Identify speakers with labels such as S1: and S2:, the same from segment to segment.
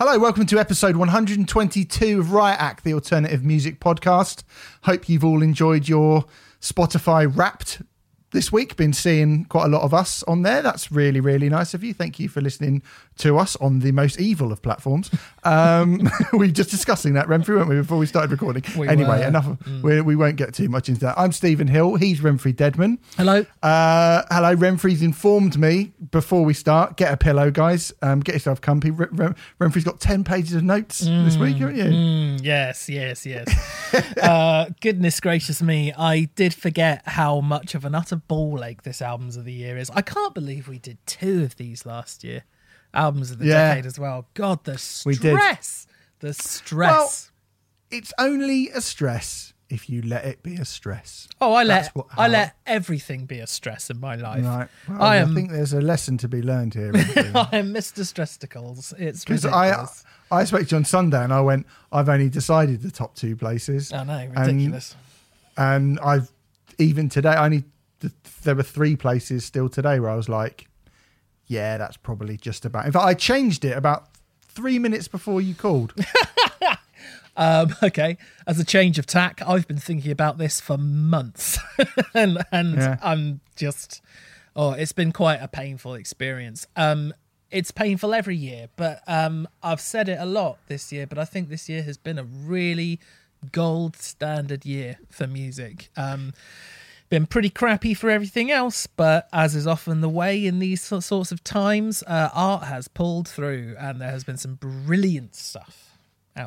S1: Hello, welcome to episode 122 of Riot Act, the alternative music podcast. Hope you've all enjoyed your Spotify Wrapped this week. Been seeing quite a lot of us on there. That's really, really nice of you. Thank you for listening to us on the most evil of platforms. Um, we were just discussing that, Remfry, weren't we, before we started recording?
S2: We
S1: anyway,
S2: were.
S1: enough. Of, we, we won't get too much into that. I'm Stephen Hill. He's Remfry Dedman.
S2: Hello.
S1: Uh, hello, Remfry's informed me before we start. Get a pillow, guys. Um, get yourself comfy. Re- Re- Remfry's got 10 pages of notes this week, haven't you?
S2: Mm, yes, yes, yes. uh, goodness gracious me, I did forget how much of an utter ball ache this albums of the year is. I can't believe we did two of these last year. Albums of the
S1: Yeah.
S2: decade as well. God, the
S1: We did.
S2: stress. The stress.
S1: It's only a stress if you let it be a stress.
S2: oh, I let I let everything be a stress in my life.
S1: Right. Well,
S2: I
S1: I,
S2: am
S1: think there's a lesson to be learned here.
S2: I am Mr. Stressicles. It's
S1: Because I. I spoke to you on Sunday and I went, I've only decided the top two places.
S2: I know,
S1: And-
S2: ridiculous.
S1: And I've, even today, I only, th- there were three places still today where I was like, yeah, that's probably just about. In fact, I changed it about three minutes before you called.
S2: Um, okay, as a change of tack, I've been thinking about this for months, and and
S1: Yeah.
S2: I'm just, oh, it's been quite a painful experience. Um, it's painful every year, but um, I've said it a lot this year, but I think this year has been a really gold standard year for music. Um, been pretty crappy for everything else, but as is often the way in these sorts of times, uh, art has pulled through, and there has been some brilliant stuff.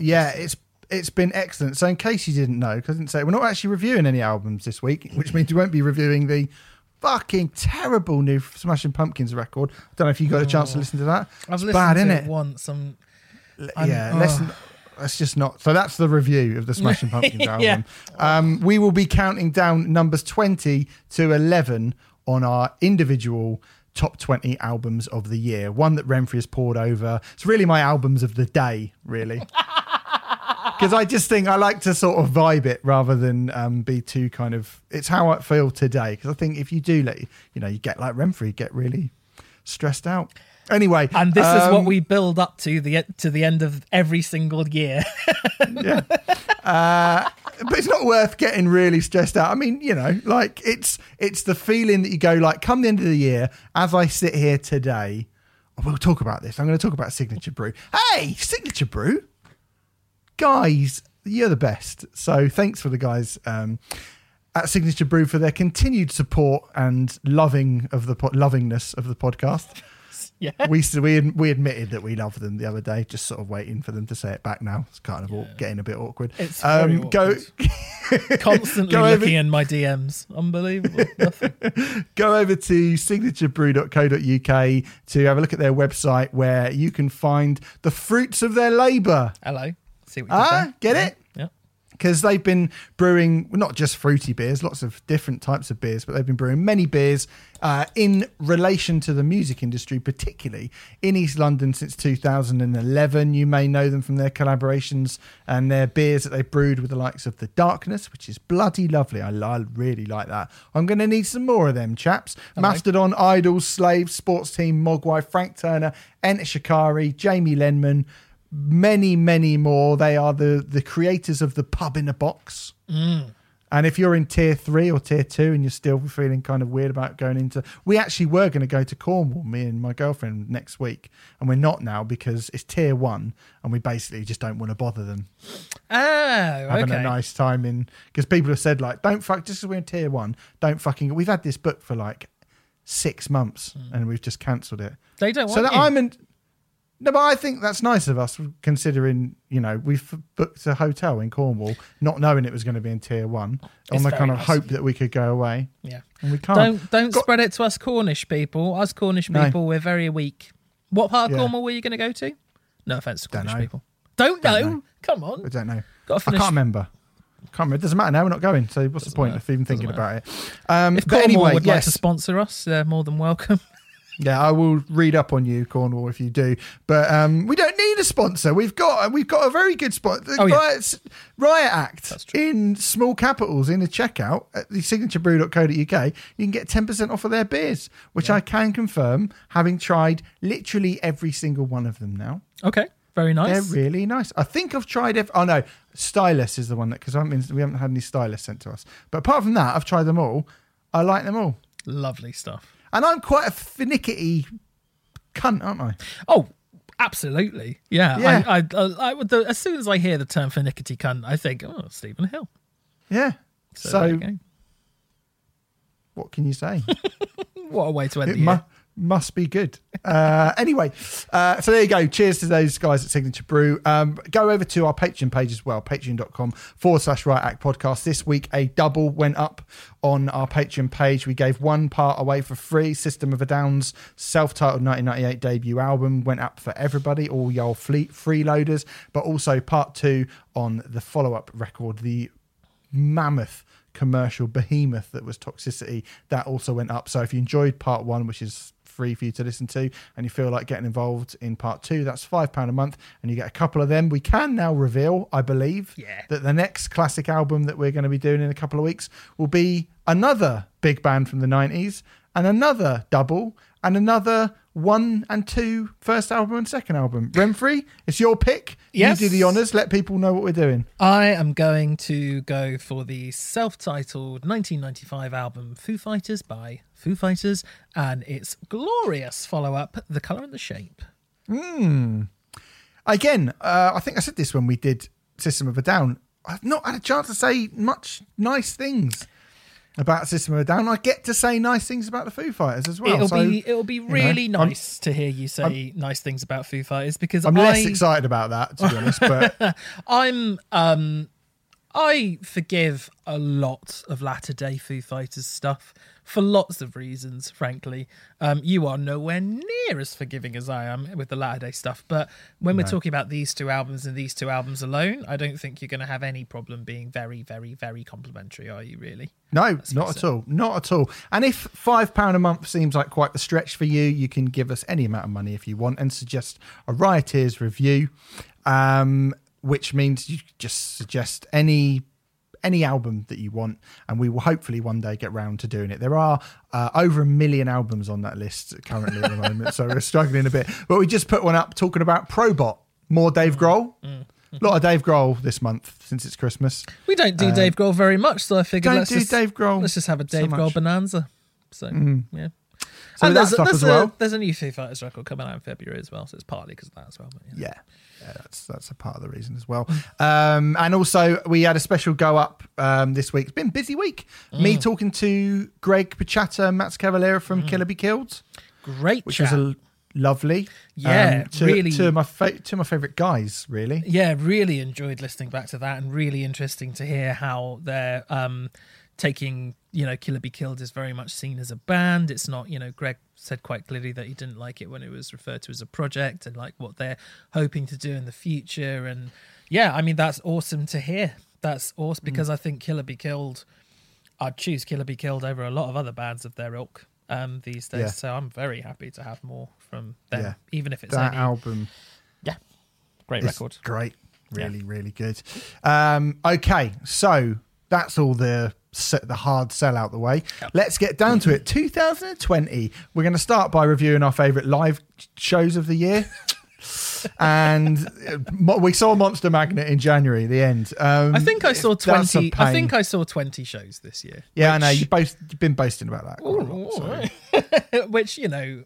S1: Yeah, it's it's been excellent. So, in case you didn't know, because I didn't say we're not actually reviewing any albums this week, which means we won't be reviewing the fucking terrible new Smashing Pumpkins record. I don't know if you got a chance to listen to that.
S2: I've
S1: it's
S2: listened
S1: bad,
S2: to
S1: isn't
S2: it
S1: it?
S2: once. I'm, I'm-
S1: yeah,
S2: oh.
S1: listen. That's just not. So that's the review of the Smashing Pumpkins album.
S2: Yeah.
S1: Um, we will be counting down numbers twenty to eleven on our individual top twenty albums of the year. One that Remfry has poured over. It's really my albums of the day, really. Because I just think I like to sort of vibe it rather than um, be too kind of. It's how I feel today. Because I think if you do let you know, you get like Remfry, get really stressed out. Anyway,
S2: and this is what
S1: um,
S2: we build up to the to the end of every single year.
S1: yeah. Uh, but it's not worth getting really stressed out. I mean, you know, like it's it's the feeling that you go like, come the end of the year, as I sit here today, we'll talk about this. I'm going to talk about Signature Brew. Hey, Signature Brew, guys, you're the best. So thanks for the guys. Um, at Signature Brew for their continued support and loving of the po- lovingness of the podcast.
S2: yeah,
S1: we we we admitted that we love them the other day. Just sort of waiting for them to say it back now. It's kind of all, getting a bit awkward.
S2: It's very
S1: go
S2: constantly
S1: Go over-
S2: looking in my DMs. Unbelievable.
S1: Go over to signaturebrew.co.uk to have a look at their website where you can find the fruits of their labour.
S2: Hello. See what you
S1: Ah, get
S2: Yeah,
S1: it? Because they've been brewing not just fruity beers, lots of different types of beers, but they've been brewing many beers uh, in relation to the music industry, particularly in East London since 2011. You may know them from their collaborations and their beers that they've brewed with the likes of The Darkness, which is bloody lovely. I, I really like that. I'm going to need some more of them, chaps. Mastodon, IDLES, Slaves, Sports Team, Mogwai, Frank Turner, Enter Shikari, Jamie Lenman many, many more. They are the the creators of the pub in a box. Mm. And if you're in tier three or tier two and you're still feeling kind of weird about going into, we actually were going to go to Cornwall, me and my girlfriend, next week, and we're not now because it's tier one, and we basically just don't want to bother them
S2: Oh,
S1: having
S2: okay.
S1: a nice time in. Because people have said like, don't fuck, just as we're in tier one, don't fucking. We've had this book for like six months, hmm. and we've just cancelled it.
S2: They don't
S1: So
S2: want
S1: that
S2: you.
S1: I'm in. No, but I think that's nice of us, considering you know we've booked a hotel in Cornwall, not knowing it was going to be in tier one, on the kind of
S2: nice
S1: hope
S2: of
S1: that we could go away,
S2: yeah.
S1: and we can't.
S2: Don't don't
S1: Got-
S2: spread it to us Cornish people. Us Cornish
S1: No.
S2: people, we're very weak. What part of
S1: Yeah.
S2: Cornwall were you going to go to? No offense to
S1: Don't
S2: Cornish
S1: know.
S2: people. Don't know.
S1: Don't know.
S2: Come on.
S1: I don't know. I can't remember. Can't remember. It doesn't matter now. We're not going. So what's the point
S2: matter.
S1: of even thinking about it? Um,
S2: If Cornwall
S1: anyway,
S2: would like to sponsor us, they're more than welcome.
S1: Yeah, I will read up on you, Cornwall, if you do. But um, we don't need a sponsor. We've got we've got a very good sponsor.
S2: Oh, yeah.
S1: Riot, Riot Act in small capitals in the checkout at the signaturebrew.co.uk. You can get ten percent off of their beers, which I can confirm, having tried literally every single one of them now.
S2: Okay, Very nice.
S1: They're really nice. I think I've tried. Ev- oh no, Stylus is the one that because I haven't we haven't had any Stylus sent to us. But apart from that, I've tried them all. I like them all,
S2: Lovely stuff.
S1: And I'm quite a finicky cunt, aren't I?
S2: Oh, absolutely. Yeah.
S1: Yeah.
S2: I, I, I, would- the, as soon as I hear the term finickety cunt, I think, oh, Stephen Hill.
S1: Yeah.
S2: So,
S1: So,
S2: there you go.
S1: what can you say?
S2: what a way to end
S1: it
S2: the year.
S1: mu- must be good. Uh, anyway, uh, so there you go. Cheers to those guys at Signature Brew. Um, go over to our Patreon page as well, patreon.com forward slash riot act podcast. This week, a double went up on our Patreon page. We gave one part away for free. System of a Down's self titled 1998 debut album went up for everybody, all y'all fleet freeloaders, but also part two on the follow up record, the mammoth commercial behemoth that was Toxicity. That also went up. So if you enjoyed part one, which is free for you to listen to, and you feel like getting involved in part two, that's £5 a month, and you get a couple of them. We can now reveal, I believe,
S2: Yeah.
S1: that the next classic album that we're going to be doing in a couple of weeks will be another big band from the 90s, and another double, and another one and two first album and second album. Remfry, it's your pick.
S2: Yes.
S1: You do the honours. Let people know what we're doing.
S2: I am going to go for the self titled 1995 album Foo Fighters by Foo Fighters and its glorious follow up, The Colour and the Shape.
S1: again, uh, I think I said this when we did System of a Down. I've not had a chance to say much nice things about System of a Down. I get to say nice things about the Foo Fighters as well.
S2: it'll
S1: so
S2: be it'll be
S1: know,
S2: really
S1: I'm-
S2: nice to hear you say nice things about Foo Fighters because
S1: I'm
S2: I,
S1: less excited about that, to be honest. But
S2: I'm um I forgive a lot of latter day Foo Fighters stuff for lots of reasons, frankly. Um, you are nowhere near as forgiving as I am with the latter day stuff. But when we're talking about these two albums and these two albums alone, I don't think you're going to have any problem being very, very, very complimentary, are you really?
S1: no, not at all. Not at all. And if £5 a month seems like quite the stretch for you, you can give us any amount of money if you want and suggest a Rioters review, um, which means you just suggest any any album that you want, and we will hopefully one day get round to doing it. There are uh, over a million albums on that list currently at the moment, so we're struggling a bit. But we just put one up talking about Probot, more Dave Grohl. A lot of Dave Grohl this month since it's Christmas.
S2: We don't do Dave Grohl very much, so I figured
S1: Um, Don't
S2: let's
S1: do
S2: just,
S1: Dave Grohl
S2: Let's just have a
S1: so
S2: Dave Grohl.
S1: Mm-hmm.
S2: bonanza. So yeah.
S1: So
S2: and
S1: that
S2: there's,
S1: stuff
S2: there's
S1: as
S2: a,
S1: well.
S2: there's a new Foo Fighters record coming out in February as well, so it's partly because of that as well. But, yeah.
S1: Yeah. Yeah, that's that's a part of the reason as well. Um, and also, we had a special go up um, this week. It's been a busy week. Me talking to Greg Puciato and Max Cavalera from Killer Be Killed,
S2: Great
S1: which
S2: chat.
S1: was a lovely.
S2: Yeah,
S1: um, two,
S2: really-
S1: Two of my fa- of my favorite guys, really.
S2: yeah, really enjoyed listening back to that, and really interesting to hear how they're um, taking. You know, Killer Be Killed is very much seen as a band. It's not. You know, Greg said quite clearly that he didn't like it when it was referred to as a project, and like what they're hoping to do in the future. And yeah, I mean that's awesome to hear. That's awesome because I think Killer Be Killed. I'd choose Killer Be Killed over a lot of other bands of their ilk um, these days.
S1: Yeah.
S2: So I'm very happy to have more from them,
S1: Yeah.
S2: even if it's
S1: That
S2: only
S1: album
S2: yeah, great record.
S1: great, really, really good. Um, okay, so that's all the the hard sell out the way. Let's get down to it. 2020. We're going to start by reviewing our favorite live shows of the year. and uh, we saw Monster Magnet in January, the end. Um,
S2: I think I saw twenty. I think I saw twenty shows this year.
S1: Yeah, I know. You both, you've been boasting about that. a lot, so-
S2: which you know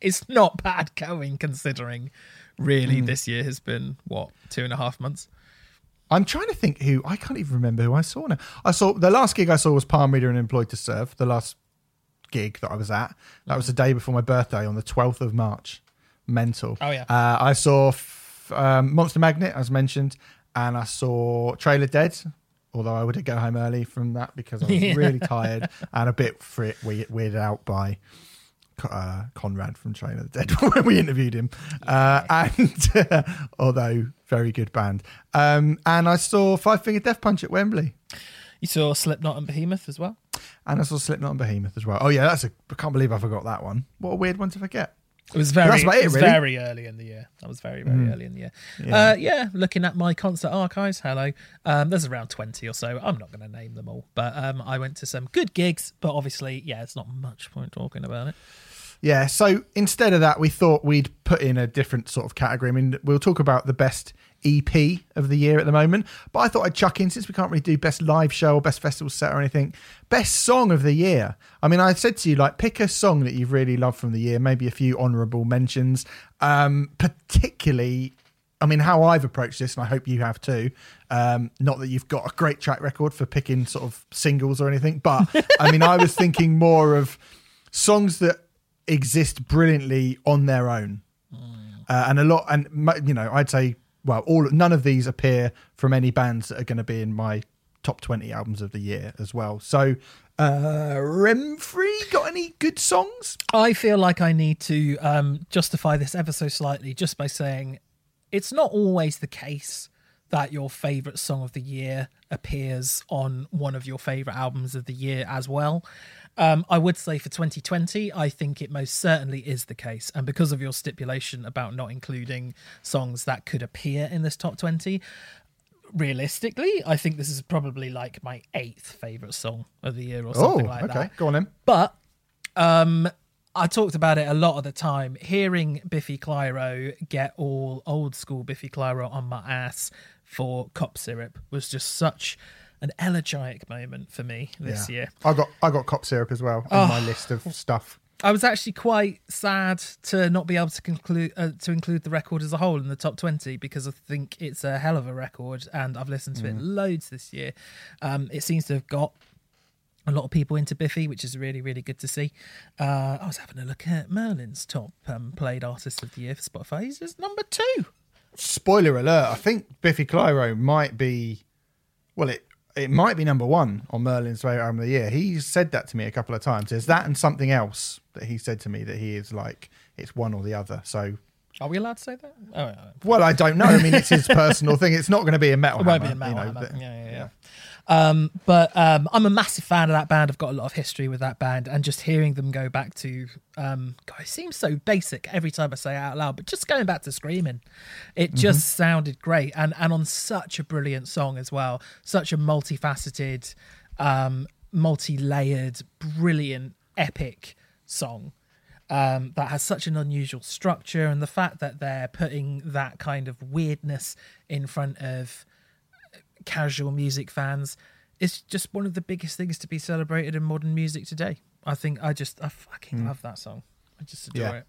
S2: is not bad going considering. Really,
S1: Hmm.
S2: this year has been what two and a half months.
S1: I'm trying to think who I can't even remember who I saw now. I saw the last gig I saw was Palm Reader and Employed to Serve. The last gig that I was at. That was the day before my birthday on the 12th of March. Mental.
S2: Oh, yeah.
S1: Uh, I saw f- um, Monster Magnet as mentioned, and I saw Trail of Dead. Although I would go home early from that because I was really tired and a bit we- weirded out by uh, Conrad from Trail of the Dead when we interviewed him. Uh, and although very good band. Um, and I saw Five Finger Death Punch at Wembley.
S2: You saw Slipknot and Behemoth as well.
S1: And I saw Slipknot and Behemoth as well. Oh yeah, that's a. I can't believe I forgot that one. What a weird one to forget.
S2: It was very,
S1: about it,
S2: was
S1: really.
S2: Very early in the year. That was very, very early in the year. Yeah. Uh, yeah, looking at my concert archives. Hello, um, there's around twenty or so. I'm not going to name them all, but um, I went to some good gigs. But obviously, yeah, it's not much point talking about it.
S1: Yeah, so instead of that, we thought we'd put in a different sort of category. I mean, we'll talk about the best EP of the year at the moment, but I thought I'd chuck in since we can't really do best live show or best festival set or anything. Best song of the year. I mean, I said to you, like, pick a song that you've really loved from the year, maybe a few honourable mentions. Um, particularly, I mean, how I've approached this, and I hope you have too. Um, not that you've got a great track record for picking sort of singles or anything, but I mean, I was thinking more of songs that exist brilliantly on their own. Uh, and a lot, and you know, I'd say, well, all none of these appear from any bands that are going to be in my top twenty albums of the year as well. So, uh, Remfry, got any good songs?
S2: I feel like I need to um, justify this ever so slightly just by saying it's not always the case that your favorite song of the year appears on one of your favorite albums of the year as well. Um, I would say for 2020, I think it most certainly is the case. And because of your stipulation about not including songs that could appear in this top 20, realistically, I think this is probably like my eighth favorite song of the year or
S1: Oh,
S2: something like
S1: okay,
S2: that.
S1: Okay, go on then.
S2: But um, I talked about it a lot of the time. Hearing Biffy Clyro get all old school Biffy Clyro on my ass for cop syrup was just such an elegiac moment for me this
S1: Yeah.
S2: year.
S1: I got I got cop syrup as well in my list of stuff.
S2: I was actually quite sad to not be able to conclude uh, to include the record as a whole in the top twenty because I think it's a hell of a record and I've listened to it loads this year. Um, it seems to have got a lot of people into Biffy, which is really really good to see. Uh, I was having a look at Merlin's top um, played artist of the year for Spotify. He's just number two.
S1: Spoiler alert! I think Biffy Clyro might be, well, it it might be number one on Merlin's favorite album of the year. He said that to me a couple of times. There's that and something else that he said to me that he is like it's one or the other. So,
S2: Are we allowed to say that? Oh, yeah.
S1: well, I don't know. I mean, it's his personal thing. It's not going to be a metal.
S2: It won't be
S1: Hammer,
S2: in Metal
S1: you know,
S2: Yeah, yeah, yeah. Um, but um, I'm a massive fan of that band. I've got a lot of history with that band, and just hearing them go back to, um, God, it seems so basic every time I say it out loud. But just going back to screaming, it just sounded great, and and on such a brilliant song as well, such a multifaceted, um, multi-layered, brilliant, epic song um, that has such an unusual structure, and the fact that they're putting that kind of weirdness in front of casual music fans it's just one of the biggest things to be celebrated in modern music today. I think I just I fucking love that song. I just adore.
S1: Yeah.
S2: it.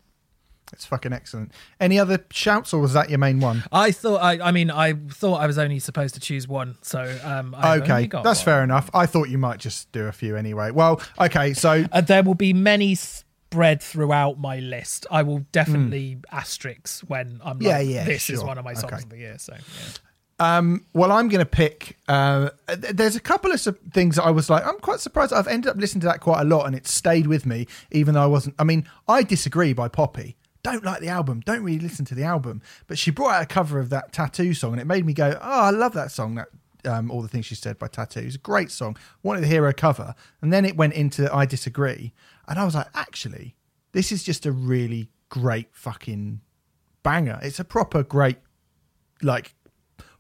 S1: It's fucking excellent. Any other shouts, or was that your main one?
S2: I thought I I mean I thought I was only supposed to choose one, so um
S1: Okay, that's
S2: one.
S1: fair enough. I thought you might just do a few anyway. Well, okay, so
S2: Uh, there will be many spread throughout my list. I will definitely asterisks when I'm like.
S1: Yeah, yeah,
S2: this is one of my songs
S1: Okay.
S2: of the year. So yeah.
S1: Um, well, I'm going to pick. Uh, there's a couple of su- things I was like, I'm quite surprised. I've ended up listening to that quite a lot, and it stayed with me, even though I wasn't. I mean, I disagree by Poppy. Don't like the album. Don't really listen to the album. But she brought out a cover of that t.A.T.u. song, and it made me go, "Oh, I love that song." That um, all the things she said by Tattoo. It's a great song. Wanted to hear her cover, and then it went into I disagree, and I was like, actually, this is just a really great fucking banger. It's a proper great like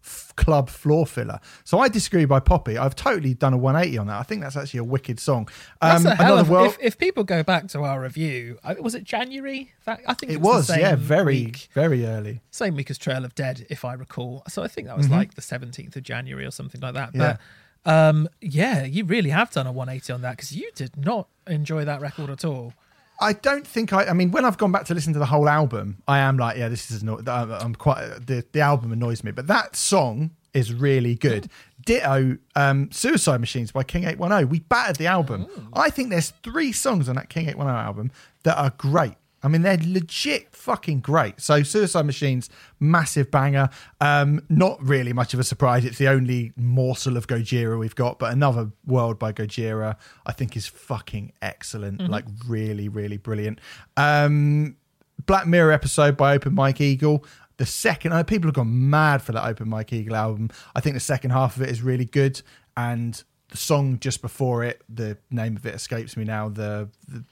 S1: f- club floor filler. So I disagree by Poppy. I've totally done a 180 on that. I think that's actually a wicked song. Um, another
S2: of,
S1: world.
S2: if, if people go back to our review, was it January? That, I think it,
S1: it
S2: was,
S1: was, yeah, very,
S2: week,
S1: very early.
S2: same week as Trail of Dead, if I recall. So I think that was like the seventeenth of January or something like that.
S1: Mm-hmm. Yeah.
S2: But um, yeah, you really have done a 180 on that because you did not enjoy that record at all.
S1: I don't think I. I mean, when I've gone back to listen to the whole album, I am like, yeah, this is not. I'm quite. The the album annoys me, but that song is really good. Ditto, um, Suicide Machines by King Eight One Zero. We battered the album. I think there's three songs on that King Eight One Zero album that are great. I mean, they're legit fucking great. So, Suicide Machines, massive banger. Um, not really much of a surprise. It's the only morsel of Gojira we've got, but Another World by Gojira, I think, is fucking excellent. Like, really, really brilliant. Um, Black Mirror episode by Open Mike Eagle. The second, uh, people have gone mad for that Open Mike Eagle album. I think the second half of it is really good, and the song just before it, the name of it escapes me now. The the,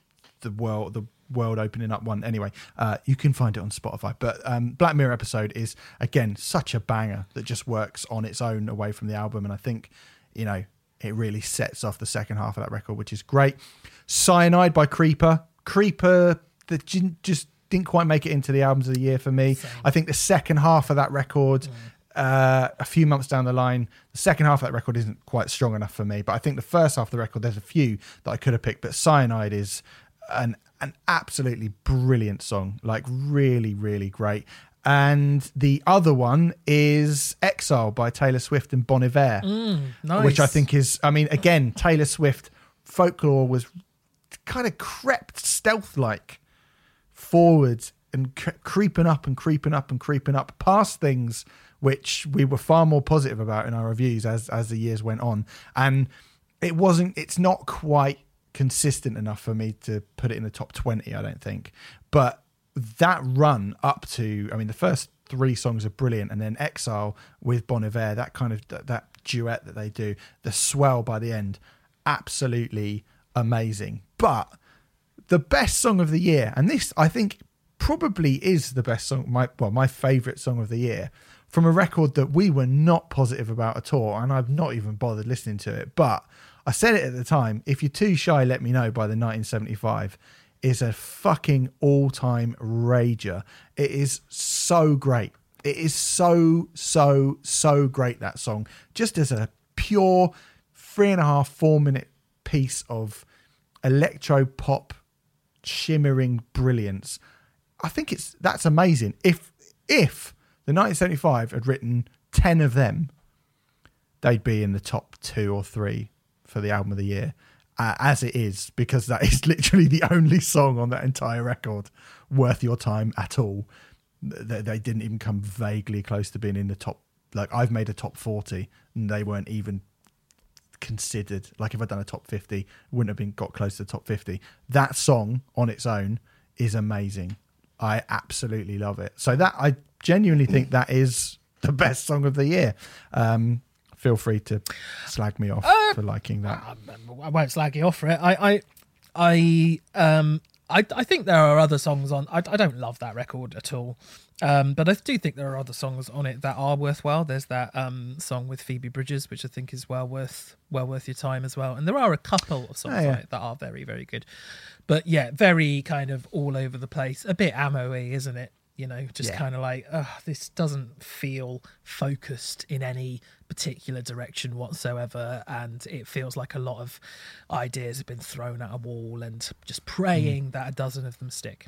S1: the world, the world opening up one. Anyway, uh, you can find it on Spotify. But um, Black Mirror episode is again such a banger that just works on its own away from the album, and I think you know it really sets off the second half of that record, which is great. Cyanide by Creeper. Creeper that just didn't quite make it into the albums of the year for me.
S2: Same.
S1: I think the second half of that record, uh, a few months down the line, the second half of that record isn't quite strong enough for me. But I think the first half of the record, there's a few that I could have picked. But Cyanide is an an absolutely brilliant song, like really, really great. And the other one is Exile by Taylor Swift and Bon Iver
S2: Nice.
S1: which I think is, I mean, again, Taylor Swift folklore was kind of crept stealth like forwards and c- creeping up and creeping up and creeping up past things which we were far more positive about in our reviews as as the years went on and it wasn't it's not quite consistent enough for me to put it in the top 20 i don't think but that run up to i mean the first three songs are brilliant and then exile with bon iver that kind of that, that duet that they do the swell by the end absolutely amazing but the best song of the year, and this I think probably is the best song, my well, my favourite song of the year, from a record that we were not positive about at all, and I've not even bothered listening to it. But I said it at the time. If you're too shy, let me know. By the 1975 is a fucking all-time rager. It is so great. It is so so so great that song. Just as a pure three and a half four minute piece of electro pop shimmering brilliance. I think it's that's amazing. If if the 1975 had written 10 of them, they'd be in the top 2 or 3 for the album of the year. Uh, as it is because that is literally the only song on that entire record worth your time at all. They, they didn't even come vaguely close to being in the top like I've made a top 40 and they weren't even considered like if I'd done a top 50 wouldn't have been got close to the top 50 that song on its own is amazing I absolutely love it so that I genuinely think that is the best song of the year um feel free to slag me off for liking that
S2: I won't slag you off for it. I, I, I, um, I, I think there are other songs on. I, I don't love that record at all, um, but I do think there are other songs on it that are worthwhile. There's that um song with Phoebe Bridgers, which I think is well worth well worth your time as well. And there are a couple of songs
S1: Oh, yeah.
S2: on it that are very very good, but yeah, very kind of all over the place. A bit ammo-y, isn't it? You know, just
S1: Yeah.
S2: kind of like, Ugh, this doesn't feel focused in any particular direction whatsoever. And it feels like a lot of ideas have been thrown at a wall and just praying that a dozen of them stick.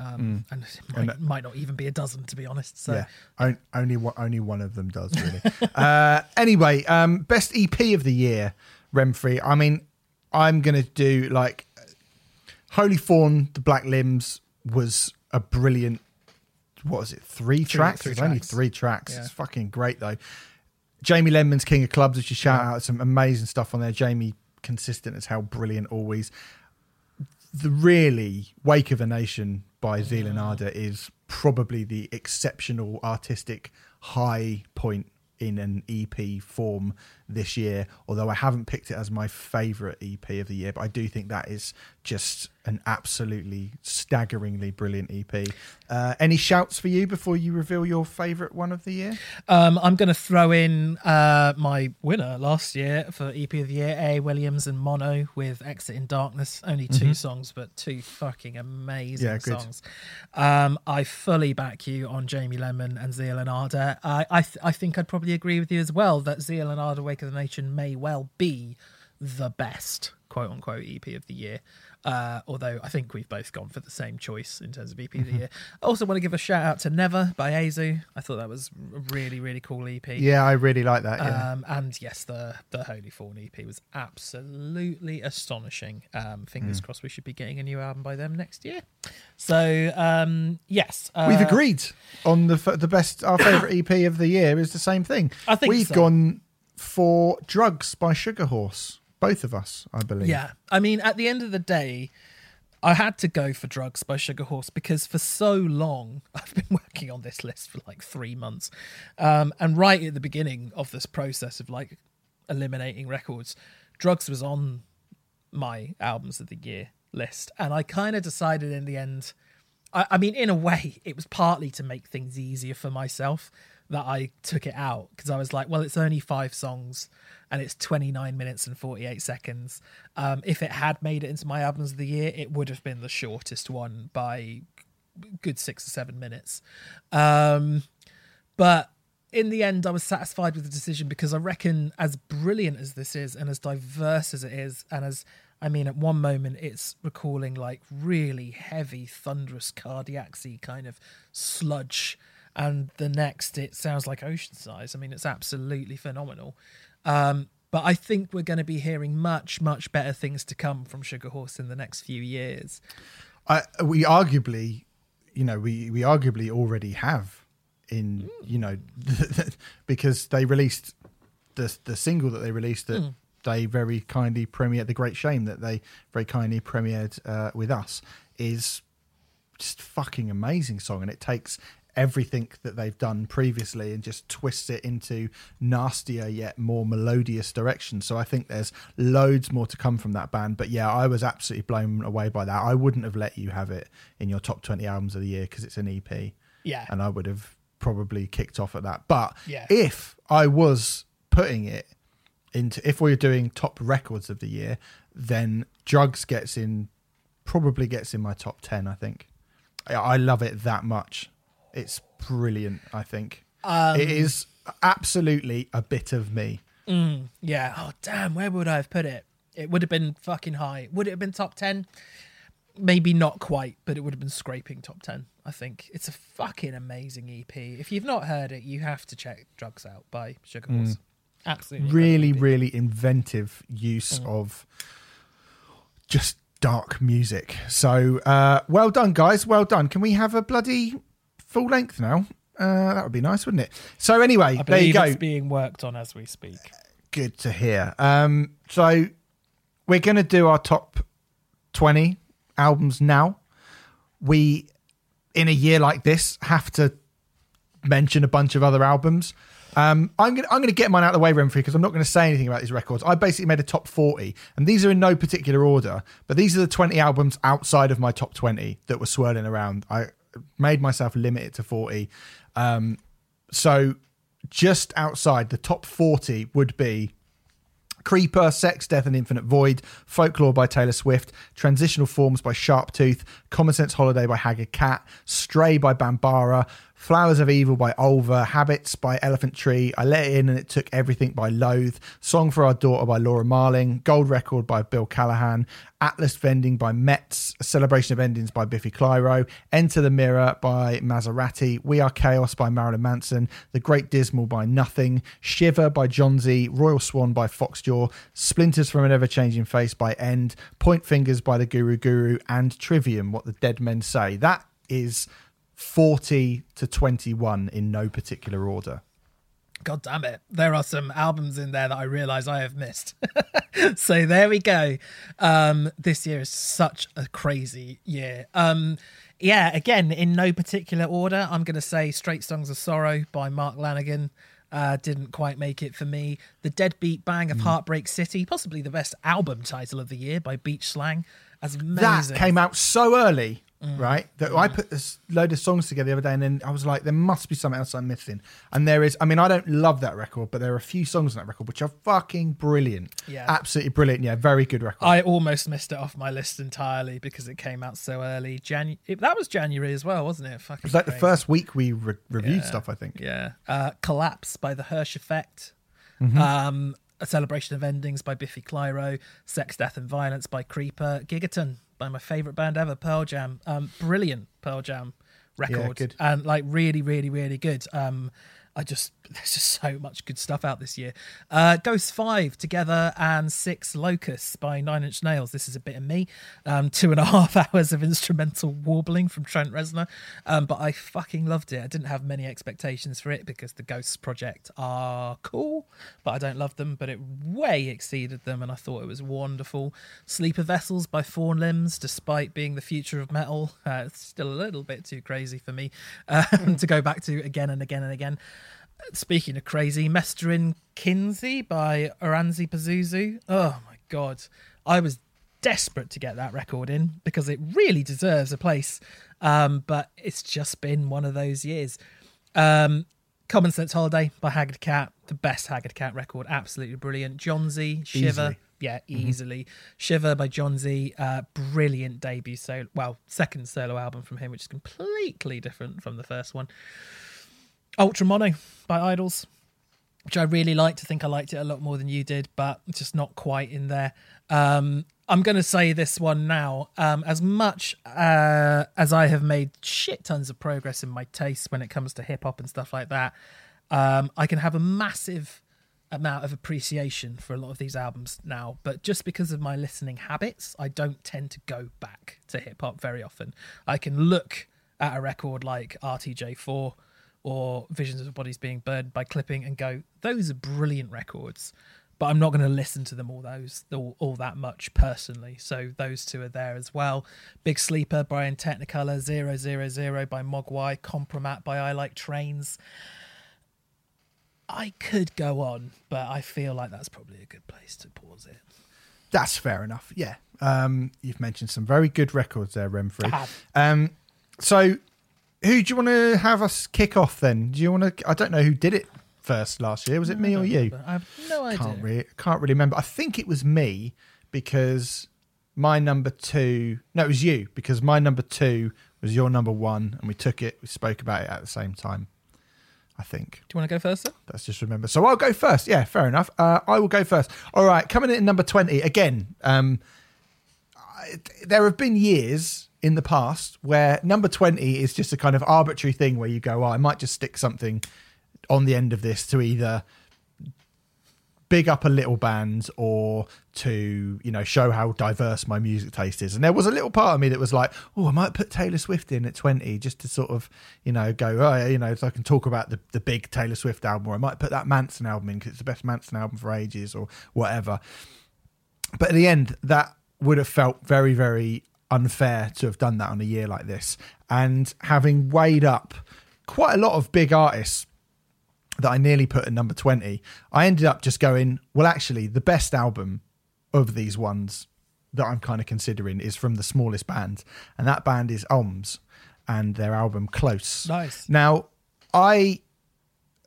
S2: Um, And it might,
S1: Mm. And-
S2: might not even be a dozen, to be honest. So,
S1: yeah on- only one only one of them does really uh anyway um best ep of the year remfry i mean i'm gonna do like holy fawn the black lines was a brilliant what was it three, tracks?
S2: three
S1: it's only three tracks.
S2: Yeah.
S1: it's fucking great though. Jamie Lenman's king of clubs which you shout out some amazing stuff on there. Jamie consistent as hell brilliant always. The really Wake of a Nation by Zeal and Ardor is probably the exceptional artistic high point in an EP form this year. Although I haven't picked it as my favourite EP of the year, but I do think that is just an absolutely staggeringly brilliant EP. Uh, any shouts for you before you reveal your favourite one of the year?
S2: Um, I'm going to throw in uh, my winner last year for EP of the year, A. Williams and Mono with Exit in Darkness. Only 2 songs, but two fucking amazing
S1: Mm-hmm. Yeah,
S2: songs. Um, I fully back you on Jamie Lenman and Zeal and Ardor. I, I, th- I think I'd probably agree with you as well that Zeal and Ardor Wake of the Nation may well be the best quote unquote EP of the year. Uh, although I think we've both gone for the same choice in terms of EP
S1: Mm-hmm.
S2: of the year. I also want to give a shout out to Never by Azu. I thought that was a really, really cool EP.
S1: Yeah, I really like that. Yeah.
S2: Um, and yes, the the Holy Fawn EP was absolutely astonishing. Um, fingers
S1: Hmm.
S2: crossed we should be getting a new album by them next year. So um, yes, uh,
S1: We've agreed on the f- the best our favorite EP of the year is the same thing.
S2: I think
S1: we've
S2: so.
S1: gone for Drugs by Sugar Horse. Both of us, I believe.
S2: Yeah, I mean, at the end of the day, I had to go for Drugs by Sugar Horse because for so long I've been working on this list for like three months, um, and right at the beginning of this process of like eliminating records, Drugs was on my albums of the year list, and I kind of decided in the end. I, I mean, in a way, it was partly to make things easier for myself that I took it out because I was like, well, it's only five songs and it's 29 minutes and 48 seconds. Um, if it had made it into my albums of the year, it would have been the shortest one by good six or seven minutes. Um, but in the end, I was satisfied with the decision because I reckon, as brilliant as this is, and as diverse as it is, and as I mean, at one moment it's recalling like really heavy, thunderous, cardiacsy kind of sludge, and the next it sounds like Oceansize. I mean, it's absolutely phenomenal. Um, but I think we're going to be hearing much, much better things to come from Sugar Horse in the next few years.
S1: I, we arguably, you know, we we arguably already have in you know because they released the the single that they released that mm. they very kindly premiered the great shame that they very kindly premiered uh, with us is just fucking amazing song and it takes everything that they've done previously and just twists it into nastier yet more melodious direction. So I think there's loads more to come from that band. But yeah, I was absolutely blown away by that. I wouldn't have let you have it in your top 20 albums of the year because it's an EP.
S2: Yeah.
S1: And I would have probably kicked off at that. But
S2: yeah.
S1: if I was putting it into, if we were doing top records of the year, then Drugs gets in, probably gets in my top 10, I think. I, I love it that much. It's brilliant, I think.
S2: Um,
S1: it is absolutely a bit of me.
S2: Mm, yeah. Oh, damn. Where would I have put it? It would have been fucking high. Would it have been top 10? Maybe not quite, but it would have been scraping top 10. I think it's a fucking amazing EP. If you've not heard it, you have to check Drugs Out by Sugar Horse. Mm. Absolutely.
S1: Really, really inventive use mm. of just dark music. So, uh, well done, guys. Well done. Can we have a bloody full length now? Uh, that would be nice, wouldn't it? So, anyway, there you go. It's
S2: being worked on as we speak.
S1: Good to hear. Um, so, we're going to do our top 20 albums now. We in a year like this have to mention a bunch of other albums. Um, I'm I'm gonna get mine out of the way, Remfry, because I'm not gonna say anything about these records. I basically made a top 40, and these are in no particular order, but these are the 20 albums outside of my top 20 that were swirling around. I made myself limit it to 40. Um, so just outside the top 40 would be Creeper, Sex, Death, and Infinite Void, Folklore by Taylor Swift, Transitional Forms by Sharptooth, Common Sense Holiday by Haggard Cat, Stray by Bambara, Flowers of Evil by Ulver, Habits by Elephant Tree, I Let It In and It Took Everything by Loathe, Song for Our Daughter by Laura Marling, Gold Record by Bill Callahan, Atlas Vending by Metz, A Celebration of Endings by Biffy Clyro, Enter the Mirror by Maserati, We Are Chaos by Marilyn Manson, The Great Dismal by Nothing, Shiver by Jónsi, Royal Swan by Foxjaw, Splinters from an Ever Changing Face by End, Point Fingers by the Guru Guru, and Trivium, What the Dead Men Say. That is 40 to 21 in no particular order.
S2: God damn it. There are some albums in there that I realize I have missed. so there we go. Um, this year is such a crazy year. Um, yeah, again, in no particular order, I'm going to say Straight Songs of Sorrow by Mark Lanegan. Uh, didn't quite make it for me. The Deadbeat Bang of mm. Heartbreak City, possibly the best album title of the year by Beach Slang. As amazing.
S1: That came out so early mm. right? That mm. I put this load of songs together the other day, and then I was like, there must be something else I'm missing. And there is. I mean, I don't love that record, but there are a few songs on that record which are fucking brilliant.
S2: Yeah,
S1: absolutely brilliant. Yeah, very good record.
S2: I almost missed it off my list entirely because it came out so early. January. That was January as well, wasn't it? Fucking
S1: it was like crazy. the first week we re- reviewed yeah. stuff. I think.
S2: Yeah. Uh, Collapse by the Hirsch Effect. Mm-hmm. Um, a Celebration of Endings by Biffy Clyro, Sex, Death, and Violence by Creeper, Gigaton by my favorite band ever, Pearl Jam. Um, brilliant Pearl Jam record,
S1: yeah,
S2: and like really, really, really good. Um, I just there's just so much good stuff out this year. Uh, Ghost Five together and Six Locusts by Nine Inch Nails. This is a bit of me. Um, two and a half hours of instrumental warbling from Trent Reznor, um, but I fucking loved it. I didn't have many expectations for it because the Ghosts project are cool, but I don't love them. But it way exceeded them, and I thought it was wonderful. Sleeper Vessels by Four Limbs, despite being the future of metal, uh, it's still a little bit too crazy for me um, to go back to again and again and again. Speaking of crazy, Mestarin Kynsi by Oranssi Pazuzu. Oh my god. I was desperate to get that record in because it really deserves a place. Um, but it's just been one of those years. Um, Common Sense Holiday by Haggard Cat, the best Haggard Cat record, absolutely brilliant. Jónsi, Shiver,
S1: Easily.
S2: yeah, easily. Shiver by Jónsi, uh, brilliant debut solo, well, second solo album from him, which is completely different from the first one. Ultra Mono by IDLES, which I really liked. I think I liked it a lot more than you did, but just not quite in there. Um, I'm going to say this one now. Um, as much uh, as I have made shit tons of progress in my taste when it comes to hip hop and stuff like that, um, I can have a massive amount of appreciation for a lot of these albums now. But just because of my listening habits, I don't tend to go back to hip hop very often. I can look at a record like RTJ4 or Visions of Bodies Being Burned by Clipping and go, those are brilliant records but I'm not going to listen to them all those all, all, that much personally. So those two are there as well. Big Sleeper by Technicolor, Zero Zero Zero by Mogwai, Compromat by I Like Trains. I could go on, but I feel like that's probably a good place to pause it.
S1: That's fair enough. Yeah, um, you've mentioned some very good records there,
S2: Remfry.
S1: Um, so, who do you want to have us kick off then? Do you want to? I don't know who did it first last year. Was it me or you?
S2: I have no idea.
S1: Can't really, can't really remember. I think it was me because my number two. No, it was you because my number two was your number one, and we took it. We spoke about it at the same time. I think.
S2: Do you want to go first? Then?
S1: Let's just remember. So I'll go first. Yeah, fair enough. Uh, I will go first. All right, coming in at number twenty again. Um, there have been years in the past where number twenty is just a kind of arbitrary thing where you go, oh, I might just stick something on the end of this to either big up a little band or to you know show how diverse my music taste is. And there was a little part of me that was like oh i might put taylor swift in at 20 just to sort of you know go oh you know so i can talk about the, the big taylor swift album or i might put that manson album in because it's the best manson album for ages or whatever. But at the end that would have felt very very unfair to have done that on a year like this and having weighed up quite a lot of big artists that I nearly put at number 20, I ended up just going, well, actually, the best album of these ones that I'm kind of considering is from the smallest band, and that band is Ohhms and their album Close.
S2: Nice.
S1: Now, I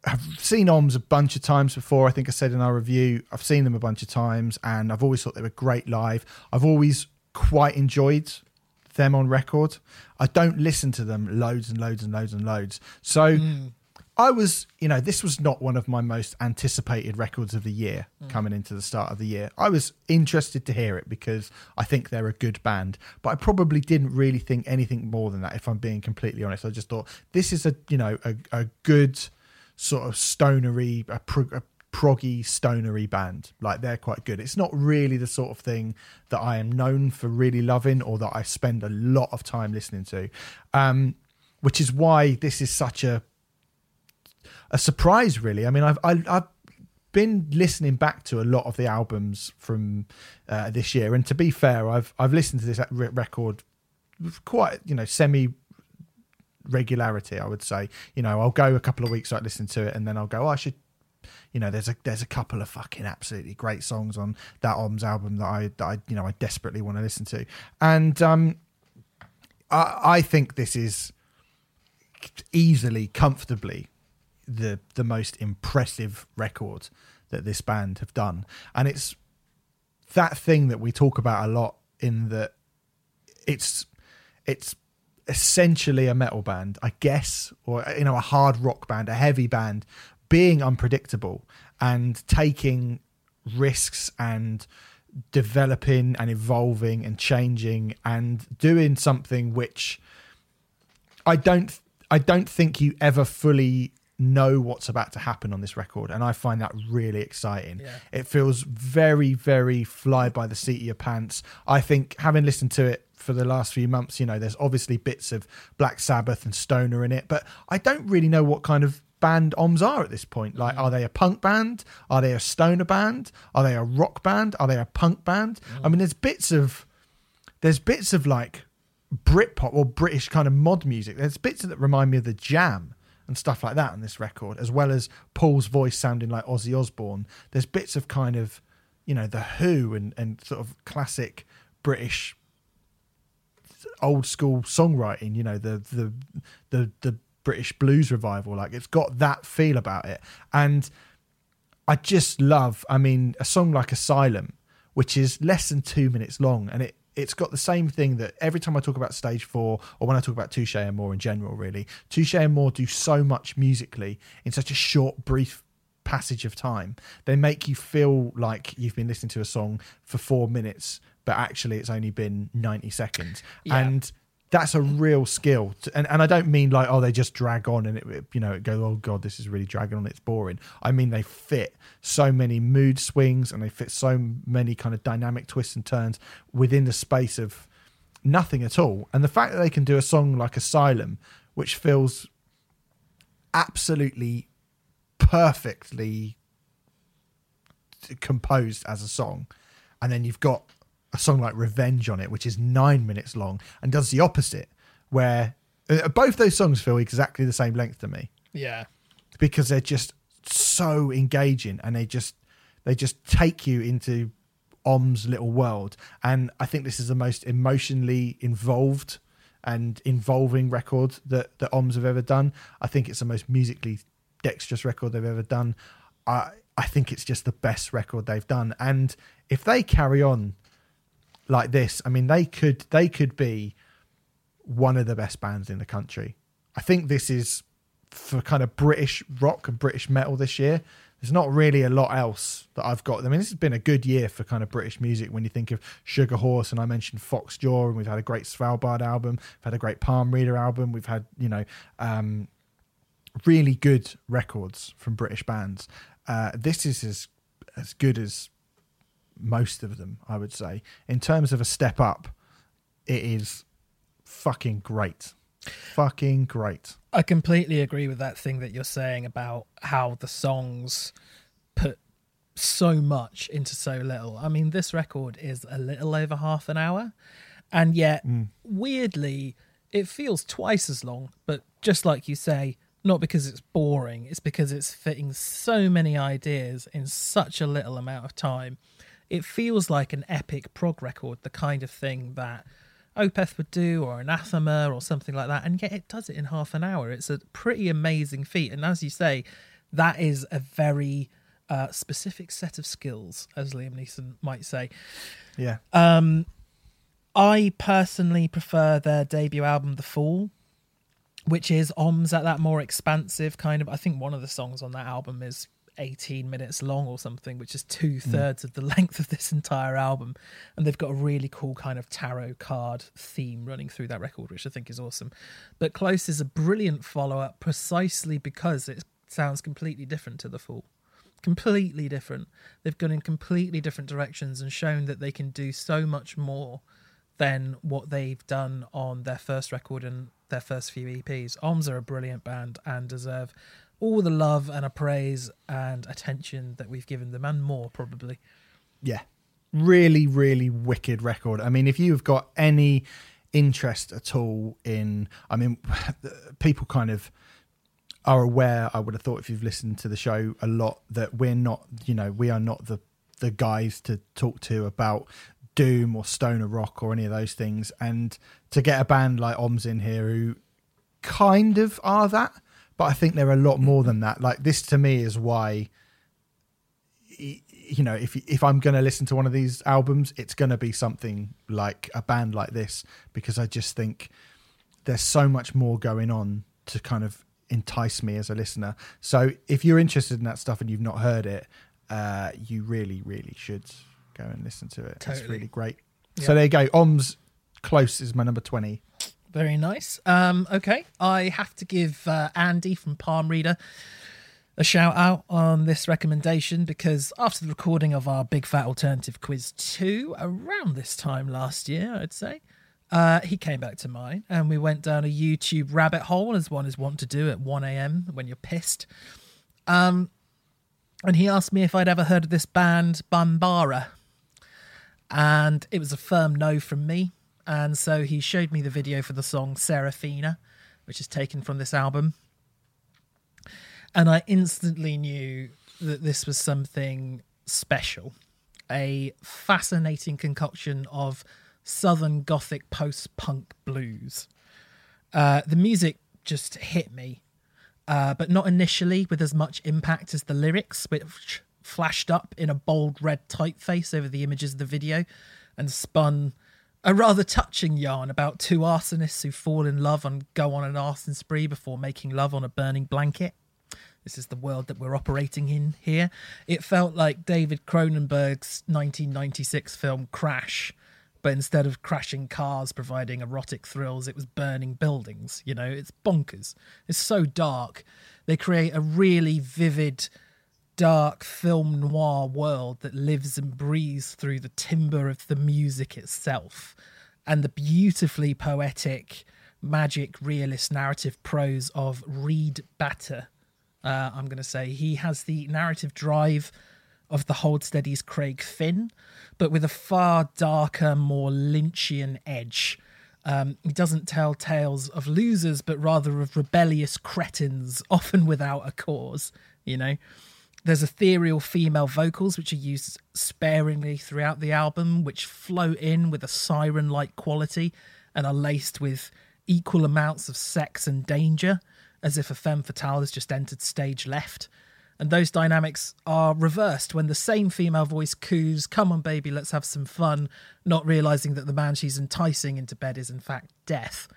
S1: have seen OHHMS a bunch of times before. I think I said in our review, I've seen them a bunch of times, and I've always thought they were great live. I've always quite enjoyed them on record. I don't listen to them loads and loads and loads and loads. So
S2: Mm.
S1: I was, you know, this was not one of my most anticipated records of the year coming into the start of the year. I was interested to hear it because I think they're a good band, but I probably didn't really think anything more than that. If I'm being completely honest, I just thought this is a, you know, a, a good sort of stonery, a, a proggy stonery band. Like they're quite good. It's not really the sort of thing that I am known for really loving or that I spend a lot of time listening to, um, which is why this is such a a surprise, really. I mean, I've I, I've been listening back to a lot of the albums from uh, this year, and to be fair, I've I've listened to this record quite you know semi regularity. I would say, you know, I'll go a couple of weeks without listen to it, and then I'll go, oh, I should. You know, there's a there's a couple of fucking absolutely great songs on that Ohhms album that I that I you know I desperately want to listen to, and um, I I think this is easily, comfortably the the most impressive record that this band have done and it's that thing that we talk about a lot in that it's it's essentially a metal band i guess or you know a hard rock band a heavy band being unpredictable and taking risks and developing and evolving and changing and doing something which i don't i don't think you ever fully know what's about to happen on this record and i find that really exciting
S2: Yeah.
S1: it feels very very fly by the seat of your pants i think having listened to it for the last few months you know there's obviously bits of black sabbath and stoner in it but i don't really know what kind of band ohhms are at this point. Like mm. are they a punk band? Are they a stoner band? Are they a rock band? Are they a punk band? Mm. I mean there's bits of there's bits of like Britpop or British kind of mod music. There's bits that remind me of the Jam and stuff like that on this record, as well as Paul's voice sounding like Ozzy Osbourne. There's bits of kind of, you know, the Who and and sort of classic British old school songwriting. You know, the the the the British blues revival. Like it's got that feel about it, and I just love. I mean, a song like Asylum, which is less than two minutes long, and it it's got the same thing that every time I talk about stage four or when I talk about Touché Amoré in general, really, Touché Amoré do so much musically in such a short, brief passage of time. They make you feel like you've been listening to a song for four minutes, but actually it's only been 90 seconds.
S2: Yeah.
S1: And that's a real skill. To, and, and I don't mean like, oh, they just drag on and it, it, you know, it goes, oh God, this is really dragging on. It's boring. I mean, they fit so many mood swings and they fit so many kind of dynamic twists and turns within the space of nothing at all. And the fact that they can do a song like Asylum, which feels absolutely perfectly composed as a song, and then you've got a song like Revenge on it, which is nine minutes long and does the opposite, where uh, both those songs feel exactly the same length to me
S2: Yeah.
S1: because they're just so engaging and they just they just take you into Ohhms' little world. And I think this is the most emotionally involved and involving record that that Ohhms have ever done. I think it's the most musically dexterous record they've ever done. I I think it's just the best record they've done. And if they carry on like this, I mean they could they could be one of the best bands in the country. I think this is for kind of British rock and British metal this year. There's not really a lot else that I've got. I mean, this has been a good year for kind of British music when you think of Sugar Horse, and I mentioned Foxjaw, and we've had a great Svalbard album, we've had a great Palm Reader album, we've had, you know, um, really good records from British bands. Uh, this is as as good as most of them, I would say. In terms of a step up, it is fucking great. Fucking great.
S2: I completely agree with that thing that you're saying about how the songs put so much into so little. I mean, this record is a little over half an hour, and yet, mm. weirdly, it feels twice as long. But just like you say, not because it's boring, it's because it's fitting so many ideas in such a little amount of time. It feels like an epic prog record, the kind of thing that Opeth would do or Anathema or something like that, and yet it does it in half an hour. It's a pretty amazing feat, and as you say, that is a very uh, specific set of skills, as Liam Neeson might say.
S1: Yeah.
S2: Um, I personally prefer their debut album, The Fall, which is Ohhms at that more expansive kind of. I think one of the songs on that album is 18 minutes long or something, which is hmm. two thirds of the length of this entire album. And they've got a really cool kind of tarot card theme running through that record, which I think is awesome. But Close is a brilliant follow up precisely because it sounds completely different to The Fall. Completely different. They've gone in completely different directions and shown that they can do so much more than what they've done on their first record and their first few EPs. Ohhms are a brilliant band and deserve all the love and appraise and attention that we've given them and more probably.
S1: Yeah. Really, really wicked record. I mean, if you've got any interest at all in, I mean, people kind of are aware, I would have thought if you've listened to the show a lot, that we're not, you know, we are not the, the guys to talk to about doom or stoner rock or any of those things. And to get a band like Ohhms in here who kind of are that, but I think they're a lot more than that. Like this to me is why you know if if I'm going to listen to one of these albums, it's going to be something like a band like this because I just think there's so much more going on to kind of entice me as a listener. So if you're interested in that stuff and you've not heard it, uh, you really really should go and listen to it. It's really great. So there you go. Ohhms' close is my number twenty.
S2: Very nice. Um, okay, I have to give uh, Andy from Palm Reader a shout out on this recommendation because after the recording of our Big Fat Alternative Quiz 2 around this time last year, I'd say, uh, he came back to mine and we went down a YouTube rabbit hole as one is wont to do at 1 a.m. when you're pissed. Um, and he asked me if I'd ever heard of this band, Bambara. And it was a firm no from me. And so he showed me the video for the song Seraphina, which is taken from this album. And I instantly knew that this was something special. A fascinating concoction of Southern Gothic post punk blues. Uh, the music just hit me uh, but not initially with as much impact as the lyrics, which flashed up in a bold red typeface over the images of the video and spun a rather touching yarn about two arsonists who fall in love and go on an arson spree before making love on a burning blanket. This is the world that we're operating in here. It felt like David Cronenberg's 1996 film Crash, but instead of crashing cars providing erotic thrills, it was burning buildings. You know, it's bonkers. It's so dark. They create a really vivid dark film noir world that lives and breathes through the timbre of the music itself and the beautifully poetic, magic, realist narrative prose of Reid Bateh. Uh, I'm going to say he has the narrative drive of the Hold Steady's Craig Finn, but with a far darker, more Lynchian edge. Um, he doesn't tell tales of losers, but rather of rebellious cretins, often without a cause, you know. There's ethereal female vocals which are used sparingly throughout the album, which float in with a siren like quality and are laced with equal amounts of sex and danger, as if a femme fatale has just entered stage left. And those dynamics are reversed when the same female voice coos, Come on, baby, let's have some fun, not realizing that the man she's enticing into bed is in fact death.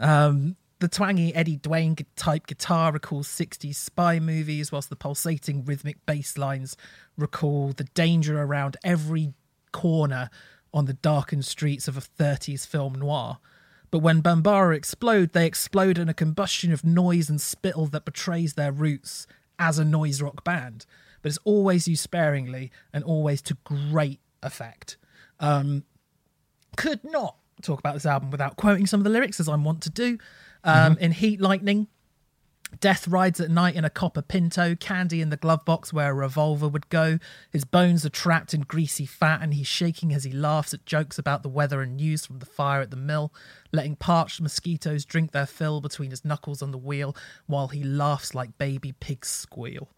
S2: Um, the twangy Eddie Dwayne type guitar recalls 60s spy movies, whilst the pulsating rhythmic bass lines recall the danger around every corner on the darkened streets of a 30s film noir. But when Bambara explode, they explode in a combustion of noise and spittle that betrays their roots as a noise rock band. But it's always used sparingly and always to great effect. Um, could not talk about this album without quoting some of the lyrics, as I want to do. Um, mm-hmm. In Heat Lightning, Death rides at night in a copper pinto, candy in the glove box where a revolver would go. His bones are trapped in greasy fat, and he's shaking as he laughs at jokes about the weather and news from the fire at the mill, letting parched mosquitoes drink their fill between his knuckles on the wheel while he laughs like baby pigs squeal.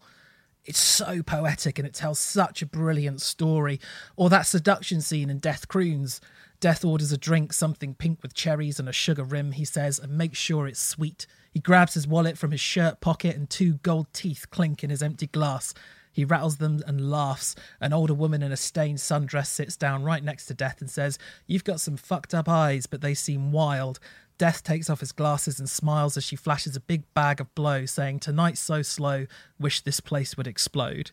S2: It's so poetic and it tells such a brilliant story. Or that seduction scene in Death Croons Death orders a drink, something pink with cherries and a sugar rim, he says, and make sure it's sweet. He grabs his wallet from his shirt pocket and two gold teeth clink in his empty glass. He rattles them and laughs. An older woman in a stained sundress sits down right next to Death and says, You've got some fucked up eyes, but they seem wild. Death takes off his glasses and smiles as she flashes a big bag of blow, saying, Tonight's so slow, wish this place would explode.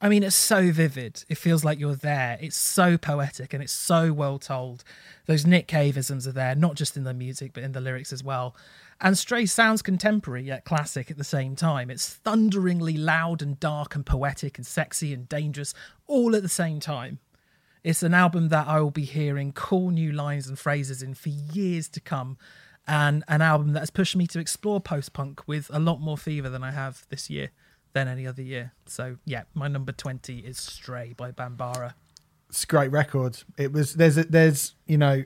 S2: I mean, it's so vivid. It feels like you're there. It's so poetic and it's so well told. Those Nick Caveisms are there, not just in the music, but in the lyrics as well. And Stray sounds contemporary yet classic at the same time. It's thunderingly loud and dark and poetic and sexy and dangerous all at the same time. It's an album that I will be hearing cool new lines and phrases in for years to come, and an album that has pushed me to explore post punk with a lot more fever than I have this year than any other year. So yeah, my number twenty is Stray by Bambara.
S1: It's a great record. It was there's a, there's you know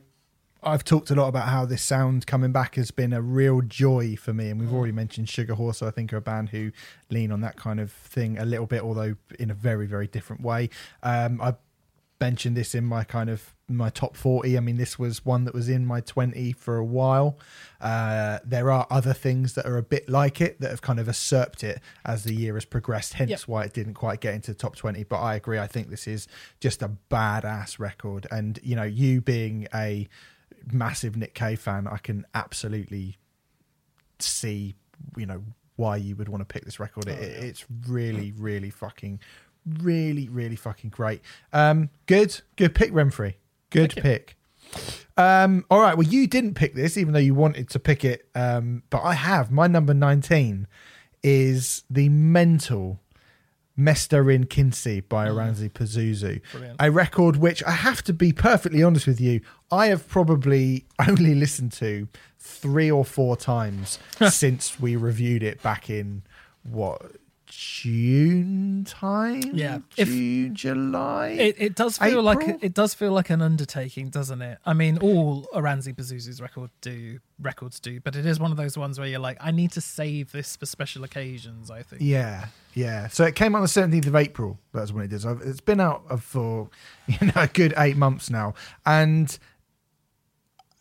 S1: I've talked a lot about how this sound coming back has been a real joy for me, and we've already mentioned Sugar Horse. I think are a band who lean on that kind of thing a little bit, although in a very very different way. Um, I mentioned this in my kind of my top 40 i mean this was one that was in my 20 for a while uh, there are other things that are a bit like it that have kind of usurped it as the year has progressed hence yep. why it didn't quite get into the top 20 but i agree i think this is just a badass record and you know you being a massive nick cave fan i can absolutely see you know why you would want to pick this record. Oh, it, yeah. It's really, really fucking really, really fucking great. Um, good, good pick, Remfry. Good pick. Um, all right. Well, you didn't pick this, even though you wanted to pick it. Um, but I have. My number 19 is the mental Mestarin Kynsi by mm. Pazuzu. Brilliant. A record which I have to be perfectly honest with you, I have probably only listened to three or four times since we reviewed it back in what June time.
S2: Yeah,
S1: June, if, July.
S2: It, it does feel April? like it does feel like an undertaking, doesn't it? I mean, all Oranssi Pazuzu's record do records do, but it is one of those ones where you're like, I need to save this for special occasions. I think.
S1: Yeah, yeah. So it came out on the seventeenth of April. That's when it did. So it's been out for you know a good eight months now, and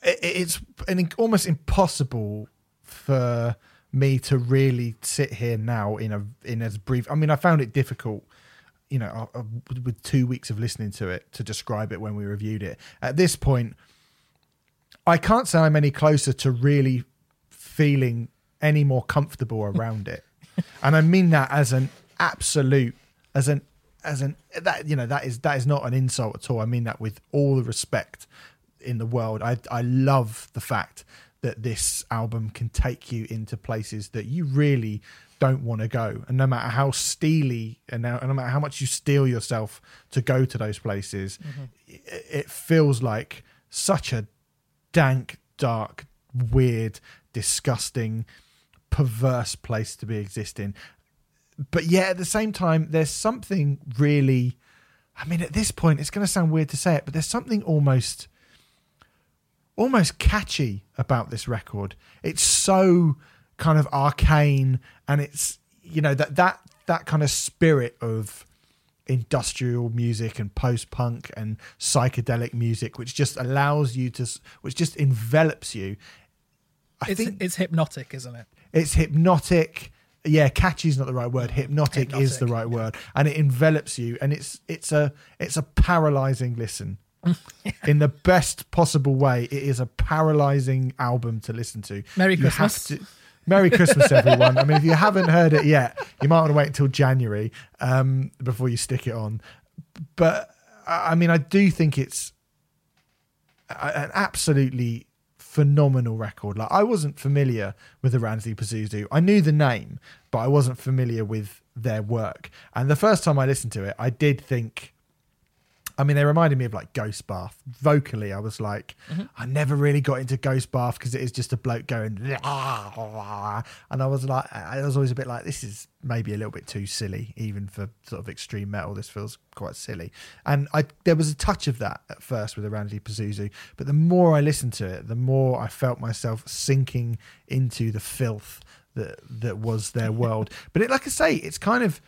S1: it, it's an almost impossible for me to really sit here now in a in as brief. I mean, I found it difficult, you know, uh, uh, with two weeks of listening to it to describe it when we reviewed it. At this point, I can't say I'm any closer to really feeling any more comfortable around it, and I mean that as an absolute, as an as an that you know that is that is not an insult at all. I mean that with all the respect in the world. I I love the fact that this album can take you into places that you really don't want to go. And no matter how steely and no, no matter how much you steel yourself to go to those places, mm-hmm. it, it feels like such a dank, dark, weird, disgusting, perverse place to be existing. But yet at the same time, there's something really. I mean, at this point, it's going to sound weird to say it, but there's something almost almost catchy about this record. It's so kind of arcane and it's you know that that that kind of spirit of industrial music and post-punk and psychedelic music which just allows you to which just envelops you.
S2: I it's, think it's hypnotic isn't it?
S1: It's hypnotic. Yeah catchy is not the right word. Hypnotic, hypnotic is the right yeah. word. And it envelops you and it's it's a it's a paralyzing listen in the best possible way. It is a paralyzing album to listen to.
S2: Merry you Christmas. To,
S1: Merry Christmas, everyone. I mean, if you haven't heard it yet, you might want to wait until January um, before you stick it on. But I mean, I do think it's an absolutely phenomenal record. Like I wasn't familiar with the Oranssi Pazuzu. I knew the name, but I wasn't familiar with their work. And the first time I listened to it, I did think I mean, they reminded me of like Ghost Bath. Vocally, I was like, mm-hmm. I never really got into Ghost Bath because it is just a bloke going, and I was like, I was always a bit like, this is maybe a little bit too silly, even for sort of extreme metal. This feels quite silly, and I there was a touch of that at first with the Oranssi Pazuzu, but the more I listened to it, the more I felt myself sinking into the filth that that was their world. but it, like I say, it's kind of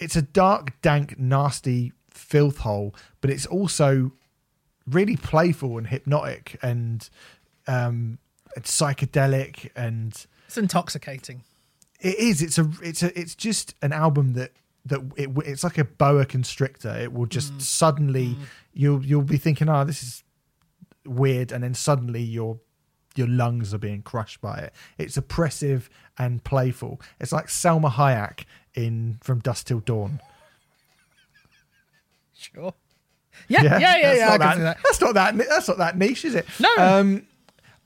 S1: it's a dark, dank, nasty filth hole, but it's also really playful and hypnotic and um, it's psychedelic and
S2: it's intoxicating.
S1: It is. It's a. It's a. It's just an album that that it, it's like a boa constrictor. It will just mm. suddenly mm. you'll you'll be thinking, oh, this is weird, and then suddenly your your lungs are being crushed by it. It's oppressive and playful. It's like Salma Hayek in From Dusk Till Dawn.
S2: Sure. Yeah, yeah, yeah, yeah. yeah
S1: that, that. That's not that. That's not that niche, is it?
S2: No.
S1: Um,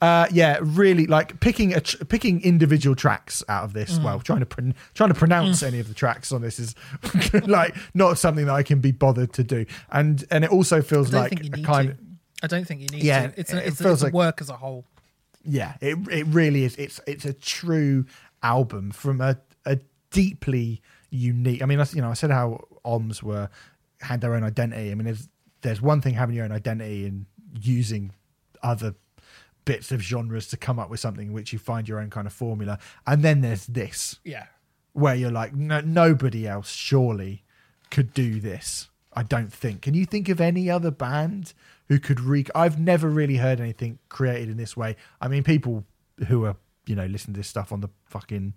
S1: uh, yeah, really like picking a tr- picking individual tracks out of this. Mm. Well, trying to pron- trying to pronounce mm. any of the tracks on this is like not something that I can be bothered to do. And and it also feels like a kind.
S2: To. I don't think you need yeah, to. It's a, it's, it feels it's like, work as a whole.
S1: Yeah, it it really is. It's it's a true album from a a deeply unique. I mean, you know, I said how OHHMS were had their own identity. I mean, there's there's one thing having your own identity and using other bits of genres to come up with something which you find your own kind of formula, and then there's this,
S2: yeah,
S1: where you're like, no, nobody else surely could do this. I don't think. Can you think of any other band who could re? I've never really heard anything created in this way. I mean, people who are you know listening to this stuff on the fucking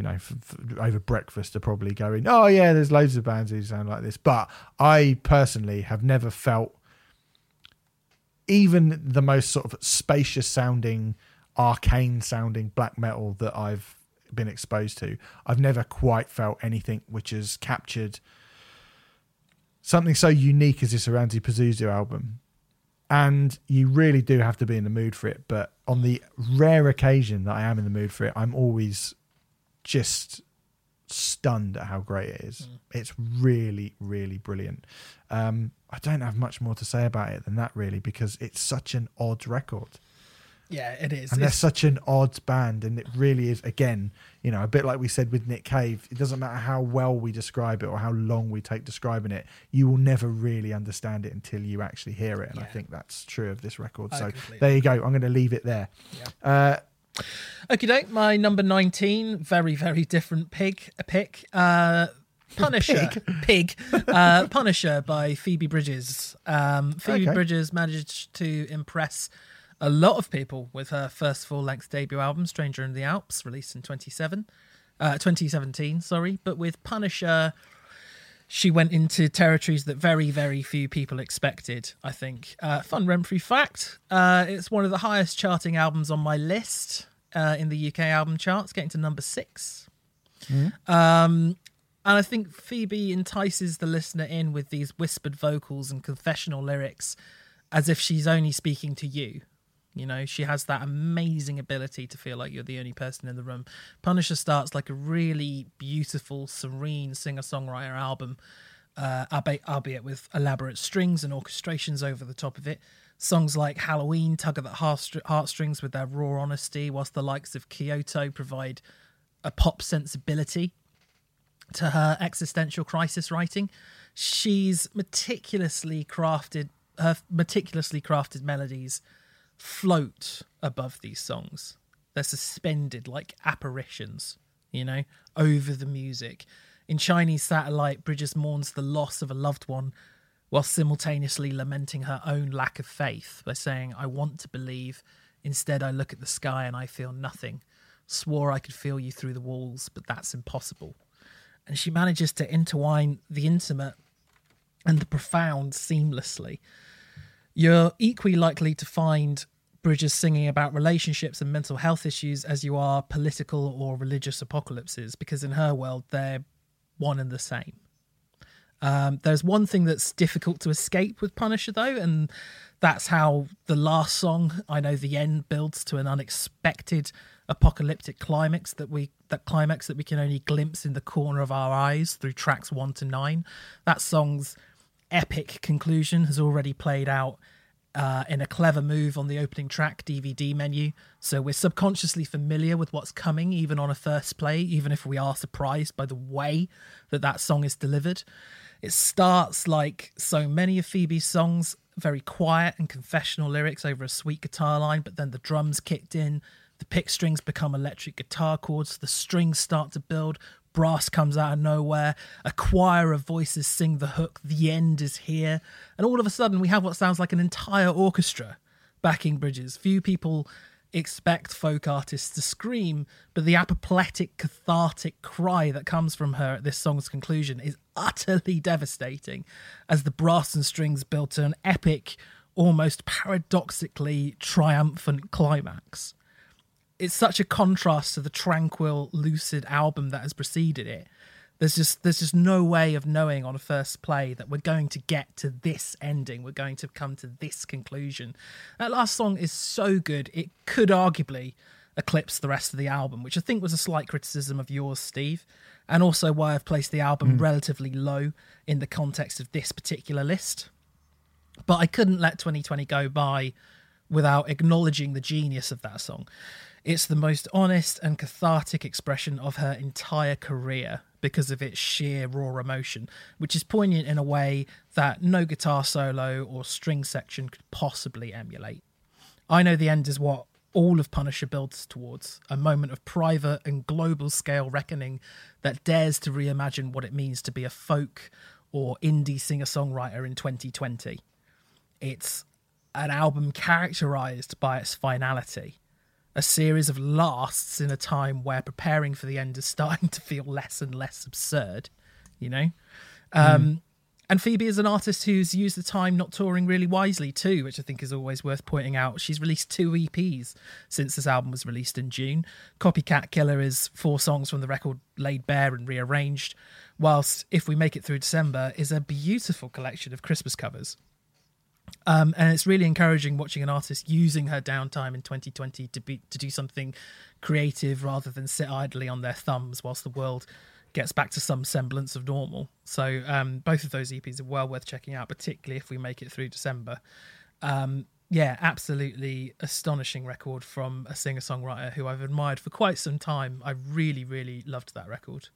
S1: you know, f- f- over breakfast are probably going, oh, yeah, there's loads of bands who sound like this. But I personally have never felt even the most sort of spacious sounding, arcane sounding black metal that I've been exposed to. I've never quite felt anything which has captured something so unique as this Oranssi Pazuzu album. And you really do have to be in the mood for it. But on the rare occasion that I am in the mood for it, I'm always just stunned at how great it is. Mm. It's really, really brilliant. Um, I don't have much more to say about it than that, really, because it's such an odd record.
S2: Yeah, it is.
S1: And they're such an odd band, and it really is. Again, you know, a bit like we said with Nick Cave. It doesn't matter how well we describe it or how long we take describing it. You will never really understand it until you actually hear it, and yeah. I think that's true of this record. I so there you go. I'm going to leave it there. Yeah. Uh,
S2: Okay, doke. My number nineteen, very very different pig a pick. Uh, Punisher, pig, pig. Uh, Punisher by Phoebe Bridgers. Um, Phoebe okay. Bridgers managed to impress a lot of people with her first full length debut album, Stranger in the Alps, released in 27, uh, 2017, sorry. But with Punisher, she went into territories that very, very few people expected, I think. Uh, fun Remfry fact uh, it's one of the highest charting albums on my list uh, in the UK album charts, getting to number six. Um, and I think Phoebe entices the listener in with these whispered vocals and confessional lyrics as if she's only speaking to you. You know, she has that amazing ability to feel like you're the only person in the room. Punisher starts like a really beautiful, serene singer songwriter album, uh, albeit, with elaborate strings and orchestrations over the top of it. Songs like Halloween tug at the heartstr- heartstrings with their raw honesty, whilst the likes of Kyoto provide a pop sensibility to her existential crisis writing. She's meticulously crafted her meticulously crafted melodies float above these songs. They're suspended like apparitions, you know, over the music. In Chinese Satellite, Bridgers mourns the loss of a loved one while simultaneously lamenting her own lack of faith by saying, I want to believe. Instead, I look at the sky and I feel nothing. Swore I could feel you through the walls, but that's impossible. And she manages to intertwine the intimate and the profound seamlessly. You're equally likely to find Bridgers singing about relationships and mental health issues as you are political or religious apocalypses, because in her world, they're one and the same. Um, there's one thing that's difficult to escape with Punisher, though, and that's how the last song, I Know the End, builds to an unexpected apocalyptic climax that we that climax that we can only glimpse in the corner of our eyes through tracks one to nine. That song's epic conclusion has already played out uh, in a clever move on the opening track DVD menu. So we're subconsciously familiar with what's coming, even on a first play, even if we are surprised by the way that that song is delivered. It starts like so many of Phoebe's songs, very quiet and confessional lyrics over a sweet guitar line, but then the drums kicked in, the pick strings become electric guitar chords, the strings start to build, brass comes out of nowhere, a choir of voices sing the hook, the end is here, and all of a sudden we have what sounds like an entire orchestra backing Bridgers. Few people expect folk artists to scream, but the apoplectic, cathartic cry that comes from her at this song's conclusion is utterly devastating as the brass and strings build to an epic, almost paradoxically triumphant climax it's such a contrast to the tranquil, lucid album that has preceded it. There's just there's just no way of knowing on a first play that we're going to get to this ending. We're going to come to this conclusion. That last song is so good it could arguably eclipse the rest of the album, which I think was a slight criticism of yours, Steve, and also why I've placed the album mm. relatively low in the context of this particular list. But I couldn't let 2020 go by without acknowledging the genius of that song. It's the most honest and cathartic expression of her entire career because of its sheer raw emotion, which is poignant in a way that no guitar solo or string section could possibly emulate. I Know the End is what all of Punisher builds towards a moment of private and global scale reckoning that dares to reimagine what it means to be a folk or indie singer songwriter in 2020. It's an album characterized by its finality a series of lasts in a time where preparing for the end is starting to feel less and less absurd, you know? Um, mm. And Phoebe is an artist who's used the time not touring really wisely too, which I think is always worth pointing out. She's released two EPs since this album was released in June. Copycat Killer is four songs from the record laid bare and rearranged, whilst If We Make It Through December is a beautiful collection of Christmas covers. Um, and it's really encouraging watching an artist using her downtime in 2020 to be to do something creative rather than sit idly on their thumbs whilst the world gets back to some semblance of normal. So um, both of those EPs are well worth checking out, particularly if we make it through December. Um, yeah, absolutely astonishing record from a singer songwriter who I've admired for quite some time. I really, really loved that record.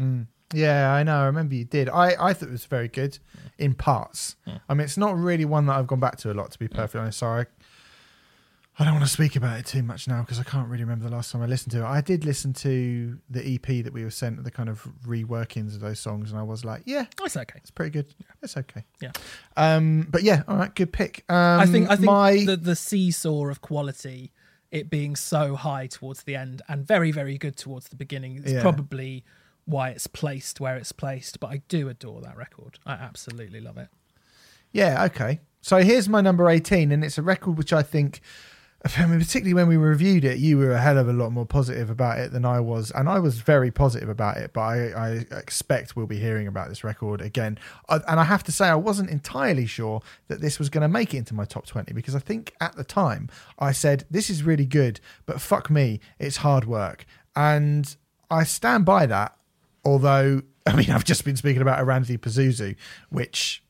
S1: Mm. Yeah, I know. I remember you did. I, I thought it was very good in parts. I mean, it's not really one that I've gone back to a lot, to be perfectly honest. Sorry. I don't want to speak about it too much now because I can't really remember the last time I listened to it. I did listen to the EP that we were sent, the kind of reworkings of those songs, and I was like, yeah,
S2: Oh, it's okay.
S1: it's pretty good. It's okay.
S2: Yeah.
S1: Um, but yeah, all right, good pick. Um,
S2: I think I think
S1: my
S2: the the seesaw of quality, it being so high towards the end and very very good towards the beginning, is
S1: Yeah.
S2: probably why it's placed where it's placed. But I do adore that record. I absolutely love it.
S1: Yeah, okay. So here's my number 18, and it's a record which I think, I mean, particularly when we reviewed it, you were a hell of a lot more positive about it than I was. And I was very positive about it, but I, I expect we'll be hearing about this record again. And I have to say, I wasn't entirely sure that this was going to make it into my top 20 because I think at the time I said, this is really good, but fuck me, it's hard work. And I stand by that, although, I mean, I've just been speaking about Oranssi Pazuzu, which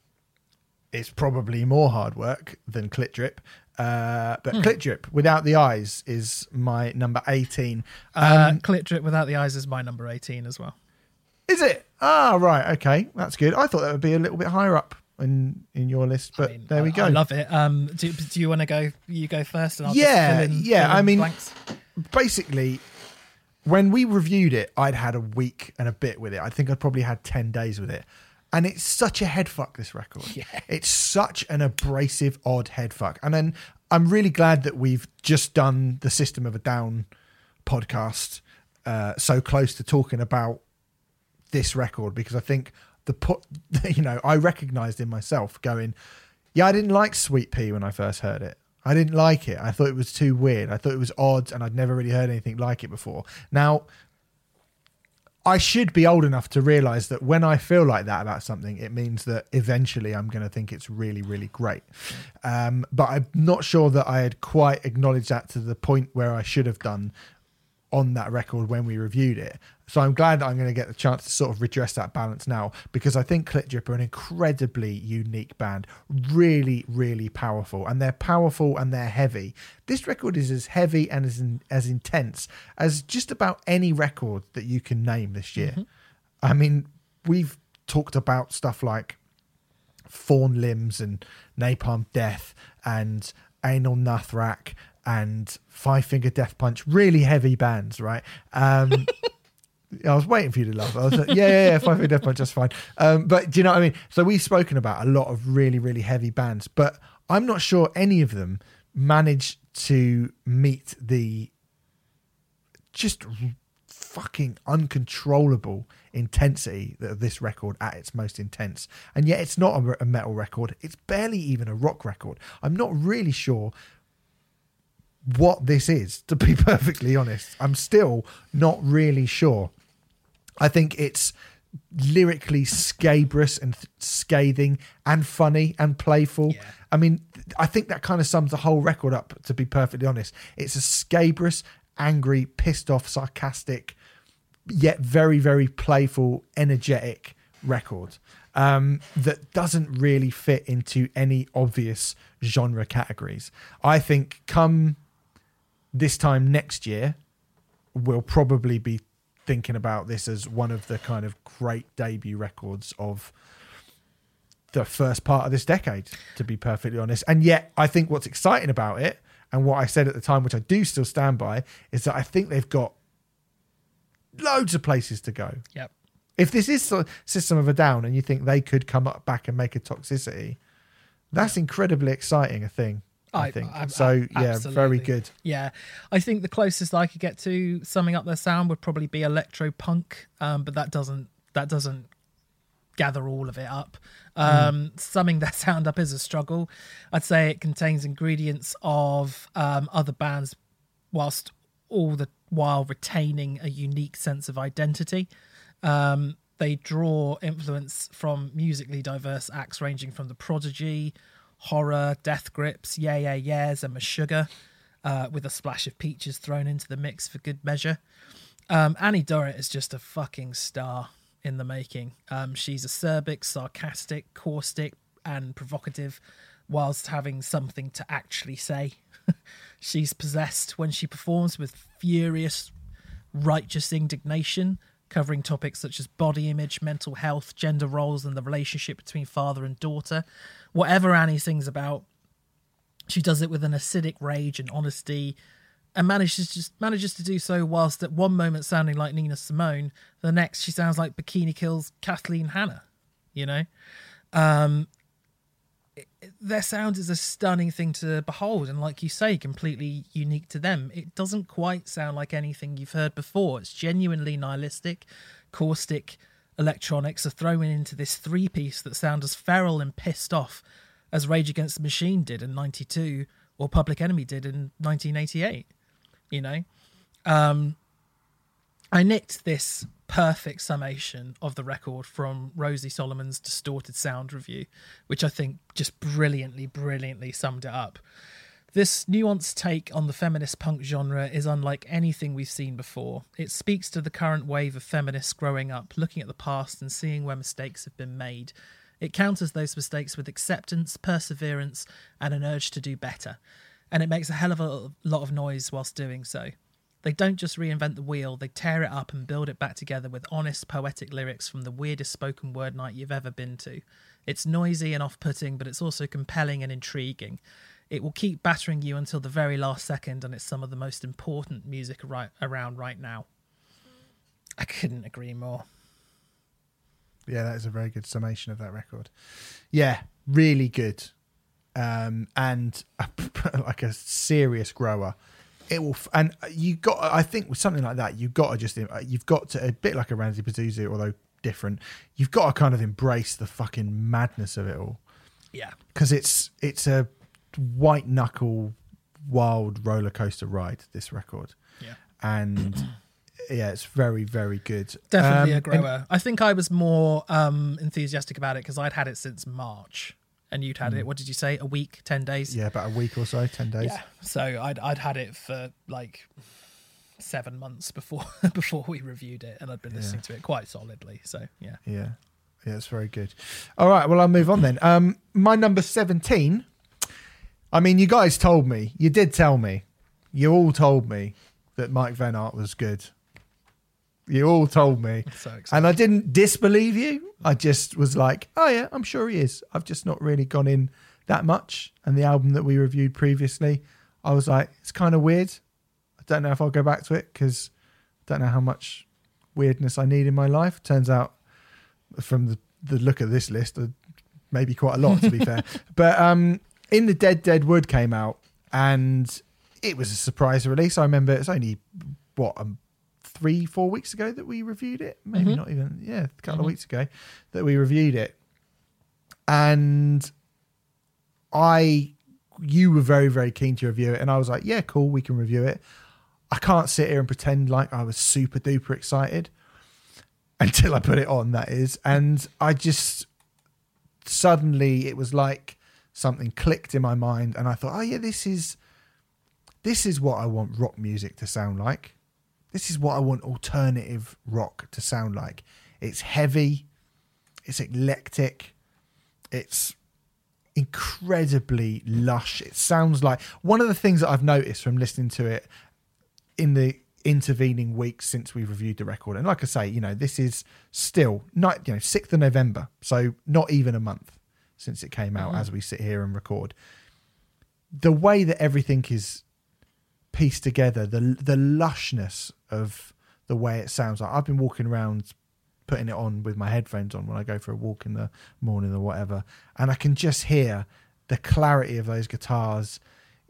S1: is probably more hard work than CLT DRP. Uh, but
S2: Hmm.
S1: CLT DRP without the eyes is my number 18.
S2: Uh,
S1: Um,
S2: CLT DRP without the eyes is my number eighteen as well.
S1: is it? Ah, right. Okay. That's good. I thought that would be a little bit higher up in, in your list, but
S2: I mean,
S1: there we go.
S2: I love it. Um, do, do you want to go? You go first, and I'll
S1: Yeah,
S2: in,
S1: yeah, I mean-
S2: blanks.
S1: Basically, when we reviewed it, I'd had a week and a bit with it. I think I'd probably had 10 days with it. And it's such a head fuck, this record.
S2: Yeah.
S1: It's such an abrasive, odd head fuck. And then I'm really glad that we've just done the System of a Down podcast uh, so close to talking about this record because I think the put, you know, I recognized in myself going, yeah, I didn't like Suite-Pee when I first heard it. I didn't like it. I thought it was too weird. I thought it was odd and I'd never really heard anything like it before. Now, I should be old enough to realize that when I feel like that about something, it means that eventually I'm going to think it's really, really great. Um, but I'm not sure that I had quite acknowledged that to the point where I should have done on that record when we reviewed it. So I'm glad that I'm going to get the chance to sort of redress that balance now because I think CLT DRP are an incredibly unique band, really, really powerful, and they're powerful and they're heavy. This record is as heavy and as in, as intense as just about any record that you can name this year. I mean, we've talked about stuff like Fawn Limbs and Napalm Death and Anaal Nathrakh and Five Finger Death Punch, really heavy bands, right? Um, I was waiting for you to laugh. I was like, yeah, yeah, yeah, Five Finger Death Punch, that's fine. Um, but do you know what I mean? So we've spoken about a lot of really, really heavy bands, but I'm not sure any of them managed to meet the just fucking uncontrollable intensity of this record at its most intense. And yet it's not a, a metal record. It's barely even a rock record. I'm not really sure what this is, to be perfectly honest. I'm still not really sure. I think it's lyrically scabrous and th- scathing and funny and playful.
S2: Yeah.
S1: I mean, I think that kind of sums the whole record up, to be perfectly honest. It's a scabrous, angry, pissed off, sarcastic, yet very, very playful, energetic record um, that doesn't really fit into any obvious genre categories. I think come this time next year, we'll probably be thinking about this as one of the kind of great debut records of the first part of this decade, to be perfectly honest. And yet, I think what's exciting about it, and what I said at the time, which I do still stand by, is that I think they've got loads of places to go.
S2: Yep.
S1: If this is System of a Down, and you think they could come up back and make a toxicity, that's incredibly exciting. A thing, I,
S2: I-
S1: think.
S2: I-
S1: so
S2: I-
S1: yeah, very good.
S2: Yeah, I think the closest I could get to summing up their sound would probably be electro punk, um, but that doesn't that doesn't gather all of it up. Um, Summing their sound up is a struggle. I'd say it contains ingredients of um, other bands, whilst all the while retaining a unique sense of identity. Um, they draw influence from musically diverse acts ranging from the Prodigy, Horror, Death Grips, Yeah Yeah Yeahs, and Meshuggah, uh, with a splash of Peaches thrown into the mix for good measure. Um, Annie Dorrett is just a fucking star in the making. Um, she's acerbic, sarcastic, caustic, and provocative, whilst having something to actually say. she's possessed when she performs with furious, righteous indignation, covering topics such as body image, mental health, gender roles, and the relationship between father and daughter. Whatever Annie sings about, She does it with an acidic rage and honesty, and manages just manages to do so whilst at one moment sounding like Nina Simone, the next she sounds like Bikini Kill's Kathleen Hanna. You know, um, it- their sound is a stunning thing to behold, and like you say, completely unique to them. It doesn't quite sound like anything you've heard before. It's genuinely nihilistic, caustic electronics are thrown into this three piece that sound as feral and pissed off as Rage Against the Machine did in '92 or Public Enemy did in 1988. You know, um, I nicked this perfect summation of the record from Rosie Solomon's Distorted Sound review, which I think just brilliantly, brilliantly summed it up. This nuanced take on the feminist punk genre is unlike anything we've seen before. It speaks to the current wave of feminists growing up, looking at the past and seeing where mistakes have been made. It counters those mistakes with acceptance, perseverance, and an urge to do better. And it makes a hell of a lot of noise whilst doing so. They don't just reinvent the wheel, they tear it up and build it back together with honest, poetic lyrics from the weirdest spoken word night you've ever been to. It's noisy and off putting, but it's also compelling and intriguing. It will keep battering you until the very last second, and it's some of the most important music right, around right now. I couldn't agree more.
S1: Yeah, that is a very good summation of that record. Yeah, really good. Um, and like a serious grower. It will, f- and you got. I think with something like that, you've got to just, you've got to a bit like a Oranssi Pazuzu, although different. You've got to kind of embrace the fucking madness of it all
S2: Yeah.
S1: because it's it's a white knuckle, wild roller coaster ride. This record,
S2: Yeah.
S1: and yeah, it's very very good.
S2: Definitely
S1: Um,
S2: a grower. I think I was more um, enthusiastic about it because I'd had it since March, and you'd had it. What did you say? A week, ten days?
S1: yeah, about a week or so, ten days.
S2: Yeah. So I'd I'd had it for like seven months before before we reviewed it, and I'd been listening to it quite solidly. So yeah.
S1: Yeah. Yeah, it's very good. All right, well, I'll move on then. Um, my number 17. I mean, you guys told me, you did tell me, you all told me that Mike Vennart was good. You all told me.
S2: So.
S1: And I didn't disbelieve you. I just was like, oh, yeah, I'm sure he is. I've just not really gone in that much. And the album that we reviewed previously, I was like, it's kind of weird. I don't know if I'll go back to it because I don't know how much weirdness I need in my life. Turns out, from the, the look of this list, uh, maybe quite a lot to be fair. But um, in the Dead Dead Wood came out, and it was a surprise release. I remember it's only what um, three, four weeks ago that we reviewed it. Maybe
S2: Mhm.
S1: not even yeah, a couple
S2: Mhm.
S1: of weeks ago that we reviewed it, and I, you were very very keen to review it, and I was like, yeah, cool, we can review it. I can't sit here and pretend like I was super duper excited until I put it on. That is, and I just suddenly it was like something clicked in my mind, and I thought, oh yeah, this is this is what I want rock music to sound like. This is what I want alternative rock to sound like. It's heavy, it's eclectic, it's incredibly lush. It sounds like one of the things that I've noticed from listening to it in the intervening weeks since we've reviewed the record. And like I say, you know, this is still not, you know, 6th of November. So not even a month since it came out mm-hmm. as we sit here and record. The way that everything is pieced together, the the lushness of the way it sounds like I've been walking around putting it on with my headphones on when I go for a walk in the morning or whatever, and I can just hear the clarity of those guitars.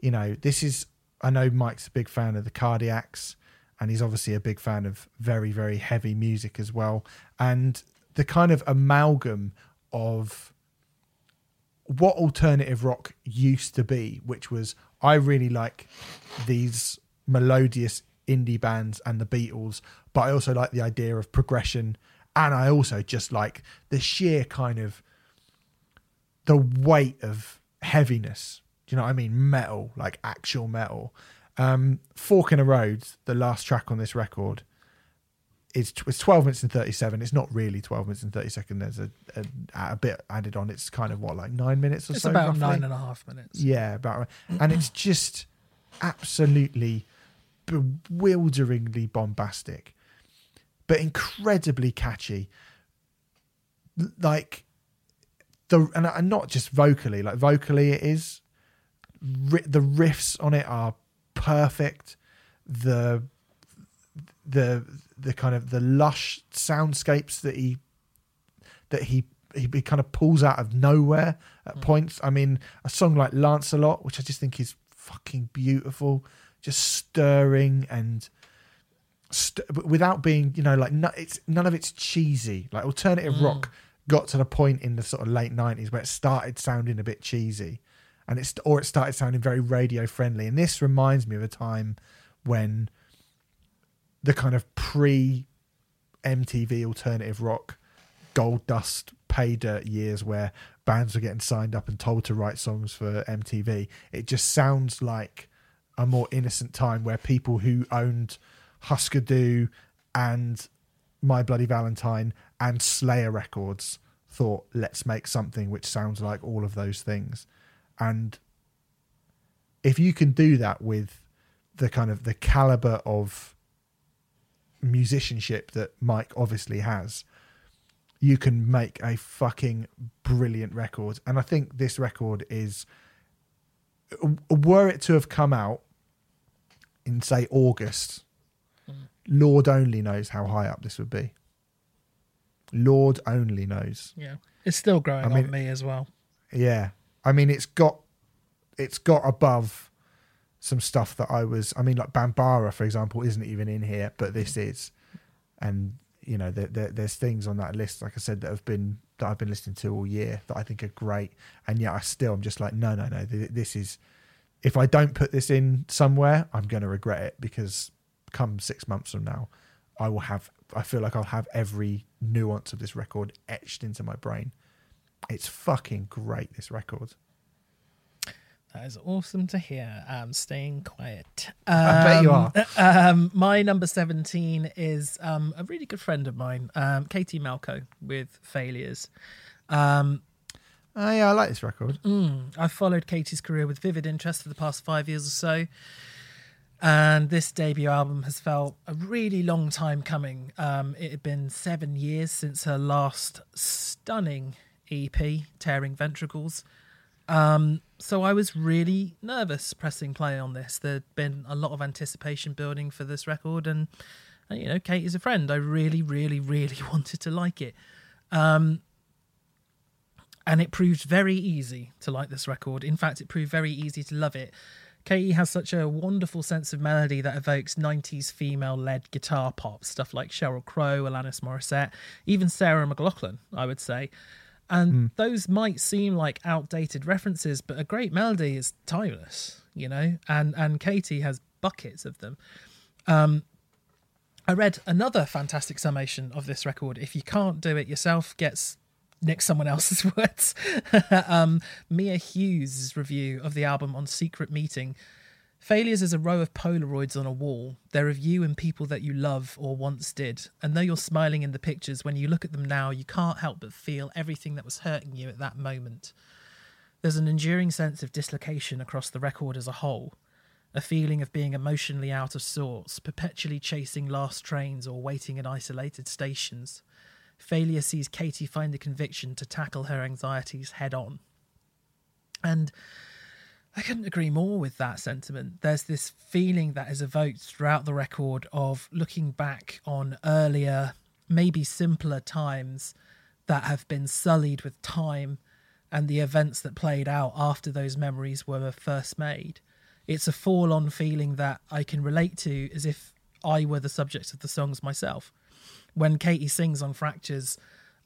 S1: You know, this is I know Mike's a big fan of the Cardiacs, and he's obviously a big fan of very very heavy music as well, and the kind of amalgam of what alternative rock used to be, which was I really like these melodious indie bands and the Beatles, but I also like the idea of progression, and I also just like the sheer kind of the weight of heaviness. Do you know what I mean? Metal, like actual metal. Um, Fork in a Road, the last track on this record, is it's 12 minutes and 37. It's not really 12 minutes and 30 seconds. There's a, a, a bit added on. It's kind of what, like nine minutes or
S2: It's
S1: so?
S2: about
S1: roughly?
S2: nine and a half minutes.
S1: Yeah, about and it's just absolutely bewilderingly bombastic, but incredibly catchy. Like the and, and not just vocally, like vocally it is the riffs on it are perfect. The the the kind of the lush soundscapes that he that he he, he kind of pulls out of nowhere at hmm. points. I mean, a song like Lancelot, which I just think is fucking beautiful, just stirring and st- without being, you know, like no, it's none of it's cheesy. Like alternative hmm. rock got to the point in the sort of late nineties where it started sounding a bit cheesy, and it's or it started sounding very radio friendly. And this reminds me of a time when the kind of pre MTV alternative rock gold dust pay dirt years where bands were getting signed up and told to write songs for MTV. It just sounds like a more innocent time where people who owned Husker Du and My Bloody Valentine and Slayer Records thought, let's make something which sounds like all of those things. And if you can do that with the kind of the caliber of musicianship that Mike obviously has, you can make a fucking brilliant record. And I think this record is, were it to have come out in, say, August, mm. Lord only knows how high up this would be. Lord only knows.
S2: Yeah, it's still growing
S1: I mean-
S2: on me as well.
S1: Yeah. I mean, it's got, it's got above some stuff that I was, I mean, like Bambara, for example, isn't even in here, but this mm. is. And, you know, there, there, there's things on that list, like I said, that have been, that I've been listening to all year that I think are great. And yet I still, I'm just like, no, no, no, th- this is, if I don't put this in somewhere, I'm going to regret it because come six months from now, I will have, I feel like I'll have every nuance of this record etched into my brain. It's fucking great, this record.
S2: That is awesome to hear. I'm staying quiet.
S1: I bet you
S2: Um,
S1: are.
S2: Um, my number 17 is um, a really good friend of mine, um, Katie Malco with Failures. Um,
S1: Oh, yeah, I like this record.
S2: I've followed Katie's career with vivid interest for the past five years or so. And this debut album has felt a really long time coming. Um, it had been seven years since her last stunning EP, Tearing Ventricles. Um, so I was really nervous pressing play on this. There'd been a lot of anticipation building for this record, and, and you know, Kate is a friend. I really, really, really wanted to like it. Um, and it proved very easy to like this record. In fact, it proved very easy to love it. Katie has such a wonderful sense of melody that evokes 90s female led guitar pop, stuff like Sheryl Crow, Alanis Morissette, even Sarah McLachlan, I would say. And those might seem like outdated references, but a great melody is timeless, you know? And and Katie has buckets of them. Um, I read another fantastic summation of this record. If you can't do it yourself, gets nick someone else's words. um, Mia Hughes' review of the album on Secret Meeting. Failures is a row of Polaroids on a wall. They're of you and people that you love or once did. And though you're smiling in the pictures, when you look at them now, you can't help but feel everything that was hurting you at that moment. There's an enduring sense of dislocation across the record as a whole, a feeling of being emotionally out of sorts, perpetually chasing last trains or waiting at isolated stations. Failure sees Katie find the conviction to tackle her anxieties head on. And I couldn't agree more with that sentiment. There's this feeling that is evoked throughout the record of looking back on earlier, maybe simpler times that have been sullied with time and the events that played out after those memories were first made. It's a fall on feeling that I can relate to as if I were the subject of the songs myself. When Katie sings on Fractures,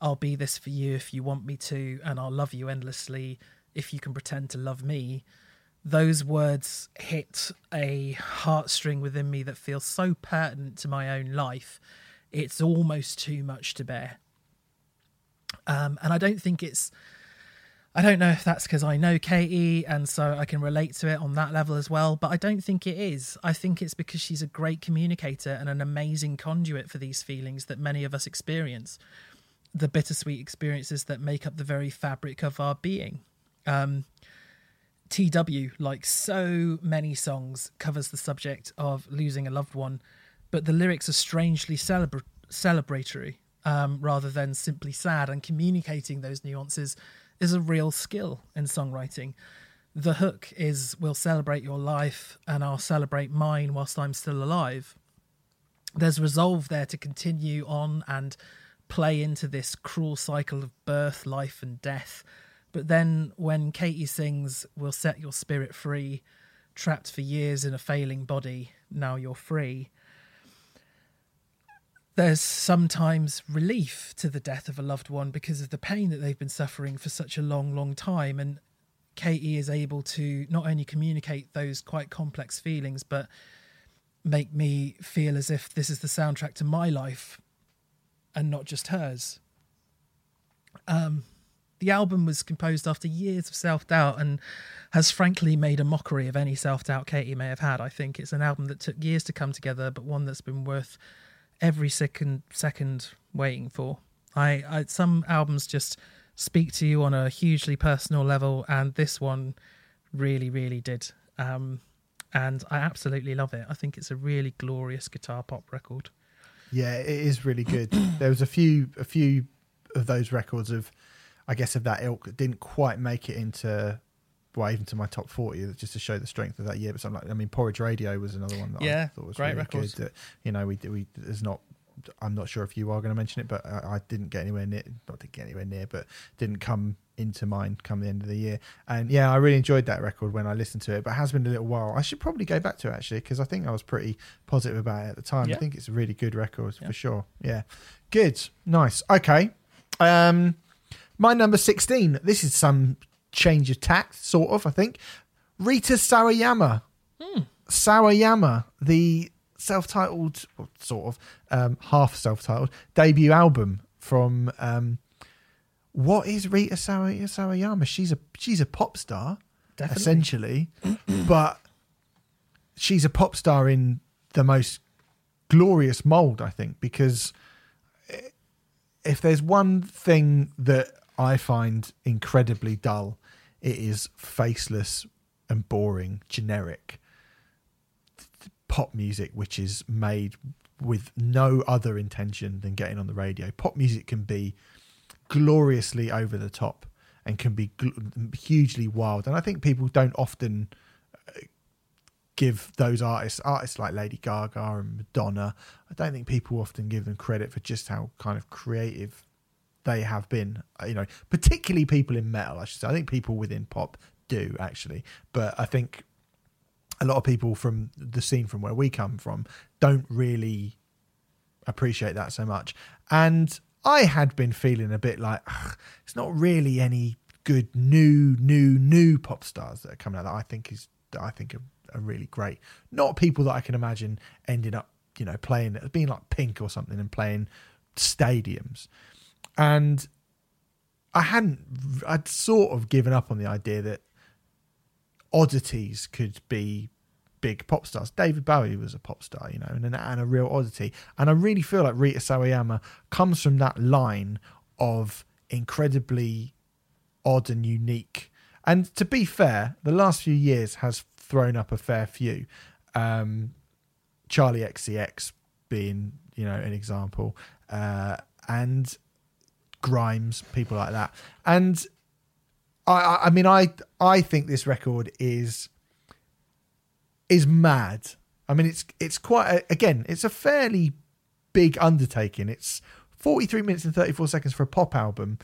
S2: I'll be this for you if you want me to, and I'll love you endlessly if you can pretend to love me. Those words hit a heartstring within me that feels so pertinent to my own life. It's almost too much to bear. Um, and I don't think it's I don't know if that's because I know Katie and so I can relate to it on that level as well, but I don't think it is. I think it's because she's a great communicator and an amazing conduit for these feelings that many of us experience. The bittersweet experiences that make up the very fabric of our being. Um, TW, like so many songs, covers the subject of losing a loved one, but the lyrics are strangely celebra- celebratory um, rather than simply sad, and communicating those nuances is a real skill in songwriting. the hook is we'll celebrate your life and I'll celebrate mine whilst I'm still alive. There's resolve there to continue on and play into this cruel cycle of birth, life, and death. But then when Katie sings, We'll set your spirit free, trapped for years in a failing body, now you're free. There's sometimes relief to the death of a loved one because of the pain that they've been suffering for such a long, long time. And Katie is able to not only communicate those quite complex feelings, but make me feel as if this is the soundtrack to my life and not just hers. Um, the album was composed after years of self doubt and has frankly made a mockery of any self doubt Katie may have had. I think it's an album that took years to come together, but one that's been worth every second second waiting for. I, I some albums just speak to you on a hugely personal level, and this one really, really did. Um, and I absolutely love it. I think it's a really glorious guitar pop record.
S1: Yeah, it is really good. there was a few, a few of those records of, I guess, of that ilk that didn't quite make it into, well, even to my top forty, just to show the strength of that year. But something like, I mean, Porridge Radio was another one that
S2: Yeah,
S1: I thought was
S2: great
S1: really
S2: records.
S1: good. That you know, we we there's not. I'm not sure if you are going to mention it, but I, I didn't get anywhere near. Not didn't get anywhere near, but didn't come into mind come the end of the year. And yeah, I really enjoyed that record when I listened to it. But it has been a little while. I should probably go back to it actually because I think I was pretty positive about it at the time.
S2: Yeah.
S1: I think it's a really good record
S2: Yeah.
S1: for sure. Yeah, good, nice. Okay, um, my number sixteen. This is some change of tact, sort of. I think Rita Sawayama. Sawayama, the self-titled, well, sort of um, half self-titled debut album from um, what is Rita Sawa- Sawayama? She's a she's a pop star
S2: Definitely.
S1: essentially, but she's a pop star in the most glorious mold, I think, because if there's one thing that I find incredibly dull, it is faceless and boring, generic pop music, which is made with no other intention than getting on the radio. Pop music can be gloriously over the top and can be gl- hugely wild. And I think people don't often uh, give those artists, artists like Lady Gaga and Madonna, I don't think people often give them credit for just how kind of creative they have been. Uh, You know, particularly people in metal, I should say. I think people within pop do actually, but I think a lot of people from the scene from where we come from don't really appreciate that so much. And I had been feeling a bit like "Ugh, it's not really any good new, new, new pop stars that are coming out that I think is I think are, are really great. Not people that I can imagine ending up, you know, playing being like Pink or something and playing stadiums. And I hadn't I'd sort of given up on the idea that oddities could be big pop stars. David Bowie was a pop star, you know, and, and a real oddity. And I really feel like Rita Sawayama comes from that line of incredibly odd and unique. And to be fair, the last few years has thrown up a fair few. Um, Charli XCX being, you know, an example, uh, and Grimes, people like that. And I, I, mean, I, I think this record is is mad. I mean, it's it's quite a, again, it's a fairly big undertaking. It's 43 minutes and 34 seconds for a pop album.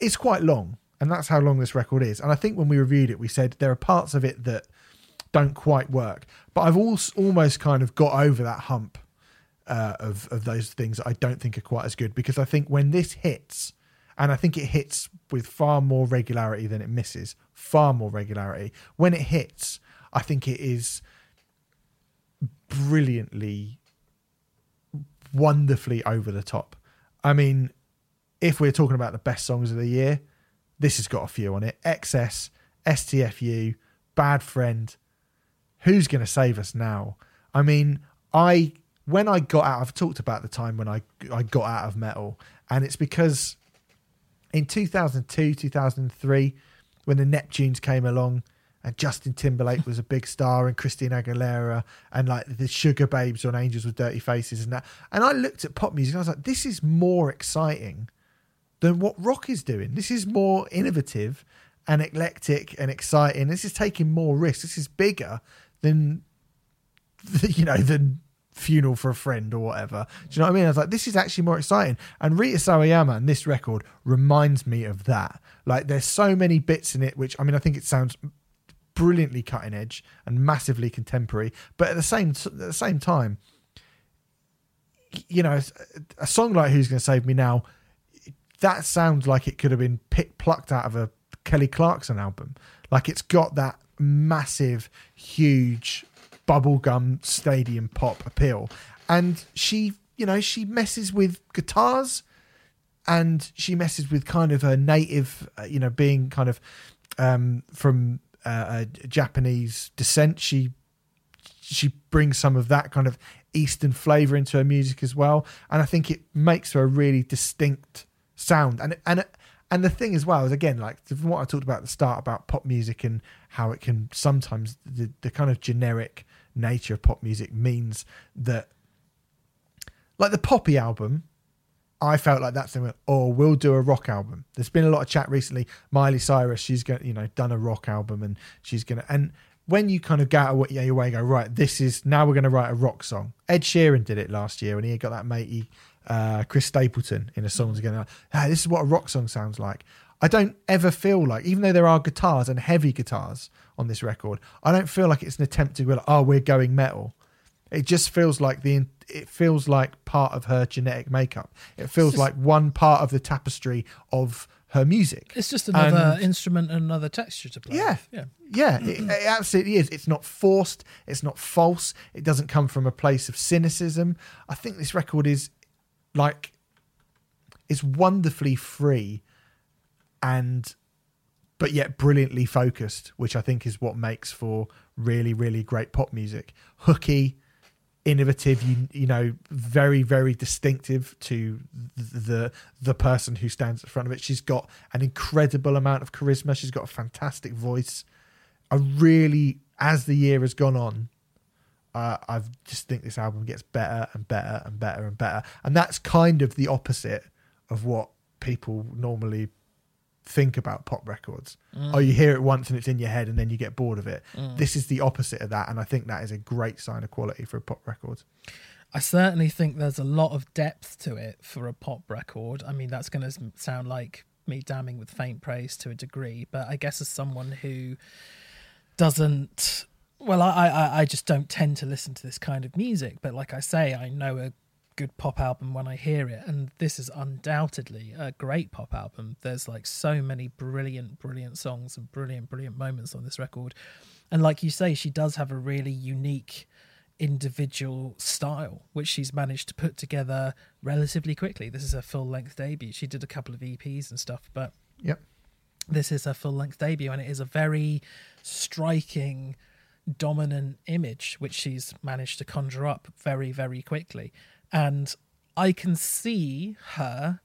S1: It's quite long, and that's how long this record is. And I think when we reviewed it, we said there are parts of it that don't quite work, but I've also almost kind of got over that hump uh, of of those things I don't think are quite as good because I think when this hits, and I think it hits with far more regularity than it misses, far more regularity. When it hits, I think it is brilliantly, wonderfully over the top. I mean, if we're talking about the best songs of the year, this has got a few on it. XS, STFU, Bad Friend. Who's going to save us now? I mean, I when I got out, I've talked about the time when I I got out of metal, and it's because in 2002, 2003, when the Neptunes came along, and Justin Timberlake was a big star, and Christina Aguilera, and like the Sugababes on Angels with Dirty Faces, and that. And I looked at pop music, and I was like, this is more exciting than what rock is doing. This is more innovative and eclectic and exciting. This is taking more risks. This is bigger than you know than funeral for a friend or whatever. Do you know what I mean? I was like, this is actually more exciting. And Rita Sawayama and this record reminds me of that. Like, there's so many bits in it, which I mean, I think it sounds brilliantly cutting edge and massively contemporary, but at the same at the same time, you know, a song like "Who's Going to Save Me Now," that sounds like it could have been plucked out of a Kelly Clarkson album. Like it's got that massive, huge bubblegum stadium pop appeal. And she, you know, she messes with guitars and she messes with kind of her native, uh, you know, being kind of um, from uh, Japanese descent. She she brings some of that kind of Eastern flavor into her music as well, and I think it makes her a really distinct sound. And and and the thing as well is again like from what I talked about at the start about pop music and how it can sometimes the the kind of generic nature of pop music means that like the poppy album I felt like that's the or oh, we'll do a rock album. There's been a lot of chat recently. Miley Cyrus, she's going, you know, done a rock album, and she's gonna. And when you kind of go out of your way, go right. This is now we're going to write a rock song. Ed Sheeran did it last year, and he got that matey uh, Chris Stapleton in a song together. Hey, this is what a rock song sounds like. I don't ever feel like, even though there are guitars and heavy guitars on this record, I don't feel like it's an attempt to be like, oh, we're going metal. It just feels like the it feels like part of her genetic makeup. It feels just, like one part of the tapestry of her music.
S2: It's just another and, instrument and another texture to play.
S1: Yeah,
S2: with. yeah,
S1: yeah. It, it, absolutely is. It's not forced. It's not false. It doesn't come from a place of cynicism. I think this record is like is wonderfully free and but yet brilliantly focused, which I think is what makes for really, really great pop music. Hooky, innovative you, you know very very distinctive to the the person who stands in front of it. She's got an incredible amount of charisma. She's got a fantastic voice. I really as the year has gone on uh, i just think this album gets better and better and better and better. And that's kind of the opposite of what people normally think about pop records. Mm. Oh, you hear it once and it's in your head and then you get bored of it. Mm. This is the opposite of that. And I think that is a great sign of quality for a pop record.
S2: I certainly think there's a lot of depth to it for a pop record. I mean, that's going to sound like me damning with faint praise to a degree, but I guess as someone who doesn't well I, I i just don't tend to listen to this kind of music but like i say i know a good pop album when I hear it, and this is undoubtedly a great pop album. There's like so many brilliant, brilliant songs and brilliant, brilliant moments on this record. And like you say, she does have a really unique individual style, which she's managed to put together relatively quickly. This is her full length debut. She did a couple of EPs and stuff, but
S1: yep.
S2: this is her full length debut, and it is a very striking, dominant image which she's managed to conjure up very, very quickly and I can see her.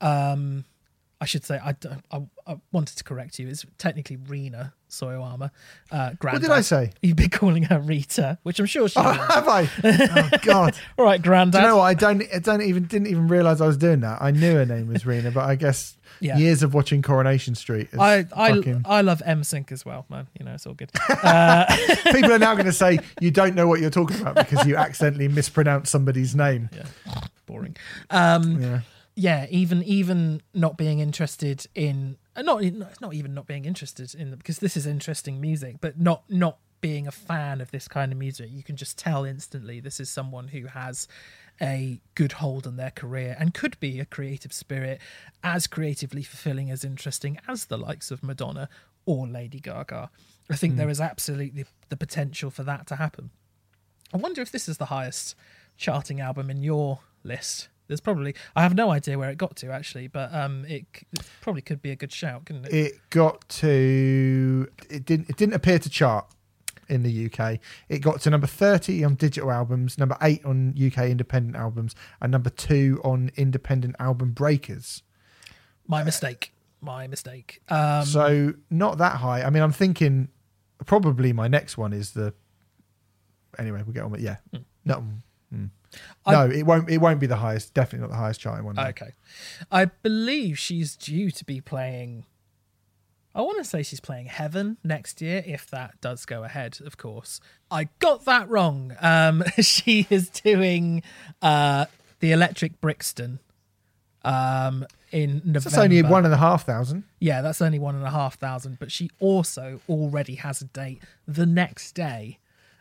S2: Um, I should say I, I, I, wanted to correct you. It's technically Rina Sawayama. Uh,
S1: what did I say?
S2: You've been calling her Rita, which I'm sure she.
S1: Oh, have I? Oh God!
S2: All right, Grandad.
S1: Do you know what? I don't. I don't even didn't even realize I was doing that. I knew her name was Rina, but I guess yeah. years of watching Coronation Street.
S2: I I, fucking... I love NSYNC as well, man. You know, it's all good. Uh...
S1: People are now going to say you don't know what you're talking about because you accidentally mispronounced somebody's name.
S2: Yeah, boring. Um, yeah, yeah. Even even not being interested in uh, not it's not even not being interested in because this is interesting music, but not not being a fan of this kind of music, you can just tell instantly this is someone who has a good hold on their career and could be a creative spirit as creatively fulfilling as interesting as the likes of Madonna or Lady Gaga. I think mm. there is absolutely the potential for that to happen. I wonder if this is the highest charting album in your list. There's probably I have no idea where it got to actually, but um, it, it probably could be a good shout, couldn't it?
S1: It got to it didn't it didn't appear to chart in the UK. It got to number 30 on digital albums, number 8 on UK independent albums, and number 2 on independent album breakers.
S2: My mistake. My mistake. Um,
S1: so, not that high. I mean, I'm thinking probably my next one is the. Anyway, we'll get on with Yeah. Mm. No. Mm. I, no, it won't. It won't be the highest. Definitely not the highest charting one.
S2: Okay, I believe she's due to be playing I want to say she's playing Heaven next year, if that does go ahead, of course. I got that wrong. Um, she is doing uh, the Electric Brixton um, in November.
S1: That's only one and a half thousand.
S2: Yeah, that's only one and a half thousand. But she also already has a date the next day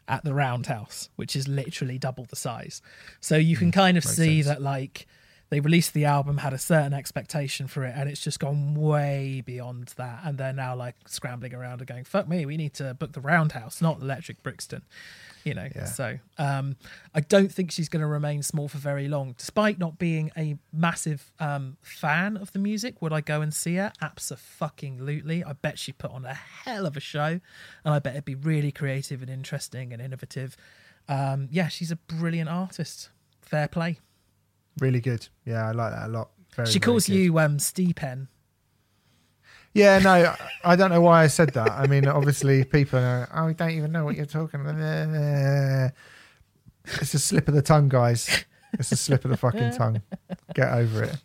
S2: at the Roundhouse, which is literally double the size. So you can hmm, kind of see
S1: sense.
S2: that, like, they released the album, had a certain expectation for it, and it's just gone way beyond that. And they're now like scrambling around and going, "Fuck me, we need to book the Roundhouse, not Electric Brixton." You know,
S1: Yeah.
S2: so um, I don't think she's going to remain small for very long, despite not being a massive um, fan of the music. Would I go and see her? Absolutely. I bet she put on a hell of a show, and I bet it'd be really creative and interesting and innovative. Um, yeah, she's a brilliant artist. Fair play.
S1: Really good. Yeah, I like that a lot. Very,
S2: she calls you um, Steepen.
S1: Yeah, no, I- I don't know why I said that. I mean, obviously, people are, oh, we don't even know what you're talking about. It's a slip of the tongue, guys. It's a slip of the fucking tongue. Get over it.